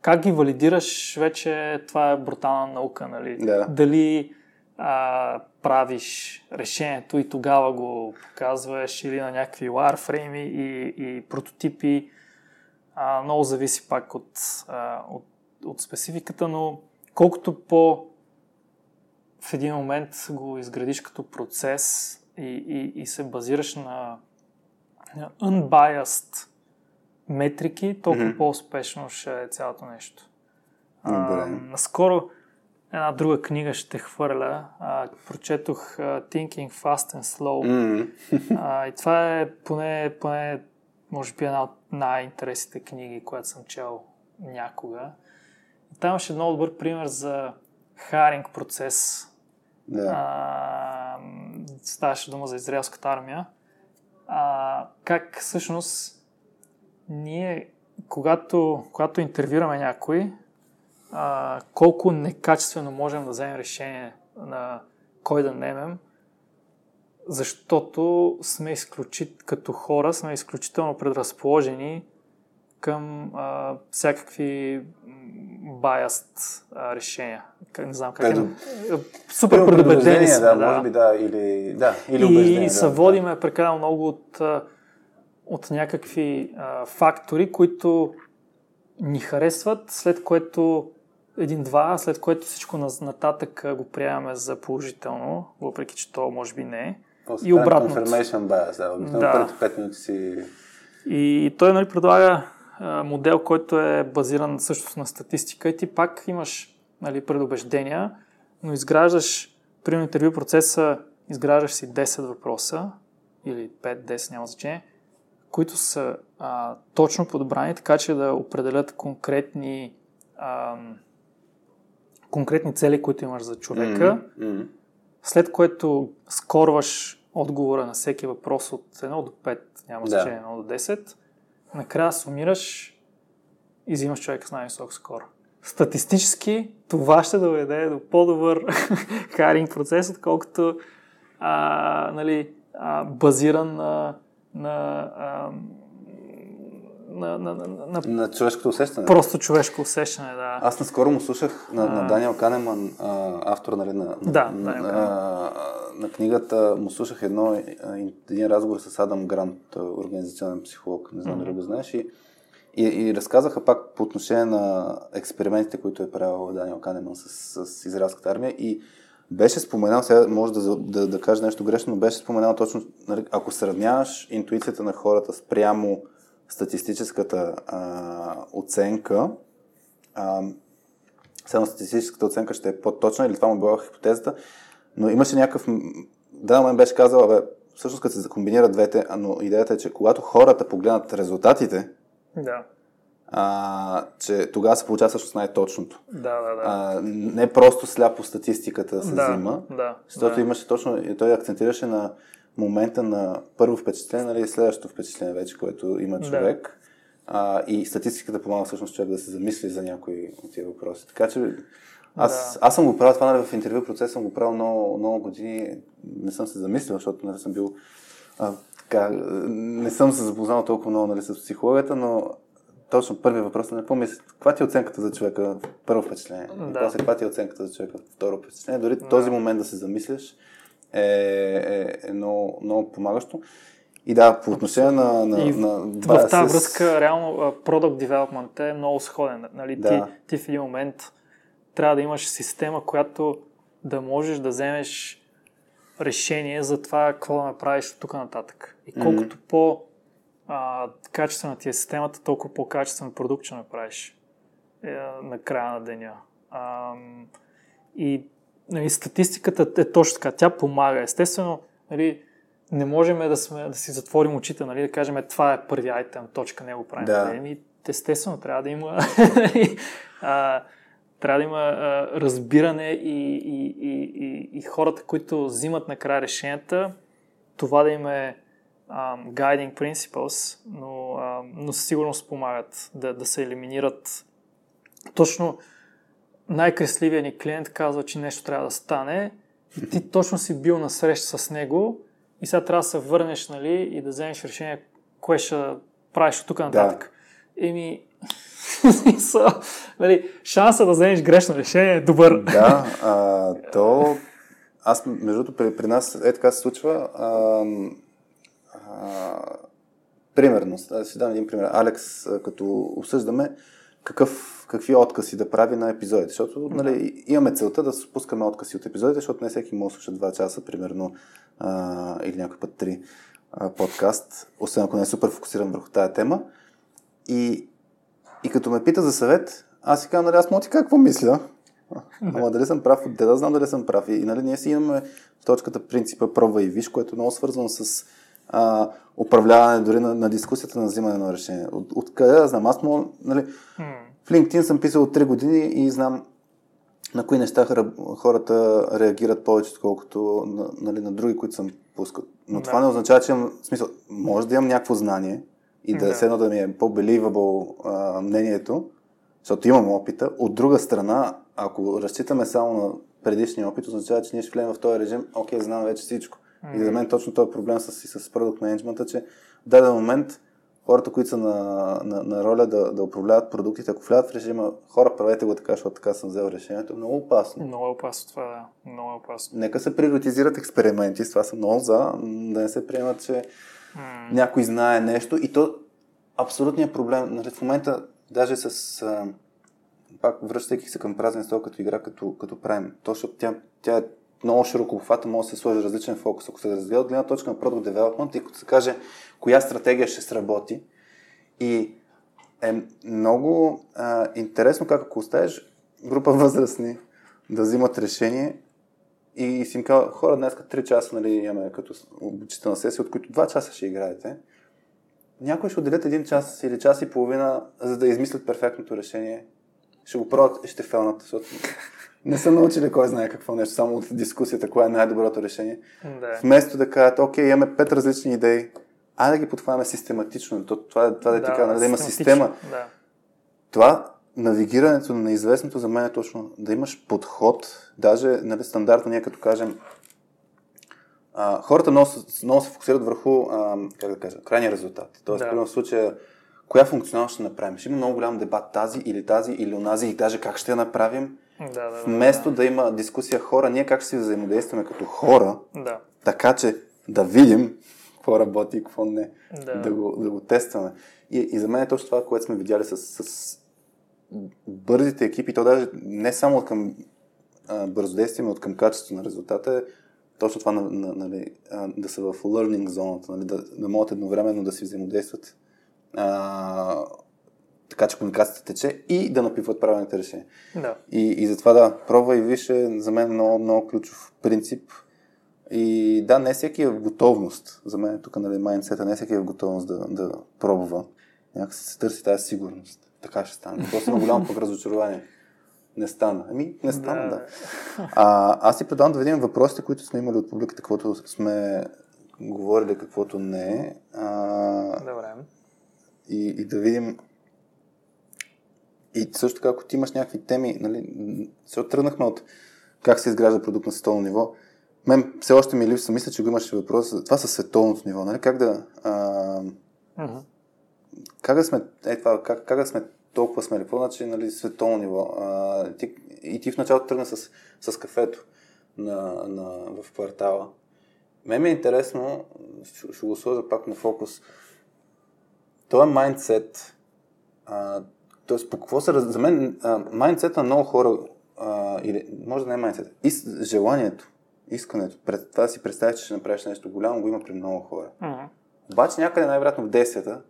как ги валидираш, вече това е брутална наука, нали?
Да.
Дали а, правиш решението и тогава го показваш или на някакви wireframe и, и прототипи. А, много зависи пак от, а, от, от спецификата, но колкото по в един момент го изградиш като процес и, и, и се базираш на, на unbiased метрики, толкова mm-hmm. по-успешно ще е цялото нещо. А, наскоро една друга книга ще хвърля. А, прочетох uh, Thinking Fast and Slow. Mm-hmm. А, и това е поне, поне, може би, една от най-интересните книги, която съм чел някога. И там имаше много добър пример за харинг процес. А, ставаше дума за израелската армия. А, как всъщност ние, когато, когато интервюраме някой, а, колко некачествено можем да вземем решение на кой да немем, защото сме изключително, като хора сме изключително предразположени към а, всякакви баяст решения. Не знам как Предо... е. Супер предубедени
сме. Да, да, може би да, или, да, или
И се да, водиме да. прекалено много от, от някакви а, фактори, които ни харесват, след което един-два, след което всичко нататък го приемаме за положително, въпреки че то може би не е.
И обратно. Confirmation bias, да. да. 5 минути си...
И той нали, предлага модел, който е базиран също на статистика и ти пак имаш нали, предубеждения, но изграждаш, при интервю процеса, изграждаш си 10 въпроса или 5-10, няма значение, които са а, точно подбрани, така че да определят конкретни а, конкретни цели, които имаш за човека, mm-hmm. след което скорваш отговора на всеки въпрос от 1 до 5, няма значение, да. 1 до 10, накрая сумираш и взимаш човека с най-висок скор. Статистически това ще доведе до по-добър харинг процес, отколкото а, нали, а, базиран на, на, а,
на, на, на, на, на човешкото усещане.
Просто човешко усещане, да.
Аз наскоро му слушах на, на Даниел Канеман, а, автор нали, на,
да,
на, на, на книгата, му слушах едно, един разговор с Адам Грант, организационен психолог, не знам mm-hmm. дали го знаеш, и, и, и разказаха пак по отношение на експериментите, които е правил Даниел Канеман с, с израелската армия и беше споменал, сега може да, да, да кажа нещо грешно, но беше споменал точно, нали, ако сравняваш интуицията на хората спрямо статистическата а, оценка, а, само статистическата оценка ще е по-точна или това му била хипотезата, но имаше някакъв... Да, мен беше казал, бе, всъщност като се комбинират двете, но идеята е, че когато хората погледнат резултатите,
да.
а, че тогава се получава всъщност най-точното.
Да, да, да.
А, не просто сляпо статистиката се
да,
взима,
да,
защото
да.
имаше точно, и той акцентираше на момента на първо впечатление, нали, следващото впечатление вече, което има човек. Да. А, и статистиката помага всъщност човек да се замисли за някои от тези въпроси. Така че аз, да. аз съм го правил това нали, в интервю процес, съм го правил много, много години. Не съм се замислил, защото нали, съм бил а, така, не съм се запознал толкова много нали, с психологията, но точно първият въпрос е какво мисля, каква ти е оценката за човека първо впечатление? Да. После, каква ти е оценката за човека второ впечатление? Дори да. този момент да се замисляш е, е, е много, много помагащо. И да, по отношение на, на,
и
на
в тази връзка, реално, Product Development е много сходен. Нали? Да. Ти, ти в един момент трябва да имаш система, която да можеш да вземеш решение за това какво да направиш от тук нататък. И колкото mm-hmm. по а, качествена ти е системата, толкова по-качествен продукт ще направиш е, на края на деня. А, и нали, статистиката е точно така. Тя помага. Естествено, нали, не можем да, сме, да си затворим очите, нали, да кажем, това е първи айтем, точка, не го правим.
Да.
Еми, естествено, трябва да има а, трябва да има а, разбиране и, и, и, и, и хората, които взимат накрая решенията, това да им е um, guiding principles, но, um, но със сигурност помагат да, да се елиминират. Точно най-кресливият ни клиент казва, че нещо трябва да стане и ти точно си бил на среща с него и сега трябва да се върнеш нали, и да вземеш решение кое ще правиш от тук нататък. Да. Еми, нали, шанса да вземеш грешно решение е добър.
Да, а, то аз, между другото, при, при нас е така се случва. А, а, примерно, да си дам един пример. Алекс, като обсъждаме какъв, какви откази да прави на епизодите, защото нали, имаме целта да спускаме откази от епизодите, защото не всеки може да слуша 2 часа, примерно, а, или някой път 3 а, подкаст, освен ако не е супер фокусиран върху тази тема. И, и като ме пита за съвет, аз си казвам, нали, аз ти какво мисля, Ама дали съм прав, де да знам дали съм прав. И нали, ние си имаме точката принципа пробва и виж, което е много свързано с а, управляване дори на, на дискусията на взимане на решение. От, откъде да знам? Аз мога, нали, в LinkedIn съм писал от 3 години и знам на кои неща хората реагират повече, отколкото на, нали, на други, които съм пускал. Но да. това не означава, че имам смисъл. Може да имам някакво знание и да, да. едно да ми е по-беливабъл мнението, защото имам опита. От друга страна, ако разчитаме само на предишния опит, означава, че ние ще влезем в този режим, окей, знам вече всичко. Mm-hmm. И за мен точно този проблем с, с продукт менеджмента, че в даден момент хората, които са на, на, на роля да, да управляват продуктите, ако влязат в режима, хора, правете го така, защото така съм взел решението, много опасно.
Много е опасно това, да. Много е опасно.
Нека се приоритизират експерименти, с това съм много за, да не се приемат, че mm. някой знае нещо и то абсолютният проблем, нали, в момента даже с пак връщайки се към празен стол като игра, като, като правим, то, защото тя, тя е много широко обхвата, може да се сложи различен фокус. Ако се разгледа от гледна точка на Product Development и като се каже коя стратегия ще сработи и е много а, интересно как ако оставиш група възрастни да взимат решение и си им казва, хора, днес 3 часа нали, имаме като обучителна сесия, от които 2 часа ще играете. Някой ще отделят един час или час и половина, за да измислят перфектното решение ще го пробват и ще фелнат, защото не са научили кой знае какво нещо, само от дискусията, кое е най-доброто решение. Да. Вместо да кажат, окей, имаме пет различни идеи, айде да ги подхваме систематично. Това, това, това да, да ти кажа, нали, да има система.
Да.
Това навигирането на неизвестното за мен е точно да имаш подход, даже нали, стандартно ние като кажем а, хората много, много се фокусират върху, а, как да кажа, крайния резултат. Тоест, да. в случая коя функционално ще направим. Ще има много голям дебат тази или тази или онази и даже как ще я направим.
Да, да,
Вместо
да,
да има дискусия хора, ние как ще си взаимодействаме като хора,
да.
така че да видим какво работи и какво не,
да,
да, го, да го тестваме. И, и за мен е точно това, което сме видяли с, с бързите екипи, то даже не само от към а, бързодействие, но от към качество на резултата е точно това на, на, нали, а, да са в learning зоната, нали, да, да могат едновременно да си взаимодействат а, така че комуникацията тече и да напиват правилните решения.
Да.
И, и затова да, пробва и више за мен много, много ключов принцип. И да, не всеки е в готовност. За мен тук, нали, майндсета, не всеки е в готовност да, да пробва. Някак се търси тази сигурност. Така ще стане. Просто на голямо пък разочарование. Не стана. Ами, не стана, да. да. А, аз си предавам да видим въпросите, които сме имали от публиката, каквото сме говорили, каквото не е.
Добре
и, и да видим и също така, ако ти имаш някакви теми, нали, се оттръгнахме от как се изгражда продукт на световно ниво, мен все още ми липсва, мисля, че го имаше въпрос, това са световното ниво, нали? Как да... А, uh-huh. Как да сме, е това, как, как да сме толкова смели? Какво значи, нали, световно ниво? А, ти, и ти в началото тръгна с, с кафето на, на, в квартала. Мен ми е интересно, ще, ще го сложа пак на фокус, този майндсет, т.е. по какво се... За мен майндсет на много хора, а, или може да не е майндсет, из, желанието, искането, пред, това да си представиш, че ще направиш нещо голямо, го има при много хора.
Uh-huh.
Обаче някъде най-вероятно в действията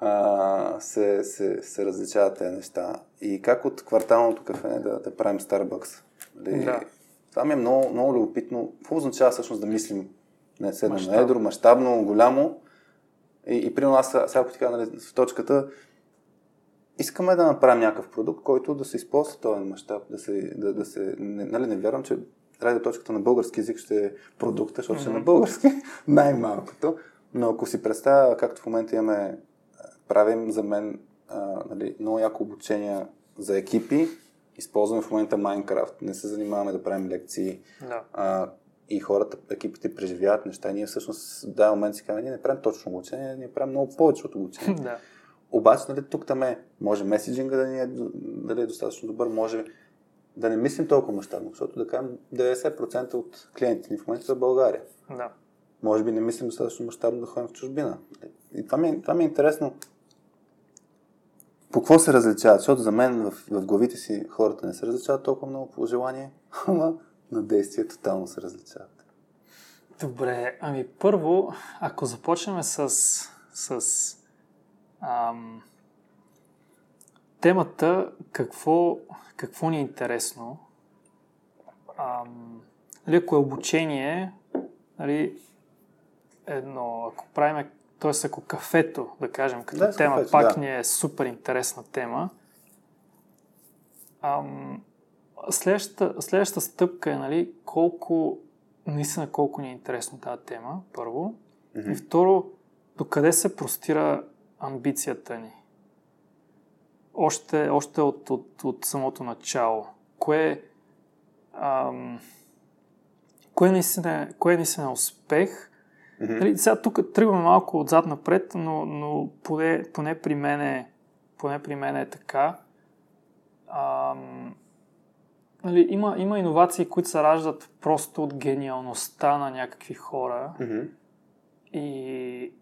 а, се, се, се различават тези неща. И как от кварталното кафе да, да правим Starbucks? Нали?
Да.
Това ми е много, много любопитно. Какво означава всъщност да мислим не седна на едро, мащабно, голямо? И, и примерно аз сега, ако ти кажа нали, в точката, искаме да направим някакъв продукт, който да се използва този мащаб, да се, да, да се не, нали, не вярвам, че точката на български язик ще е продукта, защото mm-hmm. ще е на български, най-малкото. Но ако си представя, както в момента имаме, правим за мен а, нали, много яко обучение за екипи, използваме в момента Minecraft, не се занимаваме да правим лекции.
Да.
А, и хората, екипите преживяват неща. Ние всъщност в даден момент си казваме, ние не правим точно обучение, ние правим много повече от обучение.
да.
Обаче, нали, тук там е, може меседжинга да ни е, дали е достатъчно добър, може да не мислим толкова мащабно, защото да кажем 90% от клиентите ни в момента са в България.
Да.
Може би не мислим достатъчно мащабно да ходим в чужбина. И това ми, това ми е интересно. По какво се различават? Защото за мен в, в главите си хората не се различават толкова много по желание, ама на действие тотално се различават.
Добре, ами първо, ако започнем с, с ам, темата какво, какво ни е интересно, ам, нали, ако е обучение, нали, едно, ако правим, т.е. ако кафето, да кажем, като да, тема, кафето, пак да. ни е супер интересна тема, ам, следващата, следващата стъпка е, нали, колко, наистина колко ни е интересно тази тема, първо. Mm-hmm. И второ, докъде се простира амбицията ни. Още, още от, от, от самото начало. Кое, ам, кое, наистина, кое наистина е успех? Mm-hmm. Нали, сега тук тръгваме малко отзад напред, но, но поне, поне, при мен е, поне при мен е така. Ам, нали, има, има иновации, които се раждат просто от гениалността на някакви хора.
Mm-hmm.
И,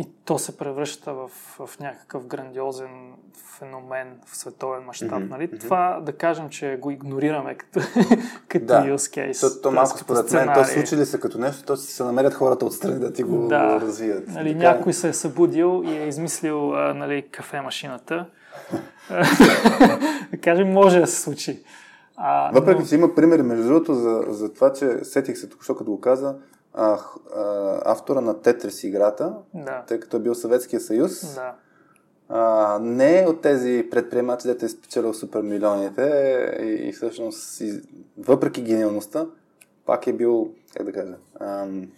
и то се превръща в, в някакъв грандиозен феномен в световен мащаб. Mm-hmm. Нали? Това да кажем, че го игнорираме като, като да. use case.
То, то малко според мен, то случи ли се като нещо, то се намерят хората отстрани да ти го
да.
развият.
Нали, така... Някой се е събудил и е измислил а, нали, кафе машината. да кажем, може да се случи.
А, Въпреки, но... че има примери, между другото, за, за това, че сетих се току-що, като го каза, а, а, автора на Тетрис играта,
да.
тъй като е бил Съветския съюз.
Да.
А, не е от тези предприемачи, дете е спечелил супер милионите и, и всъщност, и, въпреки гениалността, пак е бил, как да кажа, ам,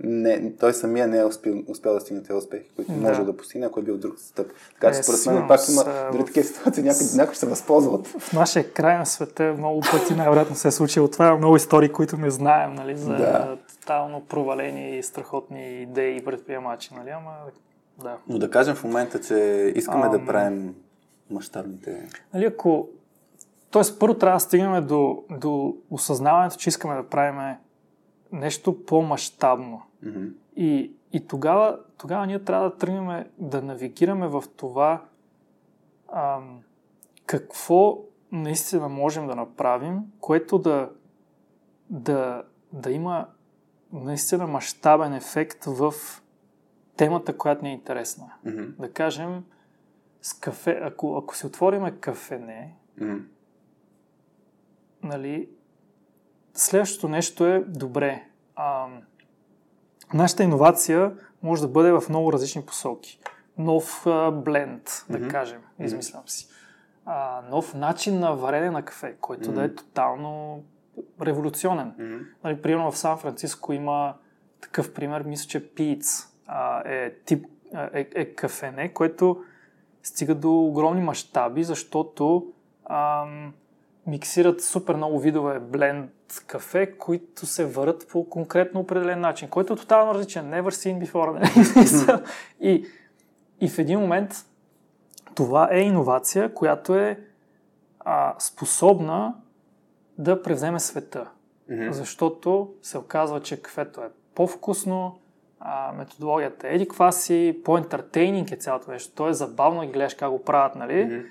не, той самия не е успел, успял да стигне тези успехи, които да. може да постигне, ако е бил друг стъп. Така че е, според мен пак има дори такива ситуации, някой, някой ще се възползват.
В нашия край на света много пъти най-вероятно се е случило това. Е много истории, които не знаем, нали, за да. Тотално провалени и страхотни идеи и предприемачи, нали, ама да.
Но да кажем в момента, че искаме Ам... да правим мащабните...
Нали, ако... Тоест, първо трябва да стигнем до, до осъзнаването, че искаме да правим нещо по-масштабно.
Mm-hmm.
И, и тогава, тогава ние трябва да тръгнем да навигираме в това ам, какво наистина можем да направим, което да, да, да има наистина мащабен ефект в темата, която ни е интересна.
Mm-hmm.
Да кажем, с кафе, ако, ако си отвориме кафене,
mm-hmm.
нали, Следващото нещо е добре. А, нашата иновация може да бъде в много различни посоки. Нов а, бленд, да mm-hmm. кажем, измислям си. А, нов начин на варене на кафе, който mm-hmm. да е тотално революционен.
Mm-hmm.
Нали, примерно в Сан Франциско има такъв пример, мисля, че Пиц е тип е, е кафене, което стига до огромни мащаби, защото ам, миксират супер много видове бленд кафе, които се върят по конкретно определен начин, който е тотално различен. Never seen before. Нали? и, и в един момент това е иновация, която е а, способна да превземе света.
Mm-hmm.
Защото се оказва, че кафето е по-вкусно, а, методологията е еди си, по-ентертейнинг е цялото нещо. То е забавно и гледаш как го правят, нали?
Mm-hmm.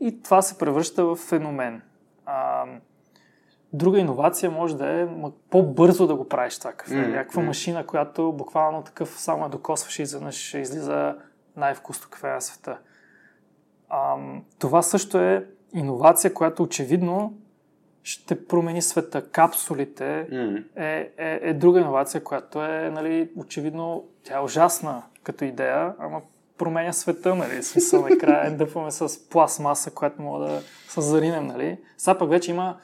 И това се превръща в феномен. А, друга иновация може да е по-бързо да го правиш това кафе. Mm-hmm. Някаква машина, която буквално такъв само я докосваш и изведнъж излиза най-вкусно кафе на света. А, това също е иновация, която очевидно ще промени света. Капсулите mm. е, е, е друга иновация, която е, нали, очевидно, тя е ужасна като идея, ама променя света, нали? Смисъл накрая дъпваме с пластмаса, която мога да се заринем, нали? Сега пък вече има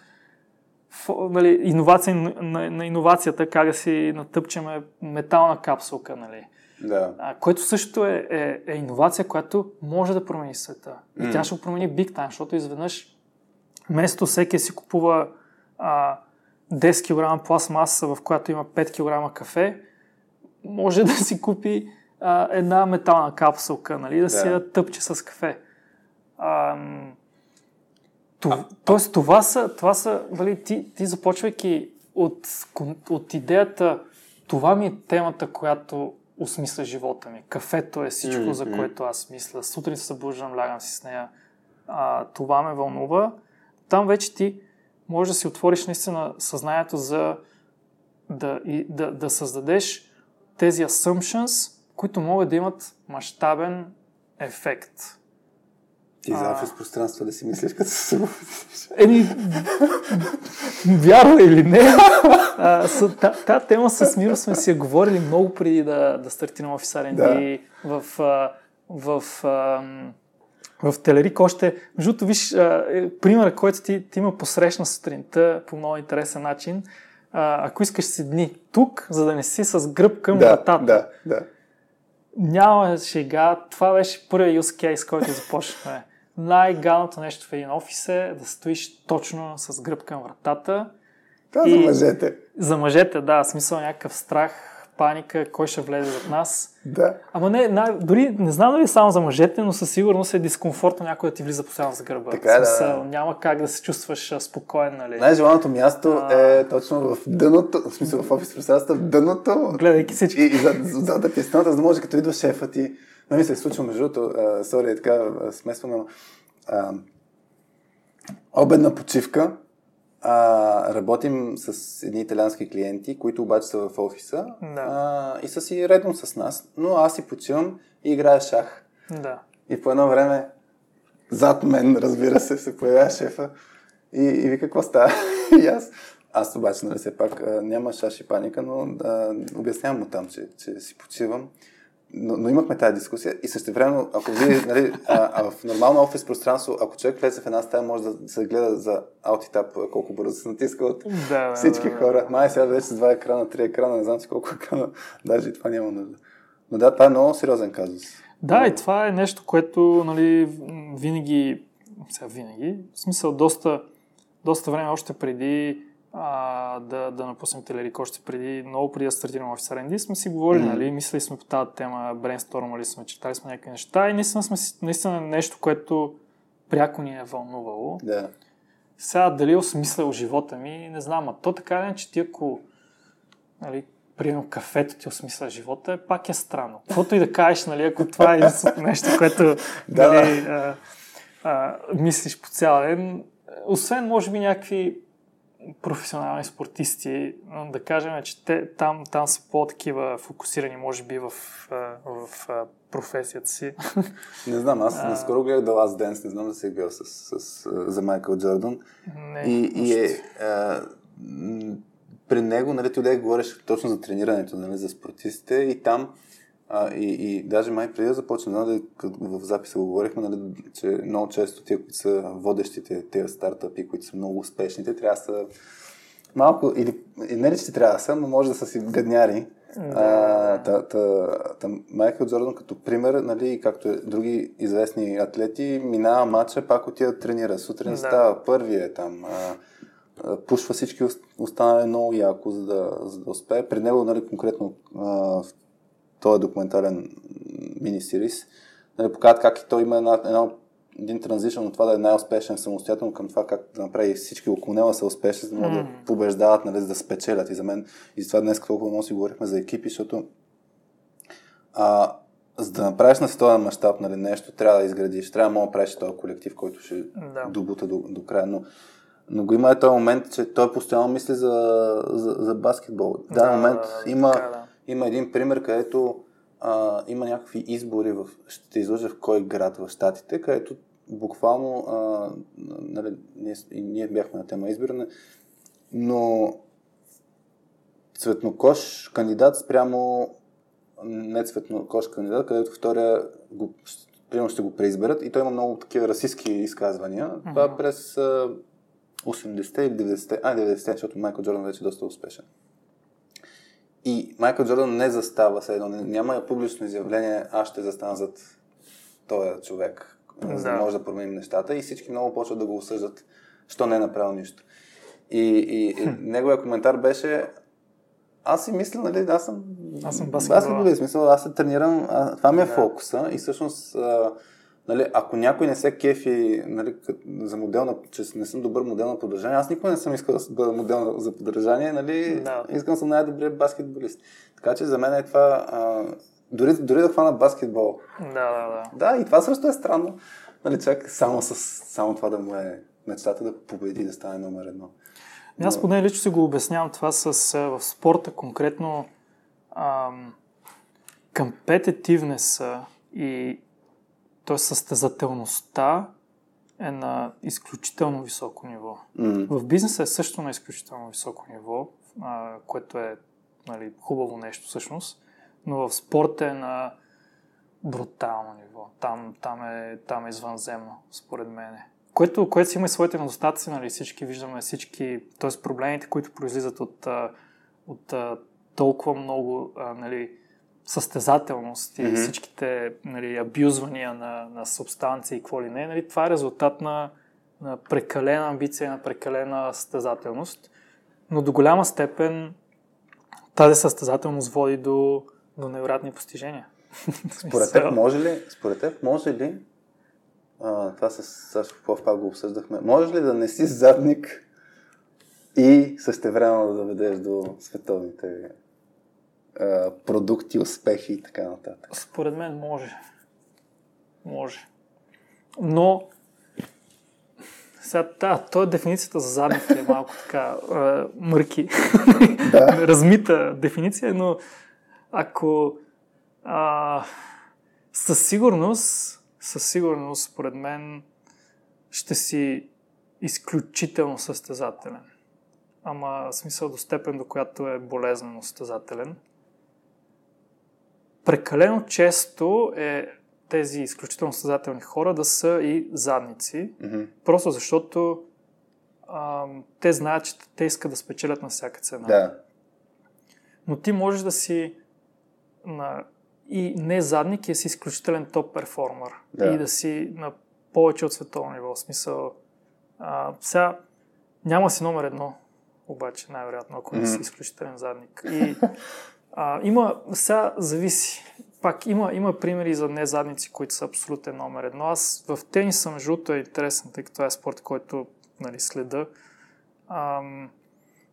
нали, иновация на, на иновацията, как да си натъпчеме метална капсулка, нали?
Да.
А, което също е, е, е иновация, която може да промени света. И mm. тя ще го промени big time, защото изведнъж вместо всеки си купува а, 10 кг пластмаса, в която има 5 кг кафе, може да си купи а, една метална капсулка, нали, да, да. си я тъпче с кафе. А, това, а, тоест, това са, това са нали, ти, ти започвайки от, от идеята, това ми е темата, която осмисля живота ми. Кафето е всичко, mm-hmm. за което аз мисля. Сутрин се събуждам, лягам си с нея. А, това ме вълнува. Там вече ти можеш да си отвориш наистина съзнанието за да, и, да, да създадеш тези assumptions, които могат да имат мащабен ефект.
Ти за офис пространство да си мислиш, като се
Еми, вярва или не, тази тема с Миро сме си я говорили много преди да, да стартирам офис R&D да. в, в, в, в Телерик още. Между виж, е, примера, който ти, ти има посрещна сутринта по много интересен начин. А, ако искаш си дни тук, за да не си с гръб към
да,
вратата.
Да, да.
Няма шега. Това беше първият use case, който започнахме. Най-галното нещо в един офис е да стоиш точно с гръб към вратата.
Да, и... за мъжете.
За мъжете, да. Смисъл някакъв страх, паника, кой ще влезе от нас.
Да.
Ама не, най- дори не знам дали е само за мъжете, но със сигурност е дискомфортно някой да ти влиза постоянно с гърба.
Така е,
смисъл, да. Няма как да се чувстваш спокоен, нали?
Най-желаното място а... е точно в дъното, в смисъл в офис пространството, в дъното.
Гледайки всички.
И, и зад, зад ти е стената, за да може като идва шефа ти. Но ми се е случило между другото, сори, така смесваме, обедна почивка, а, работим с едни италиански клиенти, които обаче са в офиса
да.
а, и са си редно с нас, но аз си почивам и играя шах.
Да.
И по едно време зад мен, разбира се, се появява шефа и, и вика, какво става? и аз, аз обаче, нали, все пак няма шаш и паника, но да, обяснявам му там, че, че си почивам но, но имахме тази дискусия и също време, ако вие, нали, а, а в нормално офис пространство, ако човек влезе в една стая, може да се гледа за аутитап колко бързо се натиска от
да,
всички
да,
хора. Май сега вече с два екрана, три екрана, не знам си колко екрана, даже и това няма нужда. Но да, това е много сериозен казус.
Да, и това е нещо, което нали, винаги, сега винаги, в смисъл доста, доста време още преди а, да, да напуснем Телерик още преди, много преди да стартираме в R&D, сме си говорили, mm-hmm. нали, мислили сме по тази тема, брейнстормали сме, читали сме някакви неща и наистина сме наистина нещо, което пряко ни е вълнувало.
Да.
Сега дали е осмислял живота ми, не знам, а то така е, че ти ако нали, примерно кафето ти осмисля живота, е, пак е странно. Каквото и да кажеш, нали, ако това е нещо, което нали, а, а, мислиш по цял ден, освен може би някакви професионални спортисти, да кажем, че те там, там са по-такива фокусирани, може би, в, в, в професията си.
Не знам, аз наскоро гледах The Last Dance, не знам да си е гледал с, с, с, за Майкъл Джордан.
Не,
и, и е, а, при него, нали, ти говориш точно за тренирането, нали, за спортистите и там а, и, и даже май преди да започнем, нали, в записа го говорихме, нали, че много често тия, които са водещите, тези стартъпи, които са много успешните, трябва да са малко, или не ли, че трябва да са, но може да са си гадняри. Да. та, та, та, Майкъл Джордан като пример, нали, както е, други известни атлети, минава матча, пак отива да тренира. Сутрин да. става, първия е там. А, пушва всички останали много яко, за да, за да успее. При него, нали, конкретно а, този документален мини-сирис, нали, показват как и той има една, една един транзишън от това да е най-успешен самостоятелно към това как да направи всички около него са успешни, за да могат mm. да побеждават, нали, за да спечелят. И за мен, и за това днес толкова много си говорихме за екипи, защото а, за да направиш на световен мащаб нали, нещо, трябва да изградиш, трябва да правиш този колектив, който ще да. добута до, до края. Но, но го има е този момент, че той постоянно мисли за, за, за баскетбол. В да, момент да, има, така, да има един пример, където а, има някакви избори, в, ще излъжа в кой град в Штатите, където буквално, а, нали, ние, и ние бяхме на тема избиране, но цветнокош кандидат спрямо не цветнокош кандидат, където втория го, примерно ще го преизберат и той има много такива расистски изказвания. Mm-hmm. Това през 80-те или 90-те, а 90-те, защото Майкъл Джордан вече е доста успешен. И Майкъл Джордан не застава се едно, няма публично изявление, аз ще застана зад този човек, да. за да може да променим нещата и всички много почват да го осъждат, що не е направил нищо. И, и, и неговия коментар беше, аз си мисля, нали, аз съм...
Аз съм баскетболист.
смисъл, аз се тренирам, а, това ми е да. фокуса и всъщност, а, нали, ако някой не се кефи нали, за модел на, че не съм добър модел на поддържание, аз никога не съм искал да бъда модел за поддържание, нали, да. искам съм най-добрият баскетболист. Така че за мен е това, а, дори, дори да хвана баскетбол.
Да, да, да.
Да, и това също е странно. Нали, човек само, с, само това да му е мечтата да победи, да стане номер едно.
Но... Аз поне лично си го обяснявам това с, в спорта конкретно ам, компетитивнеса и т.е. състезателността е на изключително високо ниво. Mm. В бизнеса е също на изключително високо ниво, а, което е нали, хубаво нещо всъщност, но в спорта е на брутално ниво. Там, там, е, там е извънземно, според мен което, което си има и своите недостатъци, нали, всички виждаме всички, т.е. проблемите, които произлизат от, от толкова много нали, състезателност и mm-hmm. всичките нали, абюзвания на, на субстанции и какво ли не, нали, това е резултат на, на прекалена амбиция, на прекалена състезателност. Но до голяма степен тази състезателност води до, до невероятни постижения.
Според теб може ли, според теб може ли а, това с Сашо Попов пак го обсъждахме. Може ли да не си задник и същевременно да доведеш до световните а, продукти, успехи и така нататък?
Според мен може. Може. Но сега, да, то е дефиницията за задник е малко така а, мърки. Да. Размита дефиниция, но ако а, със сигурност със сигурност, според мен, ще си изключително състезателен. Ама смисъл до степен, до която е болезнено състезателен. Прекалено често е тези изключително състезателни хора да са и задници, mm-hmm. просто защото а, те знаят, че те искат да спечелят на всяка цена.
Да.
Но ти можеш да си на и не задник, и си изключителен топ перформер. Да. И да си на повече от световно ниво. В смисъл, а, сега няма си номер едно, обаче най-вероятно, ако не mm-hmm. си изключителен задник. И а, има, сега зависи. Пак има, има примери за незадници, които са абсолютен номер едно. Аз в тениса, между другото, е интересен, тъй като е спорт, който нали, следа. Ам,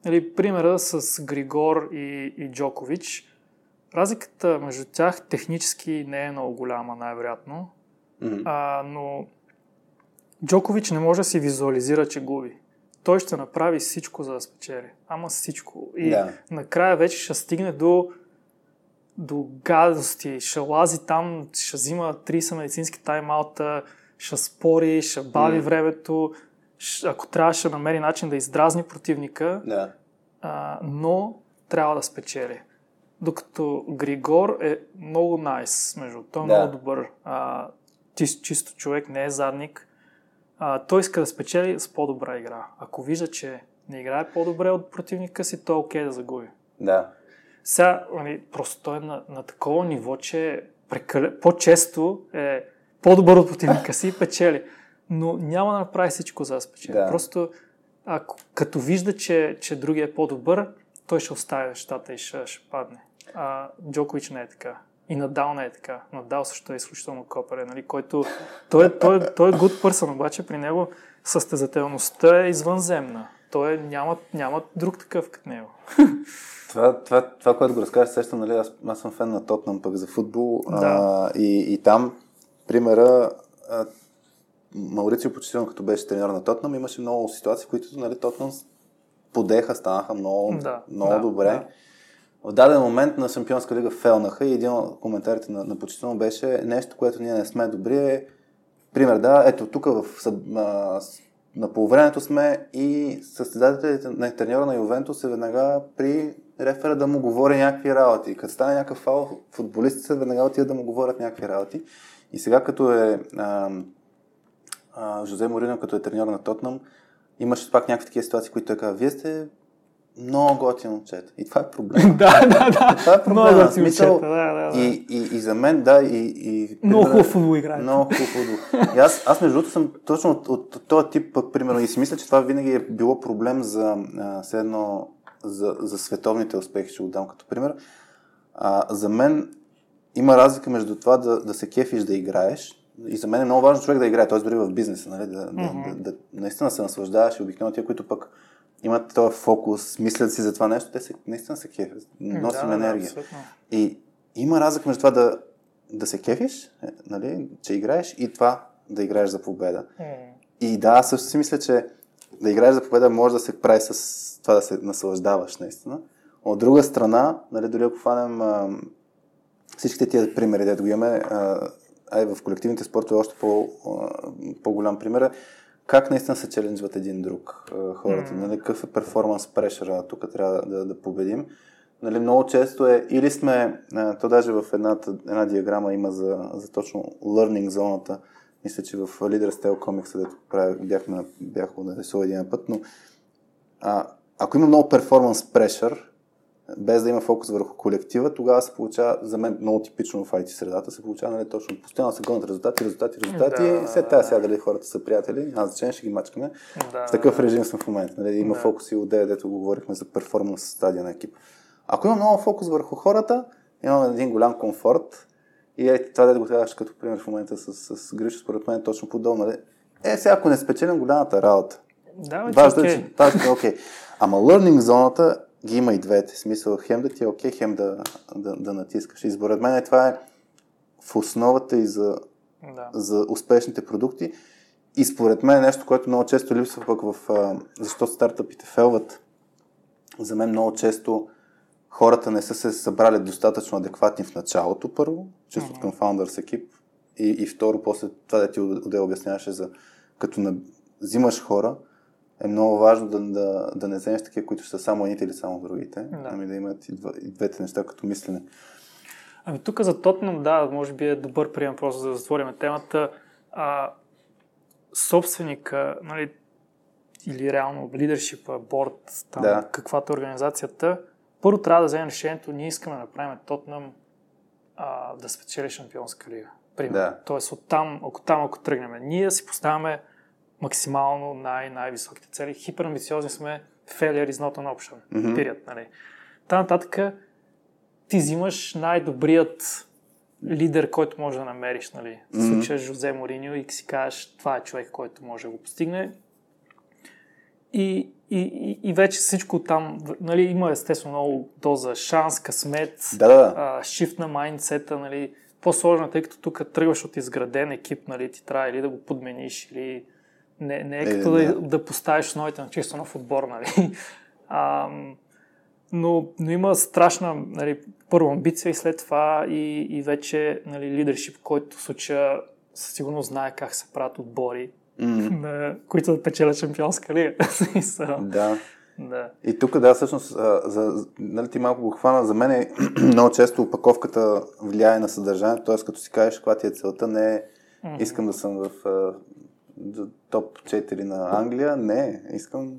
нали, примера с Григор и, и Джокович – Разликата между тях технически не е много голяма, най-вероятно. Mm-hmm. А, но Джокович не може да си визуализира, че губи. Той ще направи всичко, за да спечели. Ама всичко. И yeah. накрая вече ще стигне до, до гадости. Ще лази там, ще взима 30 медицински тайм-аута, ще спори, ще бави mm. времето. Ще, ако трябва, ще намери начин да издразни противника.
Yeah.
А, но трябва да спечели. Докато Григор е много найс, между той е да. много добър. А, чист, чисто човек, не е задник. А, той иска да спечели с по-добра игра. Ако вижда, че не играе по-добре от противника си, то е окей okay да загуби.
Да.
Сега, нали, просто той е на, на такова ниво, че прекале... по-често е по-добър от противника си и печели. Но няма да направи всичко за да спечели. Да. Просто ако, като вижда, че, че другия е по-добър, той ще остави нещата и ще, ще падне. А, Джокович не е така. И Надал не е така. Надал също е изключително копере, нали, който... Той, е, той, той е good person, обаче при него състезателността е извънземна. Той е, няма, няма друг такъв като него.
Това, това, това, което го разкажеш, сещам, нали, аз, аз съм фен на Тотнам пък за футбол да. а, и, и там, примера, а, Маурицио почтено като беше тренер на Тотнам, имаше много ситуации, в които нали, Тотнам подеха, станаха много, да, много да, добре. Да в даден момент на Шампионска лига фелнаха и един от коментарите на, на почтено беше нещо, което ние не сме добри е пример, да, ето тук в, а, на полувремето сме и състезателите на треньора на Ювентус е веднага при рефера да му говори някакви работи. Като стане някакъв фал, футболистите веднага отиват да му говорят някакви работи. И сега като е а, а, Жозе Морино, като е треньор на Тотнам, имаше пак някакви такива ситуации, които той казва, вие сте много готин момчета. И това е проблем.
да, да, да.
Това е проблем.
Много
смисъл,
да, да, да.
И, и, и, за мен, да, и... и
много хубав футбол играе.
Много хубав футбол. И аз, аз между другото съм точно от, от, от този тип, примерно, и си мисля, че това винаги е било проблем за, а, едно, за, за световните успехи, ще го дам като пример. А, за мен има разлика между това да, да се кефиш да играеш, и за мен е много важно човек да играе, т.е. дори в бизнеса, нали? да, mm-hmm. да, да, да, наистина се наслаждаваш и обикновено тия, които пък имат този фокус, мислят си за това нещо, те се, наистина се кефят, носим да, енергия. Да, и има разлика между това да, да се кефиш, е, нали, че играеш и това да играеш за победа. Mm. И да, също си мисля, че да играеш за победа може да се прави с това да се наслаждаваш наистина. От друга страна, нали, дори ако фанем а, всичките тия примери, дето го имаме, а, ай в колективните спортове още по, по-голям пример е как наистина се челенджват един друг хората. Mm. Нали, какъв е перформанс прешера, тук трябва да, да, да победим. Нали, много често е, или сме, то даже в една, една диаграма има за, за точно learning зоната, мисля, че в Leaders Tale Comics, където бяхме, бях нарисувал един път, но а, ако има много перформанс прешър, без да има фокус върху колектива, тогава се получава, за мен много типично в IT средата, се получава нали, точно постоянно се гонят резултати, резултати, резултати. Да, след тази сега дали хората са приятели, аз значение ще ги мачкаме. Да, в такъв режим съм в момента. Нали, има да. фокус и от дето го говорихме за перформанс стадия на екип. Ако има много фокус върху хората, имаме един голям комфорт. И е, това да го трябваше като пример в момента с, с Гришо, според мен е точно подобно. Нали? Е, сега ако не спечелим голямата работа.
Да, Важно
е, че okay. е окей. Ама learning зоната ги има и двете. Смисъл, хем да ти е окей, хем да, да, да натискаш. И според мен това е в основата и за, да. за успешните продукти. И според мен е нещо, което много често липсва пък в... Защо стартъпите фелват? За мен много често хората не са се събрали достатъчно адекватни в началото, първо, чисто mm-hmm. към Founders екип. И, и второ, после това да ти отдел обясняваше за като на, взимаш хора, е много важно да, да, да не вземеш такива, които са само едните или само другите, да. ами да имат и, два, и двете неща като мислене.
Ами тук за Тотнам, да, може би е добър прием просто за да затворим темата. А, собственика, нали, или реално лидершипа, борт, там, да. каквато е организацията, първо трябва да вземем решението, ние искаме да направим Тотнам а, да спечели шампионска лига. Пример. Да. Тоест от там, ако там, ако тръгнем, ние си поставяме максимално най- най-високите цели. Хиперамбициозни сме, failure is not an option. Mm-hmm. Period, нали. Та нататък ти взимаш най-добрият лидер, който може да намериш, нали. Mm-hmm. Случая Жозе Мориньо и си кажеш, това е човек, който може да го постигне. И, и, и, и вече всичко там, нали, има естествено много доза шанс, късмет,
да, да. А,
shift на майндсета, нали, по-сложно, тъй като тук тръгваш от изграден екип, нали, ти трябва или да го подмениш, или не, не е, е като е, да, да поставиш основите на чисто на отбор, нали? А, но, но има страшна, нали, първо амбиция и след това и, и вече нали, лидершип, който в случая със сигурност знае как се правят отбори, mm. на, които да печелят шампионска лига.
да. Да. И тук, да, всъщност, за, нали, ти малко го хвана, за мен е много често опаковката влияе на съдържанието, т.е. като си кажеш каква ти е целта, не е искам да съм в топ 4 на Англия. Не, искам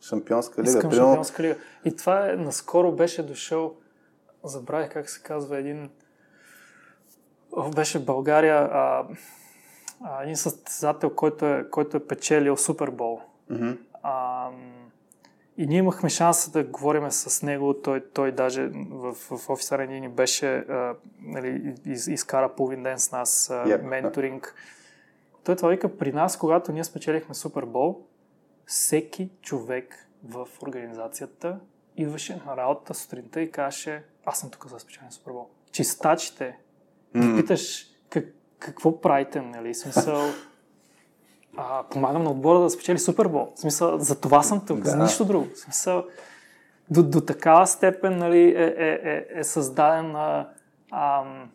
шампионска лига.
Искам Примерно... шампионска лига. И това е, наскоро беше дошъл, забравих как се казва, един беше в България а, а, един състезател, който е, който е печелил Супербол. Mm-hmm. А, и ние имахме шанса да говорим с него. Той, той даже в, в офиса ни беше, а, нали, из, изкара половин ден с нас а, yeah. менторинг. Той това вика, при нас, когато ние спечелихме Супербол, всеки човек в организацията идваше на работа сутринта и каже, аз съм тук за спечелен Супербол. Чистачите, mm. питаш как, какво правите, нали? Смисъл, а, помагам на отбора да спечели Супербол. В смисъл, за това съм тук, да. за нищо друго. В смисъл, до, до такава степен нали, е, е, е, е създадена ам,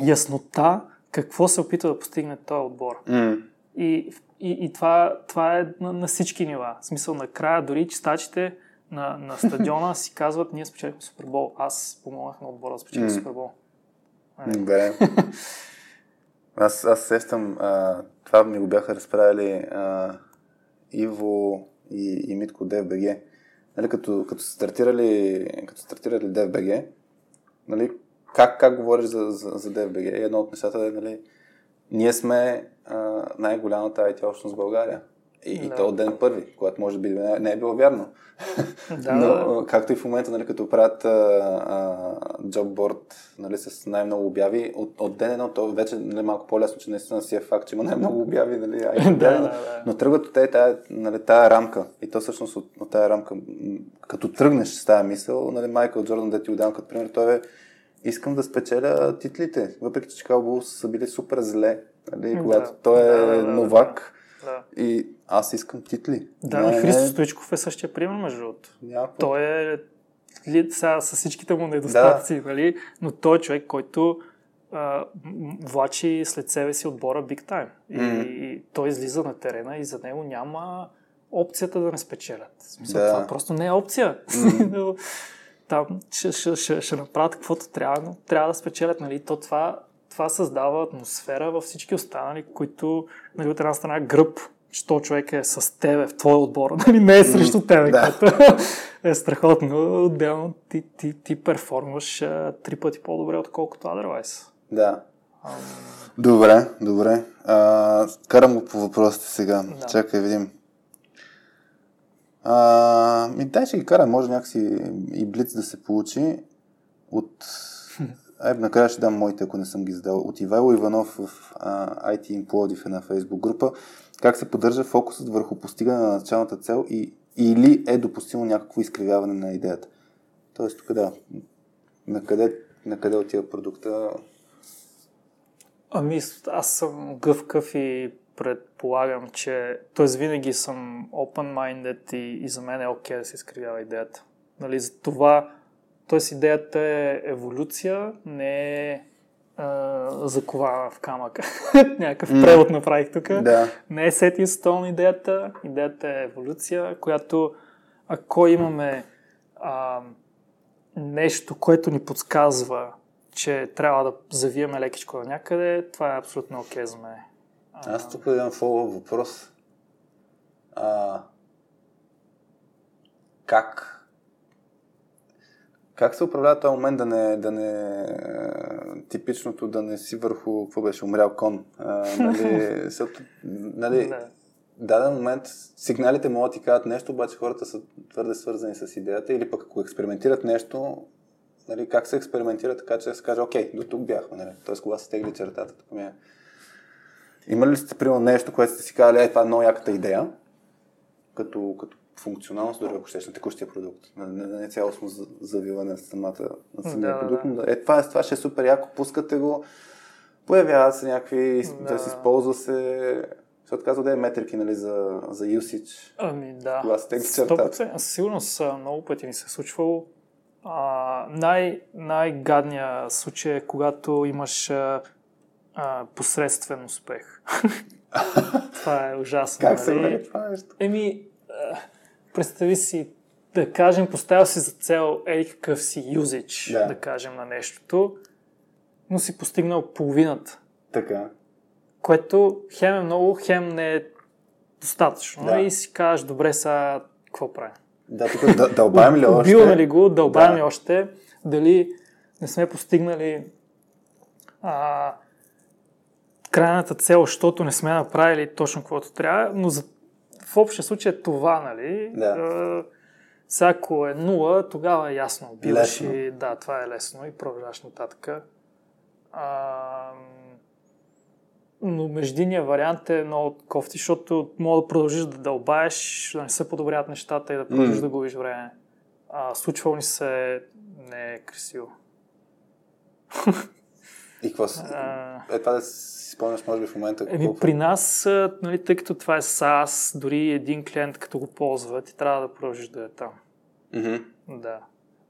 яснота какво се опитва да постигне този отбор.
Mm.
И, и, и това, това е на, на всички нива. В смисъл, накрая дори чистачите на, на стадиона си казват, ние спечелихме Супербол. Аз помогнах на отбора да спечели
Mm.
Супербол.
Добре. Аз, аз сещам, а, това ми го бяха разправили а, Иво и, и Митко DFBG. Нали, като, като стартирали, като стартирали DFBG, нали, как, как говориш за, за, за DFBG? И едно от нещата е, нали, ние сме а, най-голямата IT общност в България. И, и
Да.
то от ден първи, когато може би не, не е било вярно.
Да,
Но,
да.
както и в момента, нали, като правят джобборд нали, с най-много обяви, от, от ден едно, то вече нали, малко по-лесно, че наистина си е факт, че има най-много обяви, нали, а,
Да, да,
но,
да.
но тръгват от тая, нали, тая рамка. И то всъщност от, от тая рамка, като тръгнеш с тая мисъл, нали, Майкъл Джордан, да ти отдам като пример, той е искам да спечеля титлите, въпреки че Чикаго Булс са били супер зле, нали,
Да.
когато той е
Да, да, да, да.
новак
Да,
и аз искам титли.
да
Не,
и Христо
не,
Стоичков е същия пример, между другото.
някакво-
Той е сега с всичките му недостатъци, нали? но той е човек, който а, влачи след себе си отбора big time. И,
Мгм.
и той излиза на терена и за него няма опцията да не спечелят. В смисъл,
Да.
Това просто не е опция. Но Там ще, ще, ще, ще направят каквото трябва, но трябва да спечелят. Нали? То това, това създава атмосфера във всички останали, които нали, от една страна гръб, що човек е с тебе в твой отбор, нали? не е срещу тебе,
да.
което е страхотно. Отделно ти, ти, ти перформваш а, три пъти по-добре, отколкото otherwise.
Да. Добре, добре. А, карам го по въпросите сега.
Да.
Чакай, видим. А, ми дай ще ги карам, може някакси и блиц да се получи. От... Ай, накрая ще дам моите, ако не съм ги задал. От Ивайло Иванов в а, IT in Плодив, една фейсбук група. Как се поддържа фокусът върху постигане на началната цел и, или е допустимо някакво изкривяване на идеята? Тоест, тук да. Накъде, накъде отива продукта?
Ами, аз съм гъвкав и предполагам, че... т.е. винаги съм open-minded и, и за мен е окей да се изкривява идеята. Нали, за това... т.е. идеята е еволюция, не е закована в камък. Някакъв превод направих тук.
Да.
Не е in stone идеята. Идеята е еволюция, която ако имаме а, нещо, което ни подсказва, че трябва да завиеме лекичко на някъде, това е абсолютно окей за мен.
Аз тук имам фоллоу въпрос. А, как как се управлява този момент да не, да не типичното да не си върху, какво беше, умрял кон? А, нали, защото, нали,
Да.
даден момент сигналите могат да ти кажат нещо, обаче хората са твърде свързани с идеята или пък ако експериментират нещо, нали, как се експериментира така, че да се каже, окей, до тук бяхме, нали? Тоест, кога се тегли чертата, тук ми е. Има ли сте, примерно, нещо, което сте си казали, е, това е много яката идея, като, като функционалност, дори ако щеш на текущия продукт. Не, не, не цялостно за- завиване на самата на самия
Да,
продукт,
да.
е, това, е- това ще е супер яко, пускате го, появяват се някакви, да,
Да.
се използва се, защото казва да е метрики, нали, за, за usage.
Ами да.
Кога се тегли чертата.
100%. Със сигурност много пъти ни се е случвало. А, най- най-гадният случай е когато имаш а, посредствен успех. това е ужасно.
Как се
нали?
прави това нещо?
Еми, а, представи си, да кажем, поставя си за цел еди какъв си юзич,
Да.
да. кажем, на нещото, но си постигнал половината,
Така.
което хем е много, хем не е достатъчно.
Да.
И си кажеш, добре, сега какво правим?
Да, тук да, дълбаем ли още?
Убиваме ли го, дълбаем
Да.
ли още, дали не сме постигнали а, крайната цел, защото не сме направили точно каквото трябва, но за, в общия случай е това, нали?
Да.
А, сега ако е нула, тогава е ясно.
Лесно.
и да, това е лесно и продължаваш нататък. А, но междинният вариант е много кофти, защото мога да продължиш да дълбаеш, да не се подобряват нещата и да продължиш
М.
да губиш време. А, случвало ни се не е красиво.
И какво.
А,
Е, това да си спомняш, може би, в момента.
Еми, при нас, нали, тъй като това е SaaS, дори един клиент като го ползва, ти трябва да продължиш да е там.
Мгм.
Да.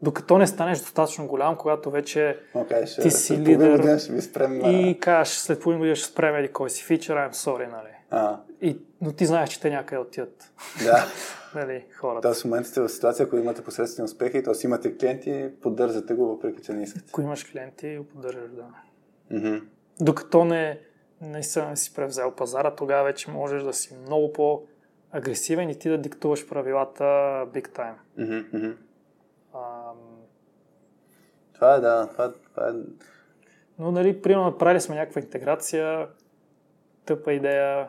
докато не станеш достатъчно голям, когато вече
okay, ще,
ти си лидер
година ще ви спрем,
и кажеш след половин година ще спрем или кой си фичър, I'm sorry, нали?
А.
И, но ти знаеш, че те някъде отиват.
Да.
нали, хората.
Тоест в момента сте в ситуация, ако имате посредствени успехи, т.е. имате клиенти, поддържате го, въпреки че не искате.
Ако имаш клиенти, го поддържаш, да.
Mm-hmm.
Докато не, наистина не си превзел пазара, тогава вече можеш да си много по-агресивен и ти да диктуваш правилата big time.
Mm-hmm.
Ам...
Това е, да. Това, това е...
Но, нали, примерно, направили сме някаква интеграция, тъпа идея,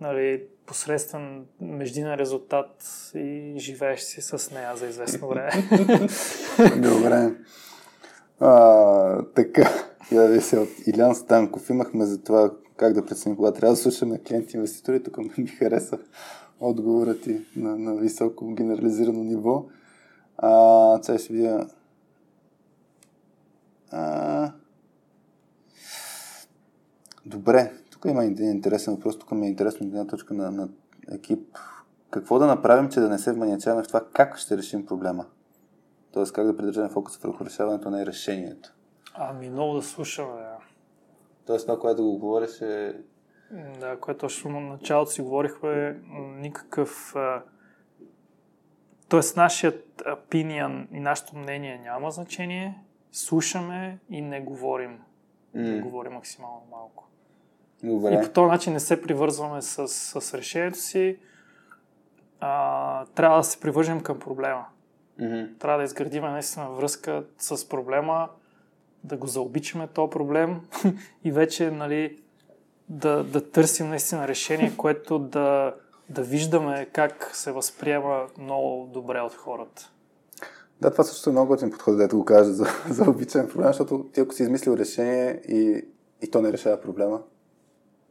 нали, посредствен междинен резултат и живееш си с нея за известно време.
Добре. А, така, ви се от Илян Станков. Имахме за това как да преценим, когато трябва да слушаме клиенти инвеститори. Тук ми хареса отговорът ти на, на високо генерализирано ниво. А, сега ще видя. А... Добре, тук има един интересен въпрос. Тук ми е интересно една точка на, на екип. Какво да направим, че да не се вманячаваме в това как ще решим проблема? Тоест как да придържаме фокуса върху решаването на решението?
Ами много да слушаме. Да.
Тоест това, което го говориш е...
Да, което точно на началото си говорихме, никакъв... Тоест нашият опинион и нашето мнение няма значение. Слушаме и не говорим. Mm. Не говорим максимално малко.
Добре.
И по този начин не се привързваме с, с решението си. А, трябва да се привържем към проблема.
Mm-hmm.
Трябва да изградим наистина връзка с проблема, да го заобичаме този проблем и вече нали, да, да търсим наистина решение, което да, да виждаме как се възприема много добре от хората.
Да, това също е много готин подход, да го кажа за, за обичен проблем, защото ти ако си измислил решение и, и то не решава проблема,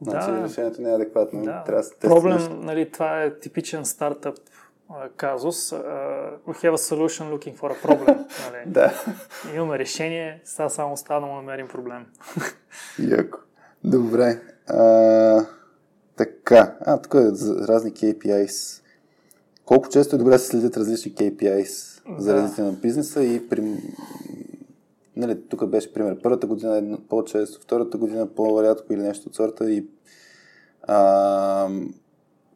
значи
да,
решението не е адекватно.
Да.
Трябва да се
Проблем, нали, това е типичен стартъп казус. Uh, we have a solution looking for a problem. Нали?
да.
Имаме решение, сега само остава да му намерим проблем.
Яко. Добре. А, така. А, тук е за разни KPIs. Колко често е добре да се следят различни KPIs за
Да.
развитие на бизнеса и при... Нали, тук беше пример. Първата година е по-често, втората година по-рядко или нещо от сорта и а,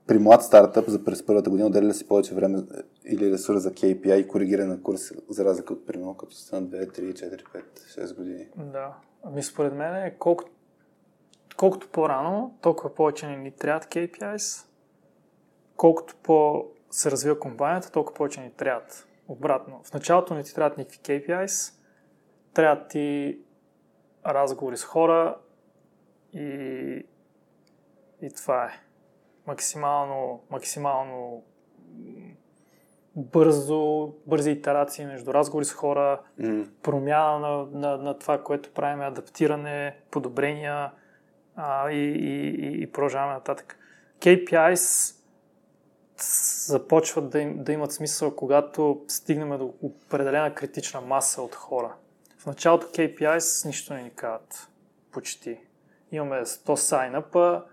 при млад стартъп за през първата година отделя си повече време или ресурс за KPI и коригиране на курс, за разлика от примерно като сте на 2, 3, 4, 5, 6 години.
Да. Ами според мен е колкото, колкото по-рано, толкова повече не ни трябват KPIs. Колкото по се развива компанията, толкова повече ни трябват. Обратно. В началото не ти трябват никакви KPIs. Трябват ти разговори с хора и, и това е. Максимално, максимално бързо, бързи итерации между разговори с хора,
Mm.
промяна на, на, на това, което правим, адаптиране, подобрения а, и, и, и, и продължаваме нататък. KPIs започват да, им, да имат смисъл, когато стигнем до определена критична маса от хора. В началото KPIs нищо не ни казват. Почти. Имаме 100 сайнапа,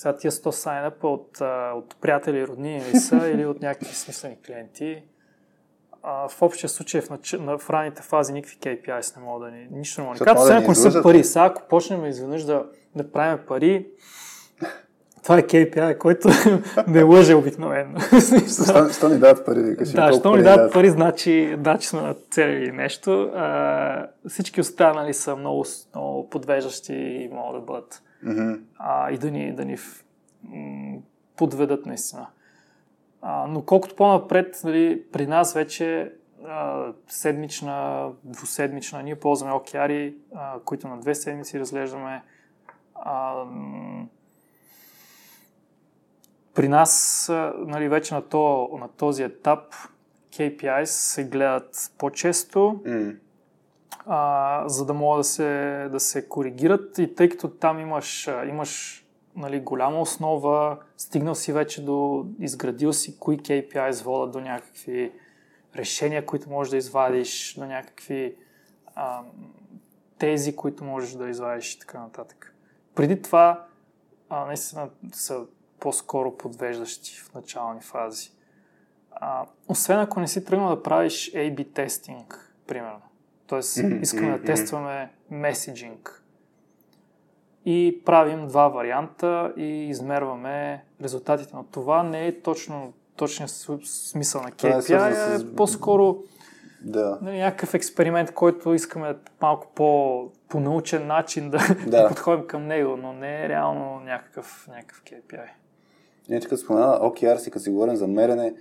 сега тия 100 сайнапа от, от приятели, роднини ли са или от някакви смислени клиенти. А, в общия случай в, нач... на, в ранните фази никакви KPIs не могат да ни... Нищо не могат да ни Освен
ни
ако не са пари. Сега ако почнем изведнъж да, да правим пари, това е KPI, който не лъже обикновено.
Що, що ни дават пари, викаш?
Да, що ни дадат пари, значи, значи сме нацелили нещо. А, всички останали са много, много подвеждащи и могат да бъдат
Mm-hmm.
а, и да ни, да ни м, подведат наистина. А, но колкото по-напред, нали, при нас вече а, седмична, двуседмична, ние ползваме океари, а, които на две седмици разглеждаме. А, при нас, нали, вече на, то, на този етап KPIs се гледат по-често
Mm.
А, за да могат да се, да се коригират и тъй като там имаш, имаш нали, голяма основа, стигнал си вече до, изградил си кои KPIs водят до някакви решения, които можеш да извадиш, до някакви а, тези, които можеш да извадиш и така нататък. Преди това, а, наистина са по-скоро подвеждащи в начални фази. А, освен ако не си тръгнал да правиш A-B тестинг, примерно. Тоест, искаме да тестваме меседжинг. И правим два варианта и измерваме резултатите. Но това не е точно точният смисъл на KPI, е, с... по-скоро
да.
нали, някакъв експеримент, който искаме малко по, по научен начин да, да. подходим към него, но не е реално някакъв, някакъв KPI.
Не, като спомена OKR си, като си говорим за мерене,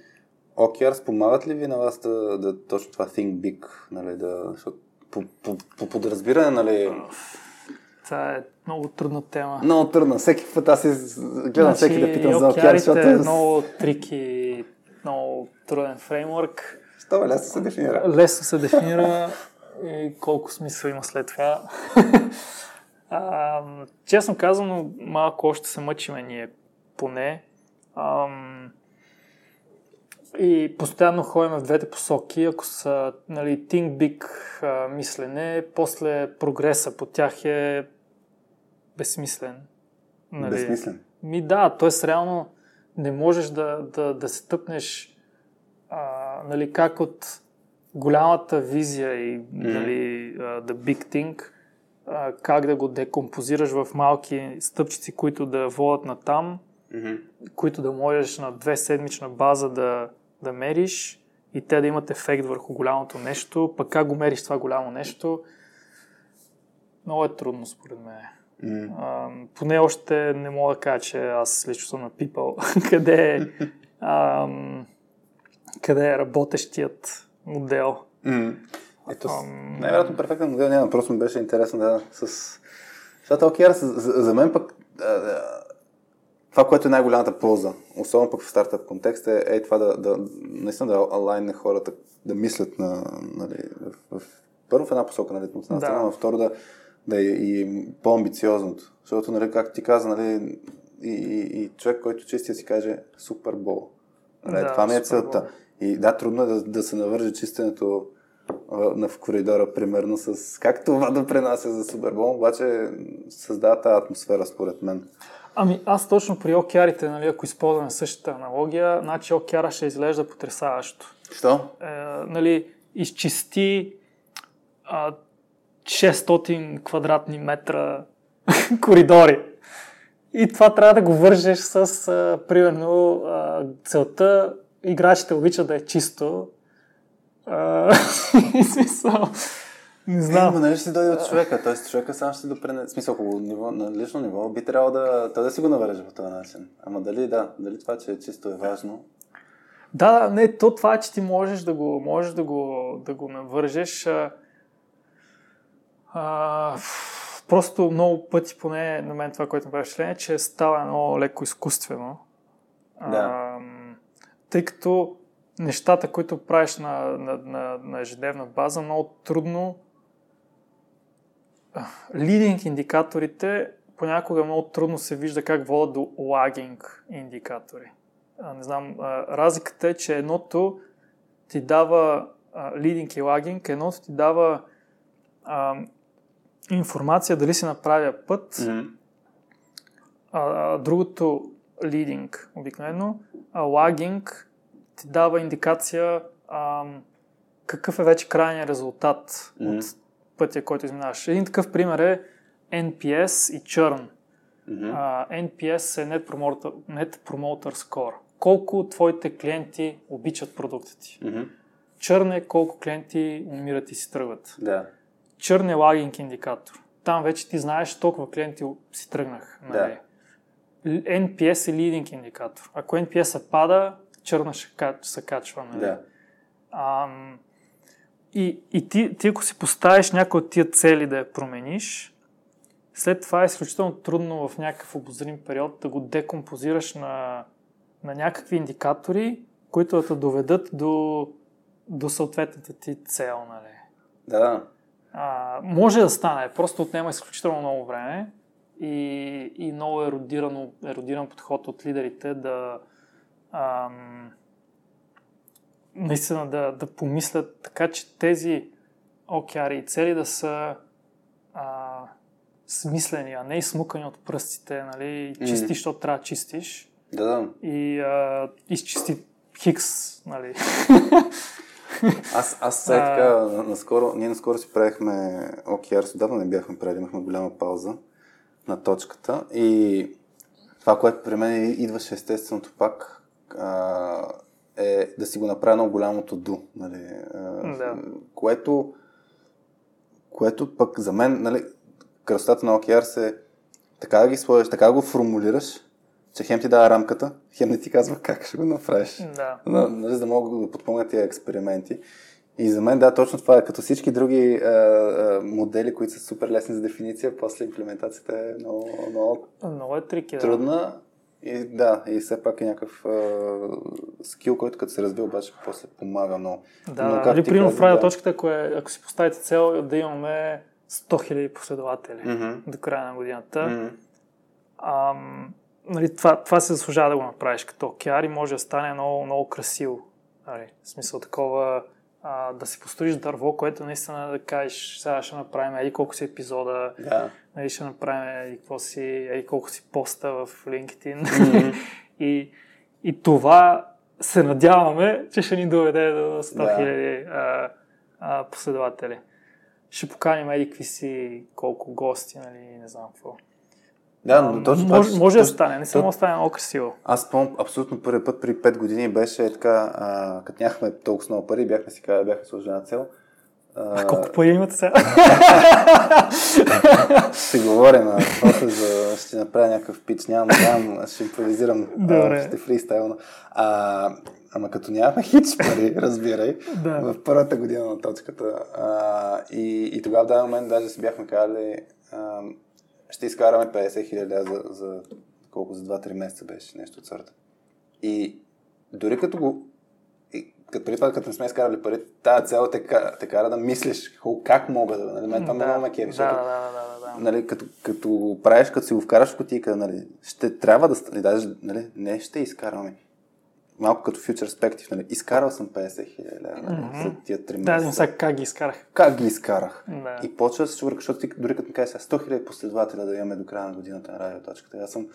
OKR спомагат ли ви на вас да, да точно това think big, нали, да, защото по, по, по подразбиране, нали...
Това е много трудна тема.
Много трудна. Всеки път аз гледам значи, всеки да питам за OKR, защото...
е много трики, много труден фреймворк.
Що лесно се дефинира?
Лесно се дефинира и колко смисъл има след това. а, честно казано, малко още се мъчиме ние поне. Ам, и постоянно ходим в двете посоки. Ако са нали, think big а, мислене, после прогреса по тях е безсмислен.
Нали? Безсмислен?
Ми да, т.е. реално не можеш да, да, да се тъпнеш а, нали, как от голямата визия и нали, the big thing, а, как да го декомпозираш в малки стъпчици, които да водят на там,
mm-hmm.
които да можеш на две седмична база да, да мериш и те да имат ефект върху голямото нещо, пък как го мериш това голямо нещо, много е трудно според мен.
Mm.
А, поне още не мога да кажа, че аз лично съм напипал къде е, а, къде е работещият модел.
Mm. Ето, um... най-вероятно перфектен модел няма, просто ми беше интересно да с... Защото OKR за, за мен пък това, което е най-голямата полза, особено пък в стартъп контекст е, е това да, да наистина да алайне хората да мислят на, нали, в, в, първо в една посока, нали, от една страна, да. второ да, да е и по-амбициозното. Защото, нали, както ти каза, нали, и, и, и човек, който чистия си каже Супербол. Нали, да, това ми е целта. И да, трудно е да, да се навърже чистенето на в коридора, примерно, с как това да пренася за Супербол, обаче създава тази атмосфера, според мен.
Ами аз точно при океарите, нали, ако използваме същата аналогия, значи океара ще изглежда потрясаващо.
Що?
Е, нали, изчисти а, 600 квадратни метра коридори. И това трябва да го вържеш с, а, примерно, а, целта играчите обичат да е чисто. А, смисъл. Не знам.
Е, но ще дойде от човека, т.е. човека сам ще допрене. Смисъл, хубаво ниво, на лично ниво би трябвало да, да, да си го навържа по този начин. Ама дали да, дали това, че е чисто е важно.
Да, не, то това е, че ти можеш да го, можеш да го, да го навържеш. А, а, просто много пъти, поне на мен това, което ми прави впечатление, че става едно леко изкуствено.
Да. А,
тъй като нещата, които правиш на, на, на, на ежедневна база, много трудно лидинг индикаторите понякога много трудно се вижда как водят до лагинг индикатори. А, не знам, а, разликата е, че едното ти дава лидинг и лагинг, едното ти дава а, информация дали си направя път,
mm-hmm.
а другото лидинг обикновено, а лагинг ти дава индикация а, какъв е вече крайният резултат mm-hmm. от пътя, който изминаваш. Един такъв пример е NPS и churn.
Mm-hmm.
Uh, NPS е Net Promoter, Net Promoter Score. Колко твоите клиенти обичат продукта ти.
Mm-hmm.
Churn е колко клиенти умират и си тръгват.
Да.
Churn е лагинг индикатор. Там вече ти знаеш толкова клиенти си тръгнах. Нали?
Да.
NPS е лидинг индикатор. Ако NPS пада, черна ще се качва. Нали?
Да.
Ам, и, и ти, ти, ако си поставиш някои от тия цели да я промениш, след това е изключително трудно в някакъв обозрим период да го декомпозираш на, на някакви индикатори, които да те доведат до, до съответната ти цел. Нали?
Да.
А, може да стане, просто отнема изключително много време и, и много еродирано, еродиран подход от лидерите да, ам, наистина да, да помислят така, че тези океари и цели да са а, смислени, а не изсмукани от пръстите, нали, чисти, mm. защото трябва да чистиш.
Да, да.
И а, изчисти Хикс, нали?
аз, аз сега така, наскоро, ние наскоро си правихме OKR, отдавна не бяхме правили, имахме голяма пауза на точката и това, което при мен идваше естественото пак, а, е да си го направя много голямото ду. Нали?
Да.
Което, което пък за мен, нали, красотата на OKR се така да ги сложиш, така да го формулираш, че хем ти дава рамката, хем не ти казва как ще го направиш.
Да.
Нали, за да могат да подпомогнат тия експерименти. И за мен, да, точно това е. Като всички други а, а, модели, които са супер лесни за дефиниция, после имплементацията е много, много,
много е трики,
трудна. И да, и все пак е някакъв а, скил, който като се развива, обаче после помага много.
Да, Но, нали, примерно в радиоточката, ако, е, ако си поставите цел да имаме 100 000 последователи
mm-hmm.
до края на годината,
mm-hmm.
ам, нали, това, това се заслужава да го направиш като океар и може да стане много, много красиво. Нали, в смисъл такова а, да си построиш дърво, което наистина да кажеш, сега ще направим еди колко си епизода,
да.
нали, ще направим еди, какво си, еди колко си поста в LinkedIn.
Mm-hmm.
и, и това се надяваме, че ще ни доведе до 100 хиляди да. последователи. Ще поканим еди какви си колко гости, нали, не знам какво.
Да, но точно
може, това, може да стане, не само да стане много красиво.
Аз спомням абсолютно първи път при 5 години беше така, а, като нямахме толкова много пари, бяхме си казали, бяхме сложили на цел.
А, а колко пари имате сега?
ще говорим, а после за, ще направя някакъв пич, нямам, нямам, ще импровизирам,
Добре.
ще фристайлна. А, ама като нямахме хич пари, разбирай,
да.
в първата година на точката. А, и, и тогава в даден момент даже си бяхме казали, ще изкараме 50 хиляди за, за колко за 2-3 месеца беше нещо от сорта. И дори като го и, като преди това, като не сме изкарали пари, тази цел те, те кара да мислиш как мога да... Нали, мен това
да,
много ме кеви,
да, да, да, да, да.
Нали, като, като го правиш, като си го вкараш в кутийка, нали, ще трябва да... Нали, даже, нали, не ще изкараме малко като future perspective, нали? Изкарал съм 50 хиляди лева mm-hmm. за тия 3 месеца.
Да, не сега как ги изкарах.
Как ги изкарах?
Да.
И почва да се чува, защото ти, дори като ми кажеш 100 хиляди последователя да имаме до края на годината на радиоточката. Аз съм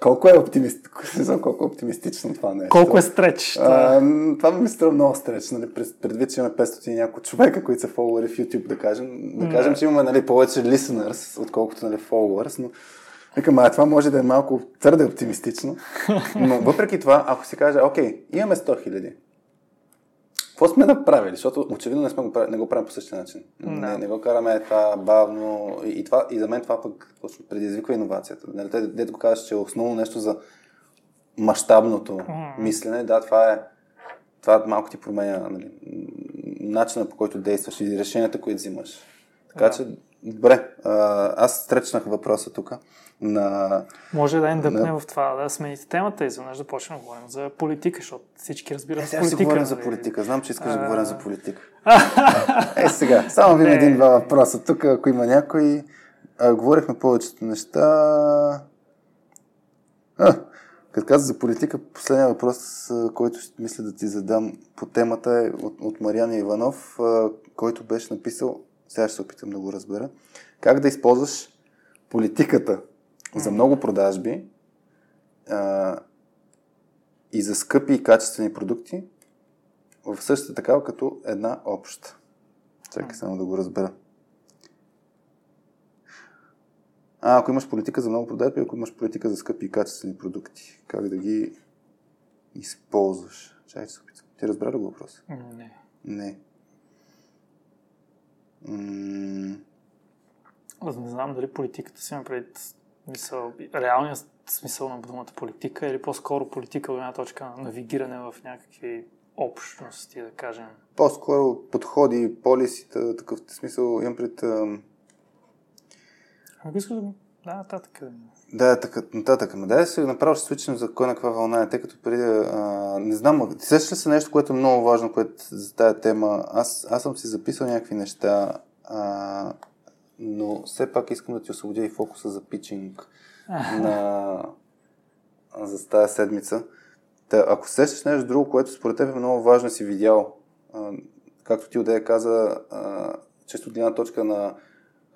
колко е, оптимист... колко е оптимистично това нещо.
Колко е стреч?
Това, а, това ми струва много стреч. Нали? Предвид, че имаме 500 и няколко човека, които са фолуари в YouTube, да кажем. Да кажем, че имаме нали, повече listeners, отколкото нали, followers, но Викам, а това може да е малко твърде оптимистично. Но въпреки това, ако си каже, окей, имаме 100 хиляди. Какво сме направили? Защото очевидно не, сме го, не го правим по същия начин.
Да.
Не, не го караме това бавно. И, и, това, и за мен това пък точно предизвиква иновацията. Нали, те, дето го казваш, че е основно нещо за мащабното
mm.
мислене. Да, това е това малко ти променя нали, начина по който действаш и решенията, които взимаш. Така да. че, добре, аз стречнах въпроса тук на...
Може да индъпне на... в това, да смените темата и изведнъж да почнем да говорим за политика, защото всички разбират
е,
сега политика.
говорим за политика. Знам, че искаш а... да говорим за политика. е, сега, само ви един-два въпроса. Тук, ако има някой, а, говорихме повечето неща. А, като каза за политика, последния въпрос, който мисля да ти задам по темата е от, от Мариана Иванов, който беше написал, сега ще се опитам да го разбера, как да използваш политиката за много продажби а, и за скъпи и качествени продукти в същата такава като една обща. Чакай само да го разбера. А, ако имаш политика за много продажби, ако имаш политика за скъпи и качествени продукти, как да ги използваш? Чакай се опитам. Ти разбра ли го въпрос?
Не.
Не. М-
Аз не знам дали политиката си има пред мисъл, реалният смисъл на думата политика или по-скоро политика от една точка на навигиране в някакви общности, да кажем.
По-скоро подходи, полисите, такъв смисъл имам пред...
Ако искаш да... Да, нататък.
Да, така, нататък. Ма да се направо ще свичам за кой на каква вълна е, тъй като преди... А, не знам, ти сещаш ли се нещо, което е много важно, което за тази тема? Аз, аз съм си записал някакви неща, а, но все пак искам да ти освободя и фокуса за питчинг на, за тази седмица. Та, ако сещаш нещо друго, което според теб е много важно си видял, а, както ти Одея каза, а, често от една точка на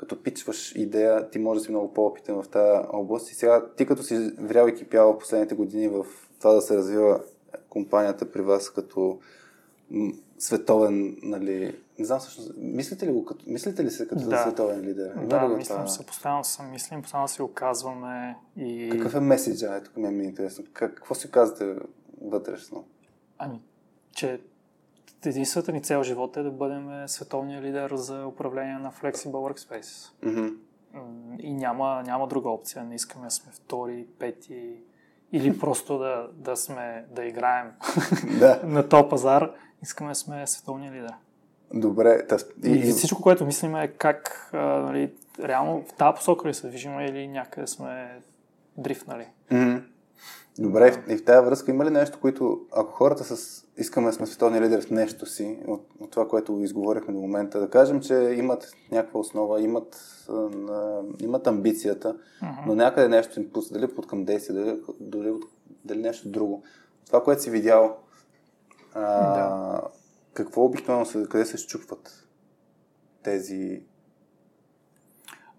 като пичваш идея, ти може да си много по-опитен в тази област. И сега ти като си врял и кипял последните години в това да се развива компанията при вас като световен, нали, не знам всъщност, мислите ли, го, като, мислите ли се като да. световен лидер?
Да, да мислим това? се, постоянно съм мислим, постоянно си го казваме и...
Какъв е меседжа? Ето, ми е интересно. Как, какво си казвате вътрешно?
Ами, че единствената ни цел живота е да бъдем световния лидер за управление на Flexible Workspace. Mm-hmm. И няма, няма друга опция. Не искаме да сме втори, пети или просто да, да сме, да играем да. на топ пазар. Искаме да сме световния лидер.
Добре. Тъс...
И, и всичко, което мислим е как а, нали, реално в тази посока ли се движим или някъде сме дрифнали.
Mm-hmm. Добре, и в тази връзка има ли нещо, което, ако хората с, искаме да сме световни лидер в нещо си, от, от това, което изговорихме до момента, да кажем, че имат някаква основа, имат, а, имат амбицията, uh-huh. но някъде нещо им пуска, дали под към действие, дали, дали, дали нещо друго. Това, което си видял, а, да. какво обикновено се, къде се щупват тези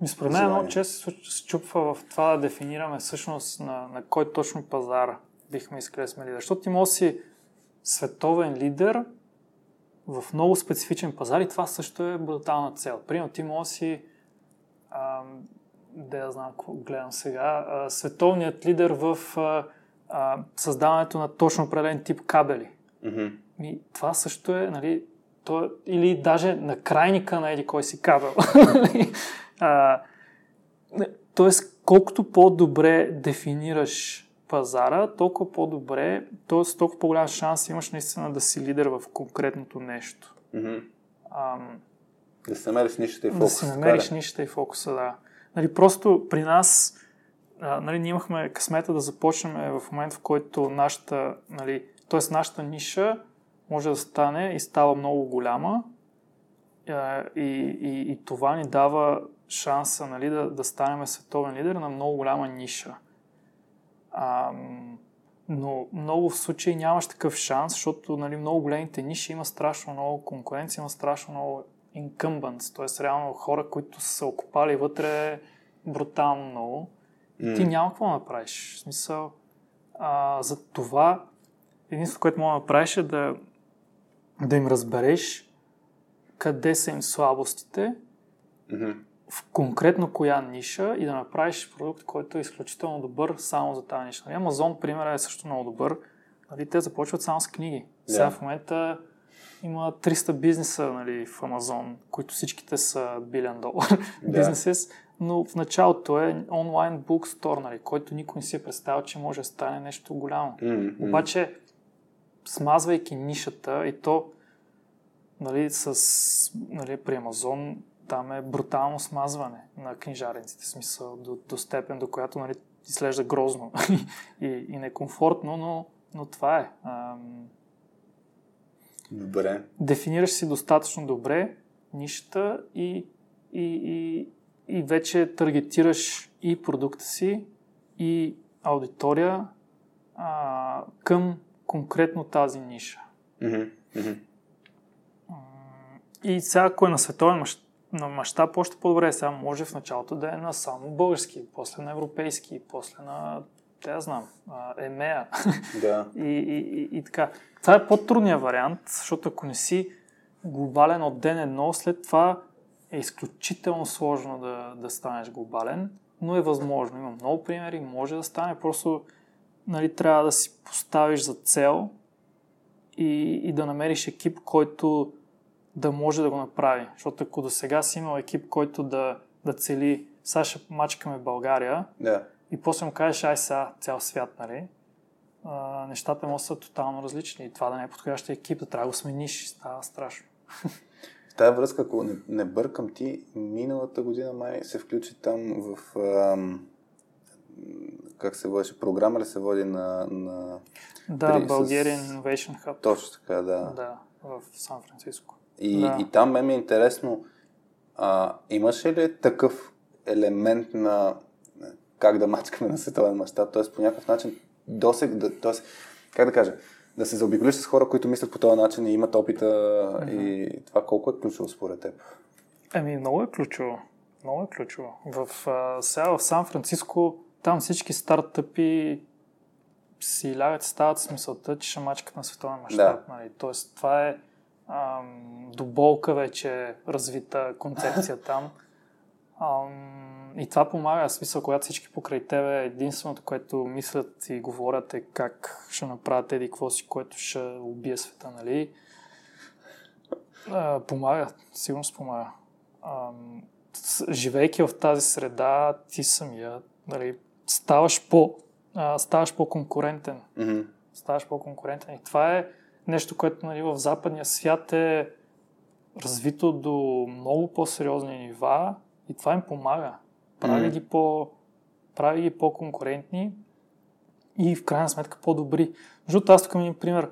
ми според мен много често се чупва в това да дефинираме всъщност на, на кой точно пазар бихме искали да сме лидер. Защото ти може си световен лидер в много специфичен пазар и това също е брутална цел. Примерно ти може си да я знам какво гледам сега, а, световният лидер в а, а, създаването на точно определен тип кабели. Mm-hmm. И това също е, нали, то, или даже на крайника на еди кой си кабел. А, тоест, колкото по-добре дефинираш пазара, толкова по-добре, т.е. толкова по-голям шанс имаш наистина да си лидер в конкретното нещо.
Mm-hmm. Ам, да си намериш нишата и фокуса.
Да си намериш кара. нишата и фокуса, да. Нали, просто при нас а, нали, ние имахме късмета да започнем в момент, в който нашата, нали, т.е. нашата ниша може да стане и става много голяма а, и, и, и това ни дава шанса нали, да, да станем световен лидер на много голяма ниша. А, но много в случаи нямаш такъв шанс, защото нали, много големите ниши има страшно много конкуренция, има страшно много incumbents, т.е. реално хора, които са се окупали вътре брутално много. И mm. ти няма какво да направиш. В смисъл, а, за това единството, което мога да направиш е да, да им разбереш къде са им слабостите mm-hmm в конкретно коя ниша и да направиш продукт, който е изключително добър само за тази ниша. Нали, Амазон, пример, е също много добър. Нали, те започват само с книги. Yeah. Сега в момента има 300 бизнеса нали, в Амазон, които всичките са билион долар бизнеси, но в началото е онлайн букстор, нали, който никой не си е представил, че може да стане нещо голямо. Mm-hmm. Обаче, смазвайки нишата и то нали, с, нали, при Амазон там е брутално смазване на книжарниците, смисъл до, до степен, до която нали, изглежда грозно и, и некомфортно, но, но това е. Ам...
Добре.
Дефинираш си достатъчно добре нищата и, и, и, и вече таргетираш и продукта си, и аудитория а, към конкретно тази ниша.
Mm-hmm. Mm-hmm.
И сега, ако е на световен мащаб, на мащаб още по-добре. Сега може в началото да е на само български, после на европейски, после на, те я знам, емея.
Да.
и, и, и, и така. Това е по-трудният вариант, защото ако не си глобален от ден едно, след това е изключително сложно да, да станеш глобален, но е възможно. Има много примери, може да стане, просто нали, трябва да си поставиш за цел и, и да намериш екип, който да може да го направи. Защото ако до сега си имал екип, който да, да цели, сега ще мачкаме България
yeah.
и после му кажеш, ай сега цял свят, нали? А, нещата му са тотално различни. И това да не е подходящия екип, да трябва да го смениш, става страшно.
В тази връзка, ако не, не бъркам ти, миналата година май се включи там в ам, как се водеше, програма ли се води на... на
да, Bulgarian с... Innovation Hub.
Точно така, да.
Да, в Сан Франциско.
И,
да.
и там ме ми е интересно, а, имаше ли такъв елемент на как да мачкаме на световен мащаб, т.е. по някакъв начин досег, да, т.е. как да кажа, да се заобиколиш с хора, които мислят по този начин и имат опита mm-hmm. и това колко е ключово според теб?
Еми, много е ключово. Много е ключово. В, а, сега в Сан Франциско там всички стартъпи си лягат и стават с мисълта, че ще мачкат на световен мащаб. Да. Нали? Тоест, това е ам, до болка вече развита концепция там. Ам, и това помага, смисъл, когато всички покрай тебе, единственото, което мислят и говорят е как ще направят еди какво си, което ще убие света, нали? А, помага, сигурно помага. Ам, живейки в тази среда, ти самия, нали, ставаш по, а, ставаш по-конкурентен.
Mm-hmm.
Ставаш по-конкурентен. И това е нещо, което нали, в западния свят е развито до много по-сериозни нива и това им помага. Прави, mm-hmm. ги, по, прави ги по-конкурентни и в крайна сметка по-добри. Защото аз тук ми пример.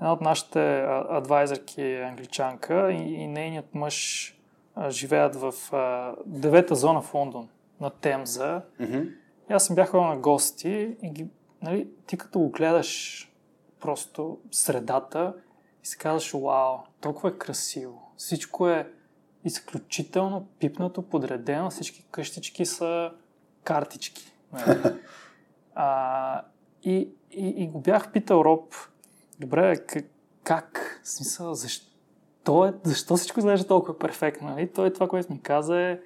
Една от нашите адвайзерки е англичанка и, и нейният мъж а, живеят в а, девета зона в Лондон, на Темза.
Mm-hmm.
И аз съм бях на гости и ги, нали, ти като го гледаш просто средата и си казваш, вау, толкова е красиво. Всичко е изключително пипнато, подредено, всички къщички са картички. А, и, и, и го бях питал Роб, добре, как, как? Смисъл, защо, е, защо всичко изглежда толкова перфектно? Нали? Той това, което ми каза е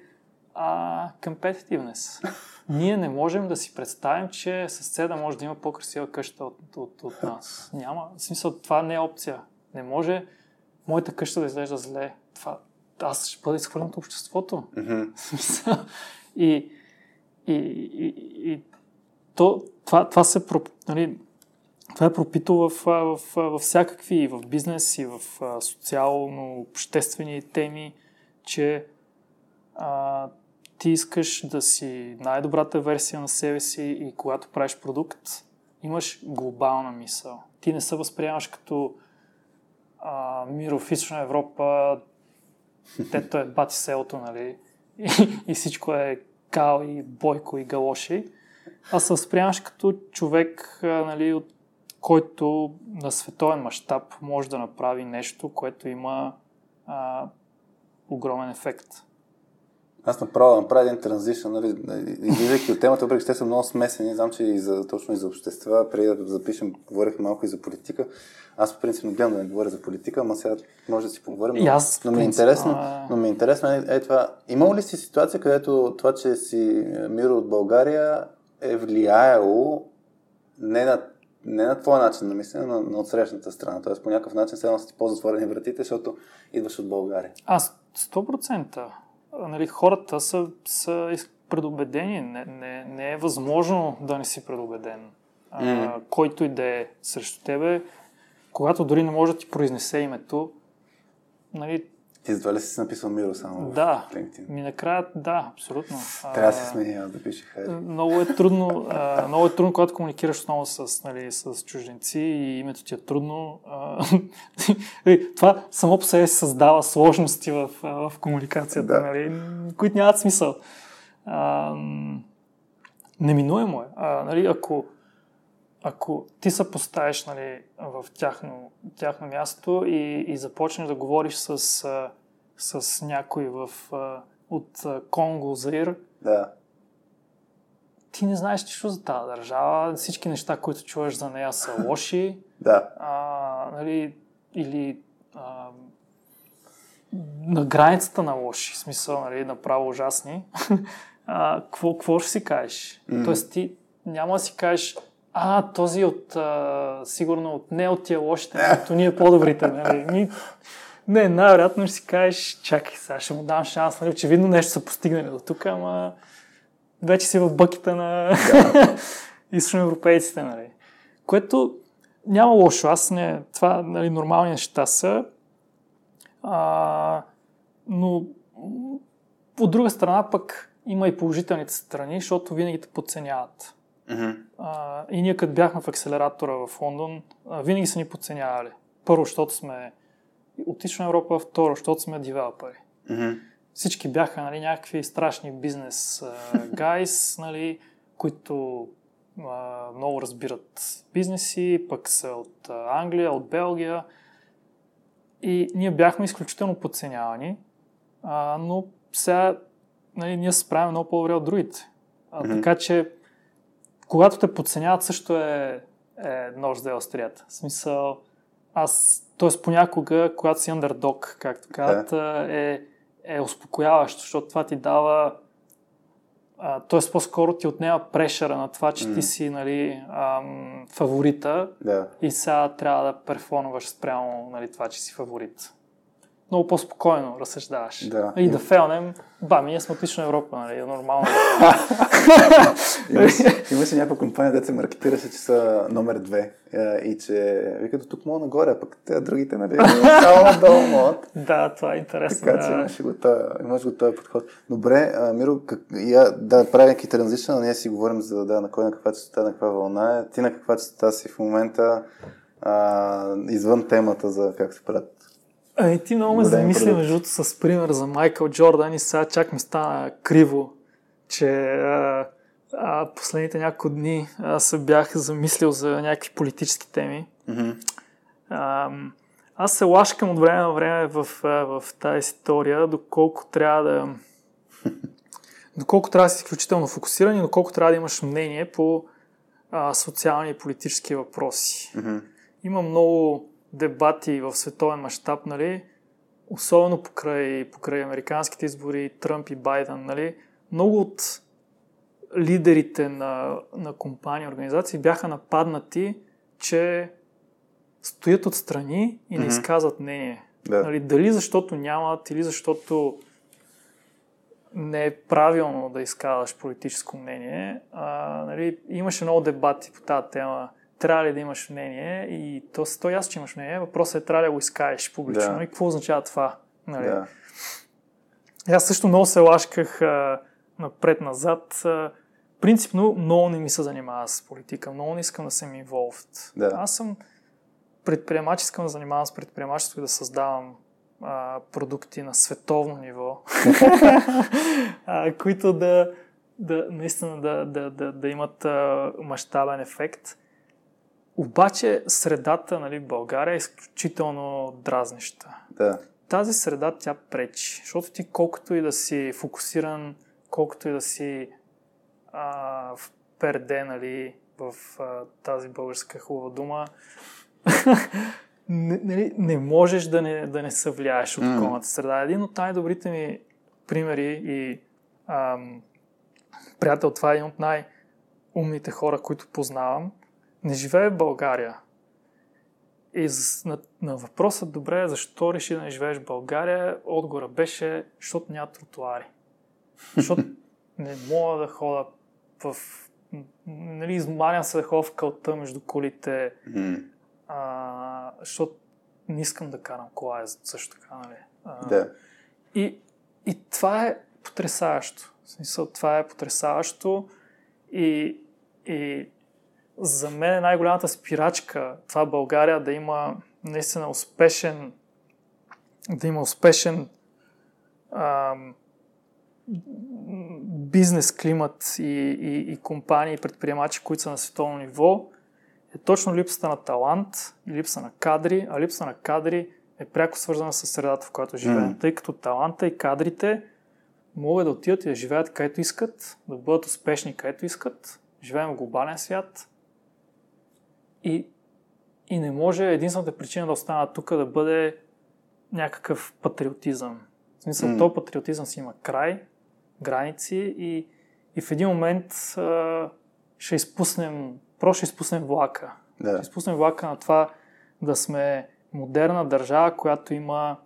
а, competitiveness. Ние не можем да си представим, че съседа може да има по-красива къща от, от, от нас. Няма. В смисъл, това не е опция. Не може моята къща да изглежда зле. Това, аз ще бъда изхвърлен от обществото.
Mm-hmm.
и, и, и, и то, това, това се нали, това е пропито в, в, в, в всякакви, и в бизнес, и в социално-обществени теми, че а, ти искаш да си най-добрата версия на себе си и когато правиш продукт, имаш глобална мисъл. Ти не се възприемаш като а, миро в Източна Европа, тето е бати селото, нали? И, и всичко е кал и бойко и галоши. А се възприемаш като човек, нали, от който на световен мащаб може да направи нещо, което има а, огромен ефект.
Аз направо да направя един транзишън, нали, излизайки от темата, въпреки че те са много смесени, знам, че и за, точно и за общества, преди да запишем, говорих малко и за политика. Аз по принцип не гледам да не говоря за политика, ама сега може да си поговорим.
Но, аз,
но, ми е интересно, но ми е интересно е, е това. Имало ли си ситуация, където това, че си Миро от България е влияело не на не на твоя начин на мислене, но на отсрещната страна. Тоест по някакъв начин се са ти по-затворени вратите, защото идваш от България.
Аз 100% нали, хората са, са предубедени. Не, не, не е възможно да не си предубеден. Mm. А, който и да е срещу тебе, когато дори не може да ти произнесе името, нали,
ти едва ли си написал Миро само
да,
в LinkedIn?
ми накрая, да, абсолютно.
Трябва да се сменя, да пише Хайде.
Много е трудно, а, много е трудно, когато комуникираш отново с, нали, с чужденци и името ти е трудно. А, това само по себе създава сложности в, в комуникацията, да. нали, които нямат смисъл. А, неминуемо е. А, нали, ако, ако ти се поставиш нали, в тяхно, тяхно място и, и започнеш да говориш с, с някой в, от Конго, Заир,
да.
ти не знаеш нищо за тази държава. Всички неща, които чуваш за нея са лоши.
да.
А, нали, или а, на границата на лоши, в смисъл, нали, направо ужасни. а, какво, какво ще си кажеш? Mm. Тоест ти няма да си кажеш а, този от, а, сигурно от, не от тия лошите, като ние по-добрите. Нали? Ми, не, най-вероятно ще си кажеш, чакай, сега ще му дам шанс, нали? очевидно нещо са постигнали до тук, ама вече си в бъките на да. източноевропейците, нали? Което няма лошо, аз не, това нали, нормални неща са, а, но от друга страна пък има и положителните страни, защото винаги те подценяват.
Mm-hmm.
А, и ние като бяхме в акселератора в Лондон, а, винаги са ни подценявали. Първо, защото сме от Източна Европа, второ, защото сме девелопери.
Mm-hmm.
Всички бяха нали, някакви страшни бизнес гайс, нали, които а, много разбират бизнеси, пък са от Англия, от Белгия. И ние бяхме изключително подценявани, а, но сега нали, ние се справяме много по-добре от другите. А, mm-hmm. Така че когато те подценяват, също е е нож за острията. В смисъл, аз, т.е. понякога, когато си underdog, както казват, е, е успокояващо, защото това ти дава т.е. по-скоро ти отнема прешера на това, че mm. ти си нали, ам, фаворита
да.
и сега трябва да перформуваш спрямо нали, това, че си фаворит много по-спокойно разсъждаваш.
Да.
И да фелнем, ба, ние сме отлично Европа, нали, е нормално.
Имаше някаква компания, дете се маркетираше, че са номер две е, и че вика до тук мога нагоре, а пък те другите, нали, само надолу могат.
Да, това е интересно.
Така че имаш го този, имаш го този подход. Добре, а, Миро, как, я, да, правя някакви транзишна, ние си говорим за да, на кой на каква частота, на каква вълна е. Ти на каква частота си в момента а, извън темата за как се правят
Ами ти много ме замисли, между с пример за Майкъл Джордан и сега чак ми стана криво, че а, а, последните няколко дни аз се бях замислил за някакви политически теми.
Mm-hmm.
А, аз се лашкам от време на време в, в тази история, доколко трябва да доколко трябва да си изключително фокусиран и доколко трябва да имаш мнение по а, социални и политически въпроси.
Mm-hmm.
Има много дебати в световен мащаб, нали, особено покрай, покрай американските избори, Тръмп и Байден, нали, много от лидерите на, на компании, организации бяха нападнати, че стоят отстрани и не изказват мнение.
Да.
Нали, дали защото нямат или защото не е правилно да изказваш политическо мнение. А, нали, имаше много дебати по тази тема трябва ли да имаш мнение и то, то ясно, че имаш мнение. Въпросът е трябва ли да го изкажеш публично да. и какво означава това. Нали?
Да.
Аз също много се лашках напред-назад. А, принципно много не ми се занимава с политика, много не искам да съм involved.
Да.
Аз съм предприемач, искам да занимавам с предприемачество и да създавам а, продукти на световно ниво, а, които да, да наистина да, да, да, да имат мащабен ефект. Обаче средата нали, в България е изключително дразнеща.
Да.
Тази среда тя пречи, защото ти колкото и да си фокусиран, колкото и да си а, в перде, нали, в а, тази българска хубава дума, не, не, не можеш да не, да не съвлияеш от околната среда. Един от най-добрите ми примери и ам, приятел, това е един от най-умните хора, които познавам – не живее в България. И на, на въпроса, добре, защо реши да не живееш в България, отгора беше, защото няма тротуари. Защото не мога да хода в... Нали, измарям се да ходя в кълта между колите,
mm.
а, защото не искам да карам кола, е също така, нали?
А, да.
И, и това е потрясаващо. В смисъл, това е потрясаващо и, и за мен е най-голямата спирачка това България да има наистина успешен да има успешен ам, бизнес климат и, и, и компании и предприемачи, които са на световно ниво, е точно липсата на талант и липса на кадри, а липса на кадри е пряко свързана с средата, в която живеем. Mm. Тъй като таланта и кадрите могат да отидат и да живеят където искат, да бъдат успешни където искат. Живеем в глобален свят, и, и не може единствената причина да остана тук да бъде някакъв патриотизъм. В смисъл, mm. то патриотизъм си има край, граници и, и в един момент а, ще изпуснем, просто ще изпуснем влака.
Да.
Ще изпуснем влака на това да сме модерна държава, която има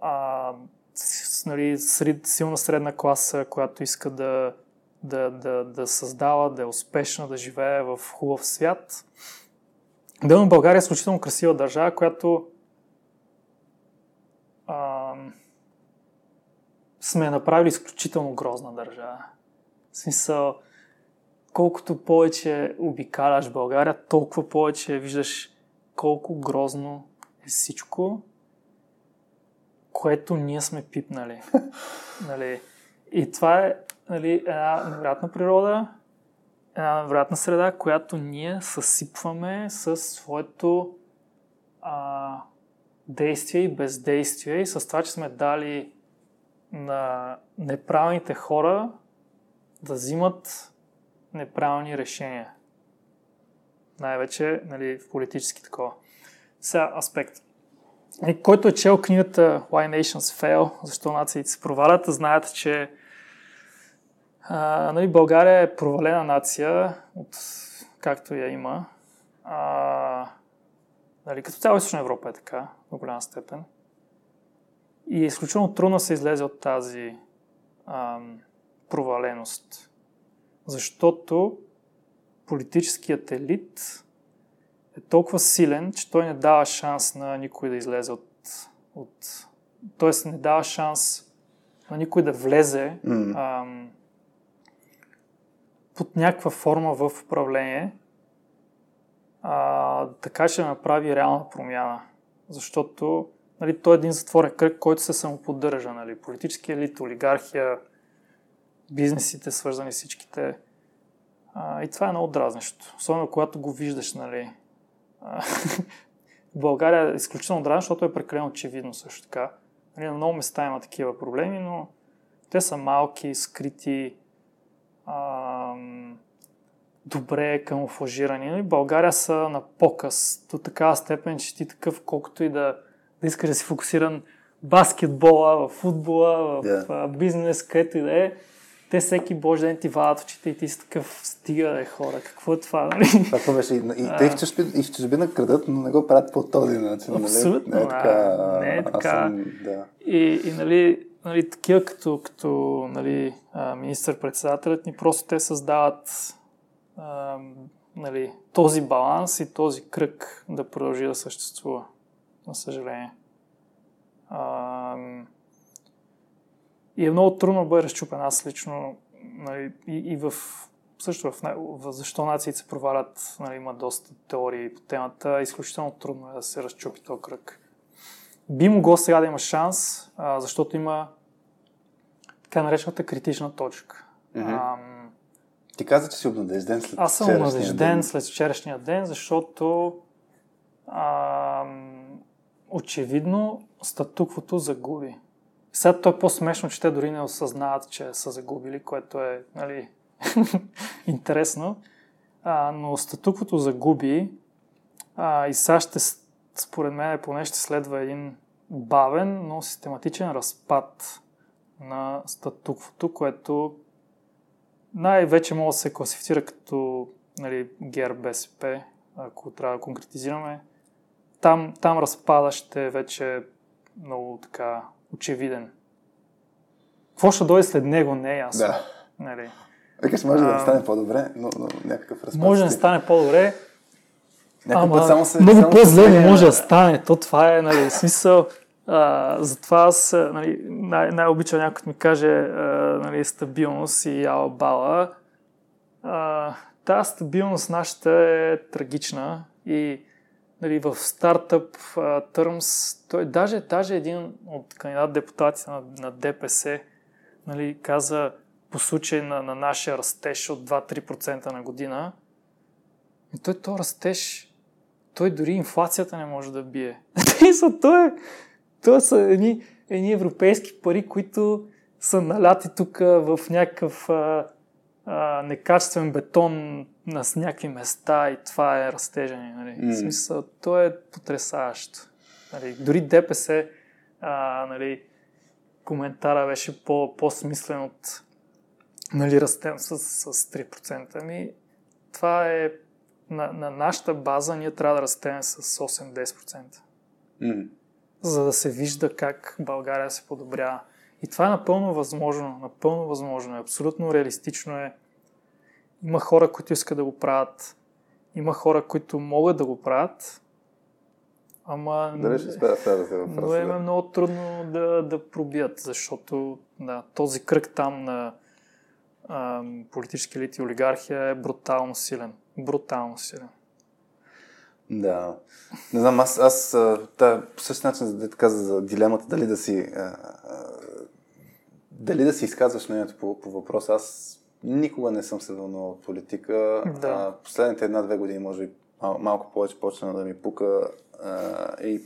а, с, нали, сред, силна средна класа, която иска да, да, да, да създава, да е успешна, да живее в хубав свят. Отделно България е изключително красива държава, която а, сме направили изключително грозна държава. В смисъл, колкото повече обикаляш България, толкова повече виждаш колко грозно е всичко, което ние сме пипнали. нали? И това е нали, една невероятна природа, една вероятна среда, която ние съсипваме със своето а, действие и бездействие и с това, че сме дали на неправилните хора да взимат неправилни решения. най-вече нали, в политически такова. Сега аспект. И който е чел книгата Why Nations Fail, защо нациите се провалят, знаят, че а, нали, България е провалена нация, от, както я има. А, нали, като цяло Източна Европа е така, в голяма степен. И е изключително трудно се излезе от тази а, проваленост. Защото политическият елит е толкова силен, че той не дава шанс на никой да излезе от... от Тоест не дава шанс на никой да влезе mm. Под някаква форма в управление, а, така ще направи реална промяна. Защото нали, той е един затворен кръг, който се самоподдържа. Нали, политически елит, олигархия, бизнесите, свързани всичките. А, и това е много дразнещо. Особено когато го виждаш, нали. България е изключително дразнещо, защото е прекалено очевидно също така. Нали, на много места има такива проблеми, но те са малки, скрити, а, добре камуфлажирани. Нали? България са на показ до такава степен, че ти такъв, колкото и да, да искаш да си фокусиран баскетбола, в футбола, в yeah. бизнес, където и да е, те всеки божи ден ти вадат очите и ти си такъв стига е хора. Какво е това? Нали?
Това беше. И, и те в чужбина, и в чужбина крадат, но не го правят по този начин.
Нали? Абсолютно. Нали? Не е така. Не е така. Съм, да. И, и нали, нали, такива като, като нали, министър-председателят ни, просто те създават а, нали, този баланс и този кръг да продължи да съществува, на съжаление. А, и е много трудно да бъде разчупен. Аз лично нали, и, и в също в, в защо нациите се провалят, нали, има доста теории по темата. Изключително трудно е да се разчупи този кръг. Би могло сега да има шанс, а, защото има така наречената критична точка.
Mm-hmm. Ти каза, че си обнадежден след
Аз съм обнадежден след вчерашния ден, защото а, очевидно статуквото загуби. Сега то е по-смешно, че те дори не осъзнават, че са загубили, което е нали, интересно. А, но статуквото загуби а, и сега ще, според мен, поне ще следва един бавен, но систематичен разпад на статуквото, което най-вече може да се класифицира като нали, гер БСП, ако трябва да конкретизираме. Там, там разпада ще е вече много така очевиден. Какво ще дойде след него, не е ясно.
Да. Нали? Викаш, може а, да стане по-добре, но, но някакъв разпад.
Може да не стане по-добре. Ама, само се, много по-зле не може да стане. То това е, нали, смисъл. А, затова аз нали, най- най-обичам някой ми каже а, нали, стабилност и яла бала. А, тази стабилност нашата е трагична и нали, в стартъп търмс, той даже, даже един от кандидат депутати на, на ДПС нали, каза по случай на, на нашия растеж от 2-3% на година, и той то растеж, той дори инфлацията не може да бие. той, е, той са едни, едни европейски пари, които са наляти тук в някакъв а, а, некачествен бетон на с някакви места и това е растежа ни. Нали? Mm. В смисъл, то е потрясаващо. Нали? Дори ДПС, а, нали, коментара беше по, по-смислен от нали, растем с, с 3%. Ами, това е на, на нашата база ние трябва да растем с 8-10%. Mm. За да се вижда как България се подобрява. И това е напълно възможно. Напълно възможно е. Абсолютно реалистично е. Има хора, които искат да го правят. Има хора, които могат да го правят. Ама...
Дали ще спея да се
Но е много трудно да, да пробият, защото да, този кръг там на а, политически елити и олигархия е брутално силен. Брутално силен.
Да. Не знам, аз, аз та, по същия начин, да каза за дилемата, дали да си а, а, дали да си изказваш мнението по, по въпроса, аз никога не съм се вълнувал от политика. Да. А, последните една-две години, може би мал, малко повече почна да ми пука а, и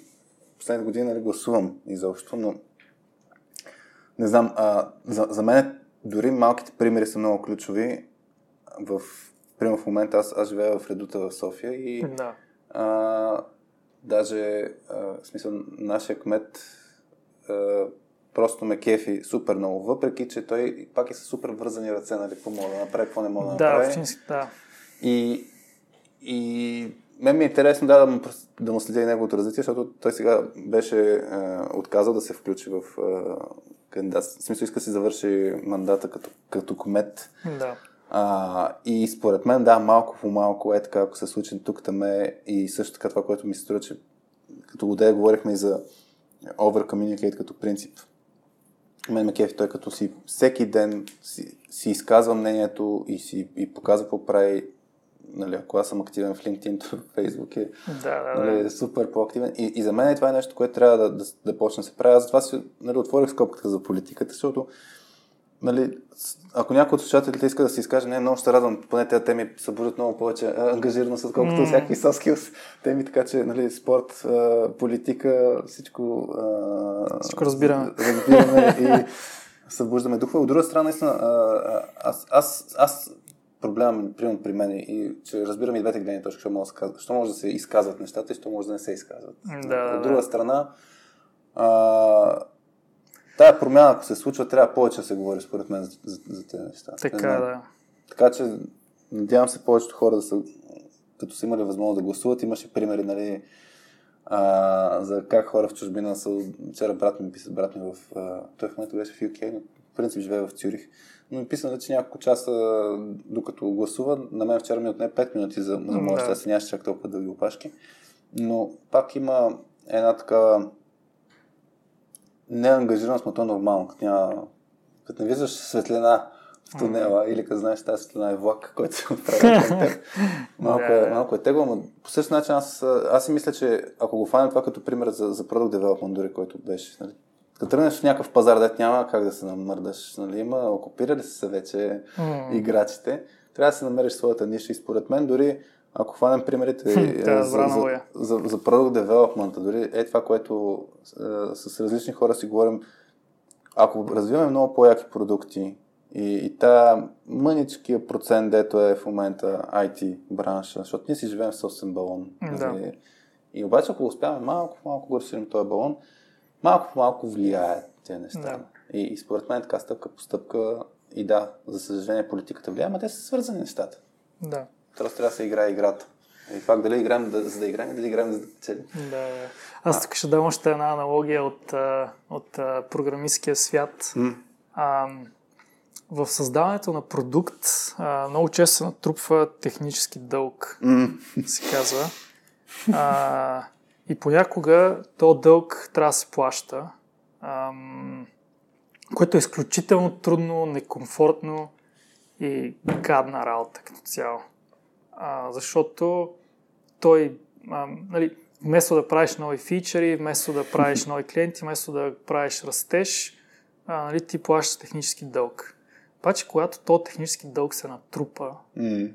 последните години нали, гласувам изобщо, но не знам, а, за, за мен дори малките примери са много ключови в примерно в момента аз, аз живея в Редута в София и
да.
А, даже а, в смисъл нашия кмет а, просто ме кефи супер много, въпреки че той пак е с супер вързани ръце, нали, какво мога да направи, какво не мога да,
да
направи.
Да,
И, и мен ми е интересно да, да, му, да му следя и неговото развитие, защото той сега беше е, отказал да се включи в е, кандидат. В смисъл иска да си завърши мандата като, като комет.
Да.
А, и според мен, да, малко по малко е така, ако се случи тук там е и също така това, което ми се струва, че като годея говорихме и за over communicate като принцип. Мен ме кефи той като си всеки ден си, си изказва мнението и си и показва какво прави нали, ако аз съм активен в LinkedIn, то в Facebook е
да, да,
нали, да. супер по-активен. И, и за мен е това е нещо, което трябва да, да, да почне да се прави. Аз затова си нали, отворих скопката за политиката, защото нали, ако някой от слушателите иска да се изкаже, не, много ще радвам, поне тези теми събуждат много повече ангажираност, отколкото mm. всякакви soft skills теми, така че нали, спорт, политика, всичко,
всичко разбираме.
разбираме и събуждаме духове. От друга страна, наистина, аз, аз, аз проблема, примерно при мен, и че разбирам и двете гледни точки, що може, да що може да се изказват нещата и що може да не се изказват.
Да,
От друга да. страна, а, тая промяна, ако се случва, трябва повече да се говори, според мен, за, за, за тези неща.
Така, да.
Така че, надявам се повечето хора да са, като са имали възможност да гласуват, имаше примери, нали, а, за как хора в чужбина са... Вчера брат ми писа, брат ми в... А, той в момента беше в UK, но в принцип живее в Цюрих но ми писна, че няколко часа, докато гласува, на мен вчера ми отне 5 минути за, за моят да. си нямаше чак толкова дълги опашки. Но пак има една такава неангажираност, но то е нормално, като, няма, като не виждаш светлина в тунела mm. или като знаеш тази светлина е влак, който се отправя към теб. Малко, yeah. е, малко е тегло, но по същия начин аз, аз си мисля, че ако го фанем това като пример за, за Product Development, дори който беше, нали, като тръгнеш в някакъв пазар, дет няма как да се намърдаш. Нали? Има, окупирали се вече mm. играчите. Трябва да се намериш своята ниша и според мен дори ако хванем примерите
за, за,
за, за, за product development, дори е това, което е, с различни хора си говорим, ако развиваме много по-яки продукти и, и та мъничкия процент, дето е в момента IT бранша, защото ние си живеем в собствен балон.
Да.
И, и обаче, ако успяваме малко, малко го разширим този балон, малко малко влияят тези неща. Да. И, и според мен така стъпка по стъпка и да, за съжаление политиката влияе, но те са свързани нещата.
Да.
Просто трябва да се играе играта. И пак дали играем да, за да играем, дали играем за да цели.
Да. Аз тук ще дам още една аналогия от, от програмистския свят.
Mm.
А, в създаването на продукт а, много често се натрупва технически дълг,
mm.
се казва. А, и понякога то дълг трябва да се плаща, ам, което е изключително трудно, некомфортно и гадна работа като цяло. А, защото той, а, нали, вместо да правиш нови фичери, вместо да правиш нови клиенти, вместо да правиш растеж, а, нали, ти плащаш технически дълг. Обаче, когато то технически дълг се натрупа
mm.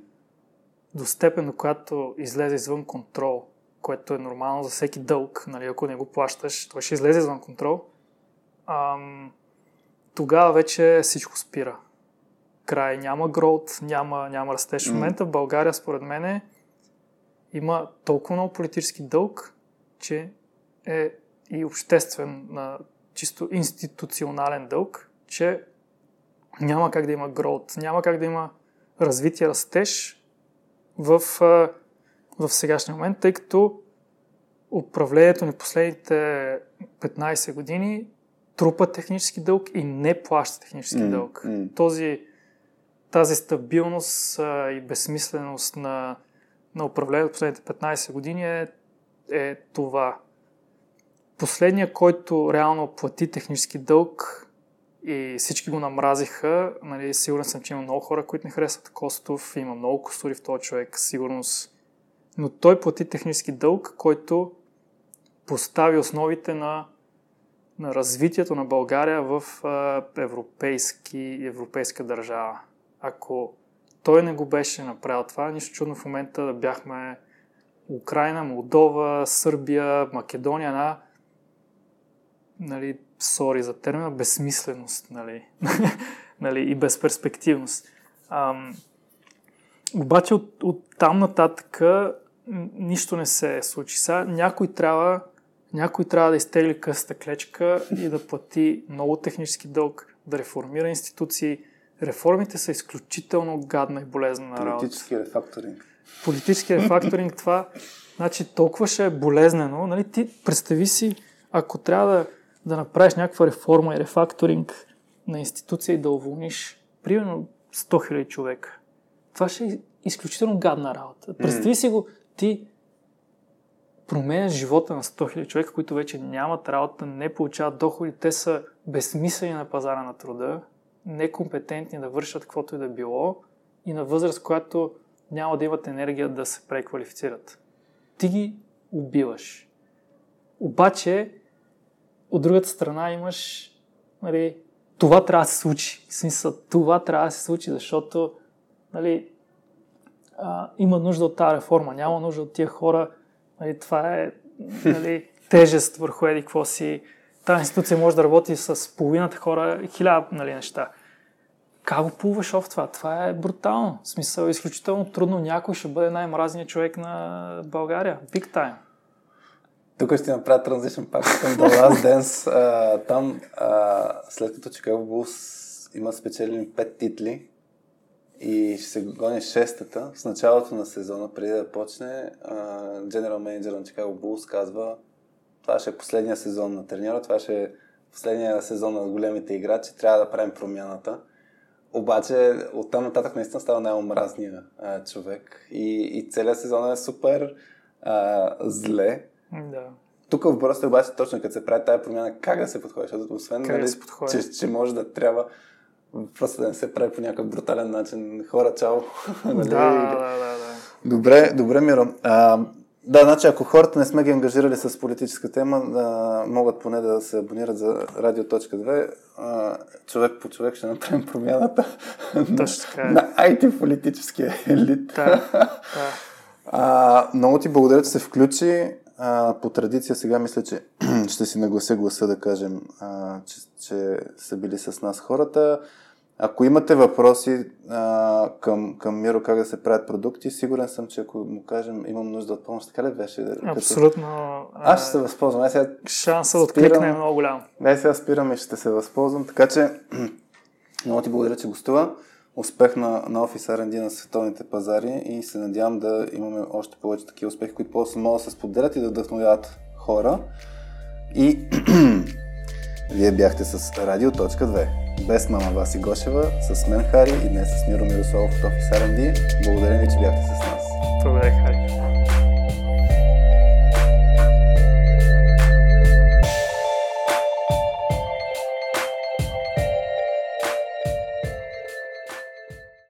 до степен, до която излезе извън контрол, което е нормално за всеки дълг, нали, ако не го плащаш, той ще излезе извън контрол, ам, тогава вече всичко спира. Край няма гроут, няма, няма растеж. В момента в България, според мен, има толкова много политически дълг, че е и обществен, чисто институционален дълг, че няма как да има гроут, няма как да има развитие, растеж в в сегашния момент, тъй като управлението ни последните 15 години трупа технически дълг и не плаща технически mm, дълг.
Mm.
Този, тази стабилност а, и безсмисленост на, на управлението последните 15 години е, е това. Последният, който реално плати технически дълг и всички го намразиха, нали, сигурен съм, че има много хора, които не харесват Костов, има много костури в този човек, сигурност но той плати технически дълг, който постави основите на, на развитието на България в европейски, европейска държава. Ако той не го беше направил това, нищо чудно в момента да бяхме Украина, Молдова, Сърбия, Македония, една нали, сори за термина, безсмисленост нали, нали, и безперспективност. Ам, обаче от, от там нататък нищо не се случи. Сега някой трябва, някой трябва да изтегли къста клечка и да плати много технически дълг, да реформира институции. Реформите са изключително гадна и болезнена
работа. Политически рефакторинг.
Политически рефакторинг, това значи толкова ще е болезнено. Нали? Ти представи си, ако трябва да, да направиш някаква реформа и рефакторинг на институция и да уволниш примерно 100 000 човека. Това ще е изключително гадна работа. Представи си го, ти променяш живота на 100 000 човека, които вече нямат работа, не получават доходи, те са безсмислени на пазара на труда, некомпетентни да вършат каквото и да било и на възраст, която няма да имат енергия да се преквалифицират. Ти ги убиваш. Обаче, от другата страна имаш нали, това трябва да се случи. В смисъл, това трябва да се случи, защото нали, а, има нужда от тази реформа, няма нужда от тия хора. Нали, това е нали, тежест върху еди какво си. Тази институция може да работи с половината хора, хиляда нали, неща. Как го плуваш в това? Това е брутално. В смисъл, изключително трудно. Някой ще бъде най-мразният човек на България. Big time.
Тук ще направя транзишн пак към The Last Dance. А, там, а, след като Chicago Bulls има спечелени пет титли и ще се гони шестата, с началото на сезона, преди да почне, генерал менеджер на Chicago Bulls казва това ще е последния сезон на треньора, това ще е последния сезон на големите играчи, трябва да правим промяната. Обаче оттам нататък наистина става най-омразния човек и, и целият сезон е супер а, зле
да.
Тук въпросът е обаче точно като се прави тази промяна, как да се подходи, защото освен,
как
нали,
да се подходи?
че, че може да трябва просто да не се прави по някакъв брутален начин. Хора, чао.
нали? да, да, да, да.
Добре, добре, Миро. А, да, значи ако хората не сме ги ангажирали с политическа тема, да, могат поне да се абонират за Радио.2. А, човек по човек ще направим промяната
Точно така
е. на IT политическия елит.
Да, да.
А, много ти благодаря, че се включи. А, по традиция сега мисля, че ще си наглася гласа да кажем, а, че, че са били с нас хората. Ако имате въпроси а, към, към Миро как да се правят продукти, сигурен съм, че ако му кажем имам нужда от помощ, така ли беше?
Абсолютно.
Като... Аз ще се възползвам. сега
Шанса да откликне е много голям.
Дай сега спирам и ще се възползвам. Така че много ти благодаря, че гостува успех на, на Office R&D на световните пазари и се надявам да имаме още повече такива успехи, които после могат да се споделят и да вдъхновяват хора. И вие бяхте с Радио.2. Без мама Васи Гошева, с мен Хари и днес с Миро Мирославов от Office R&D. Благодаря ви, че бяхте с нас.
Благодаря.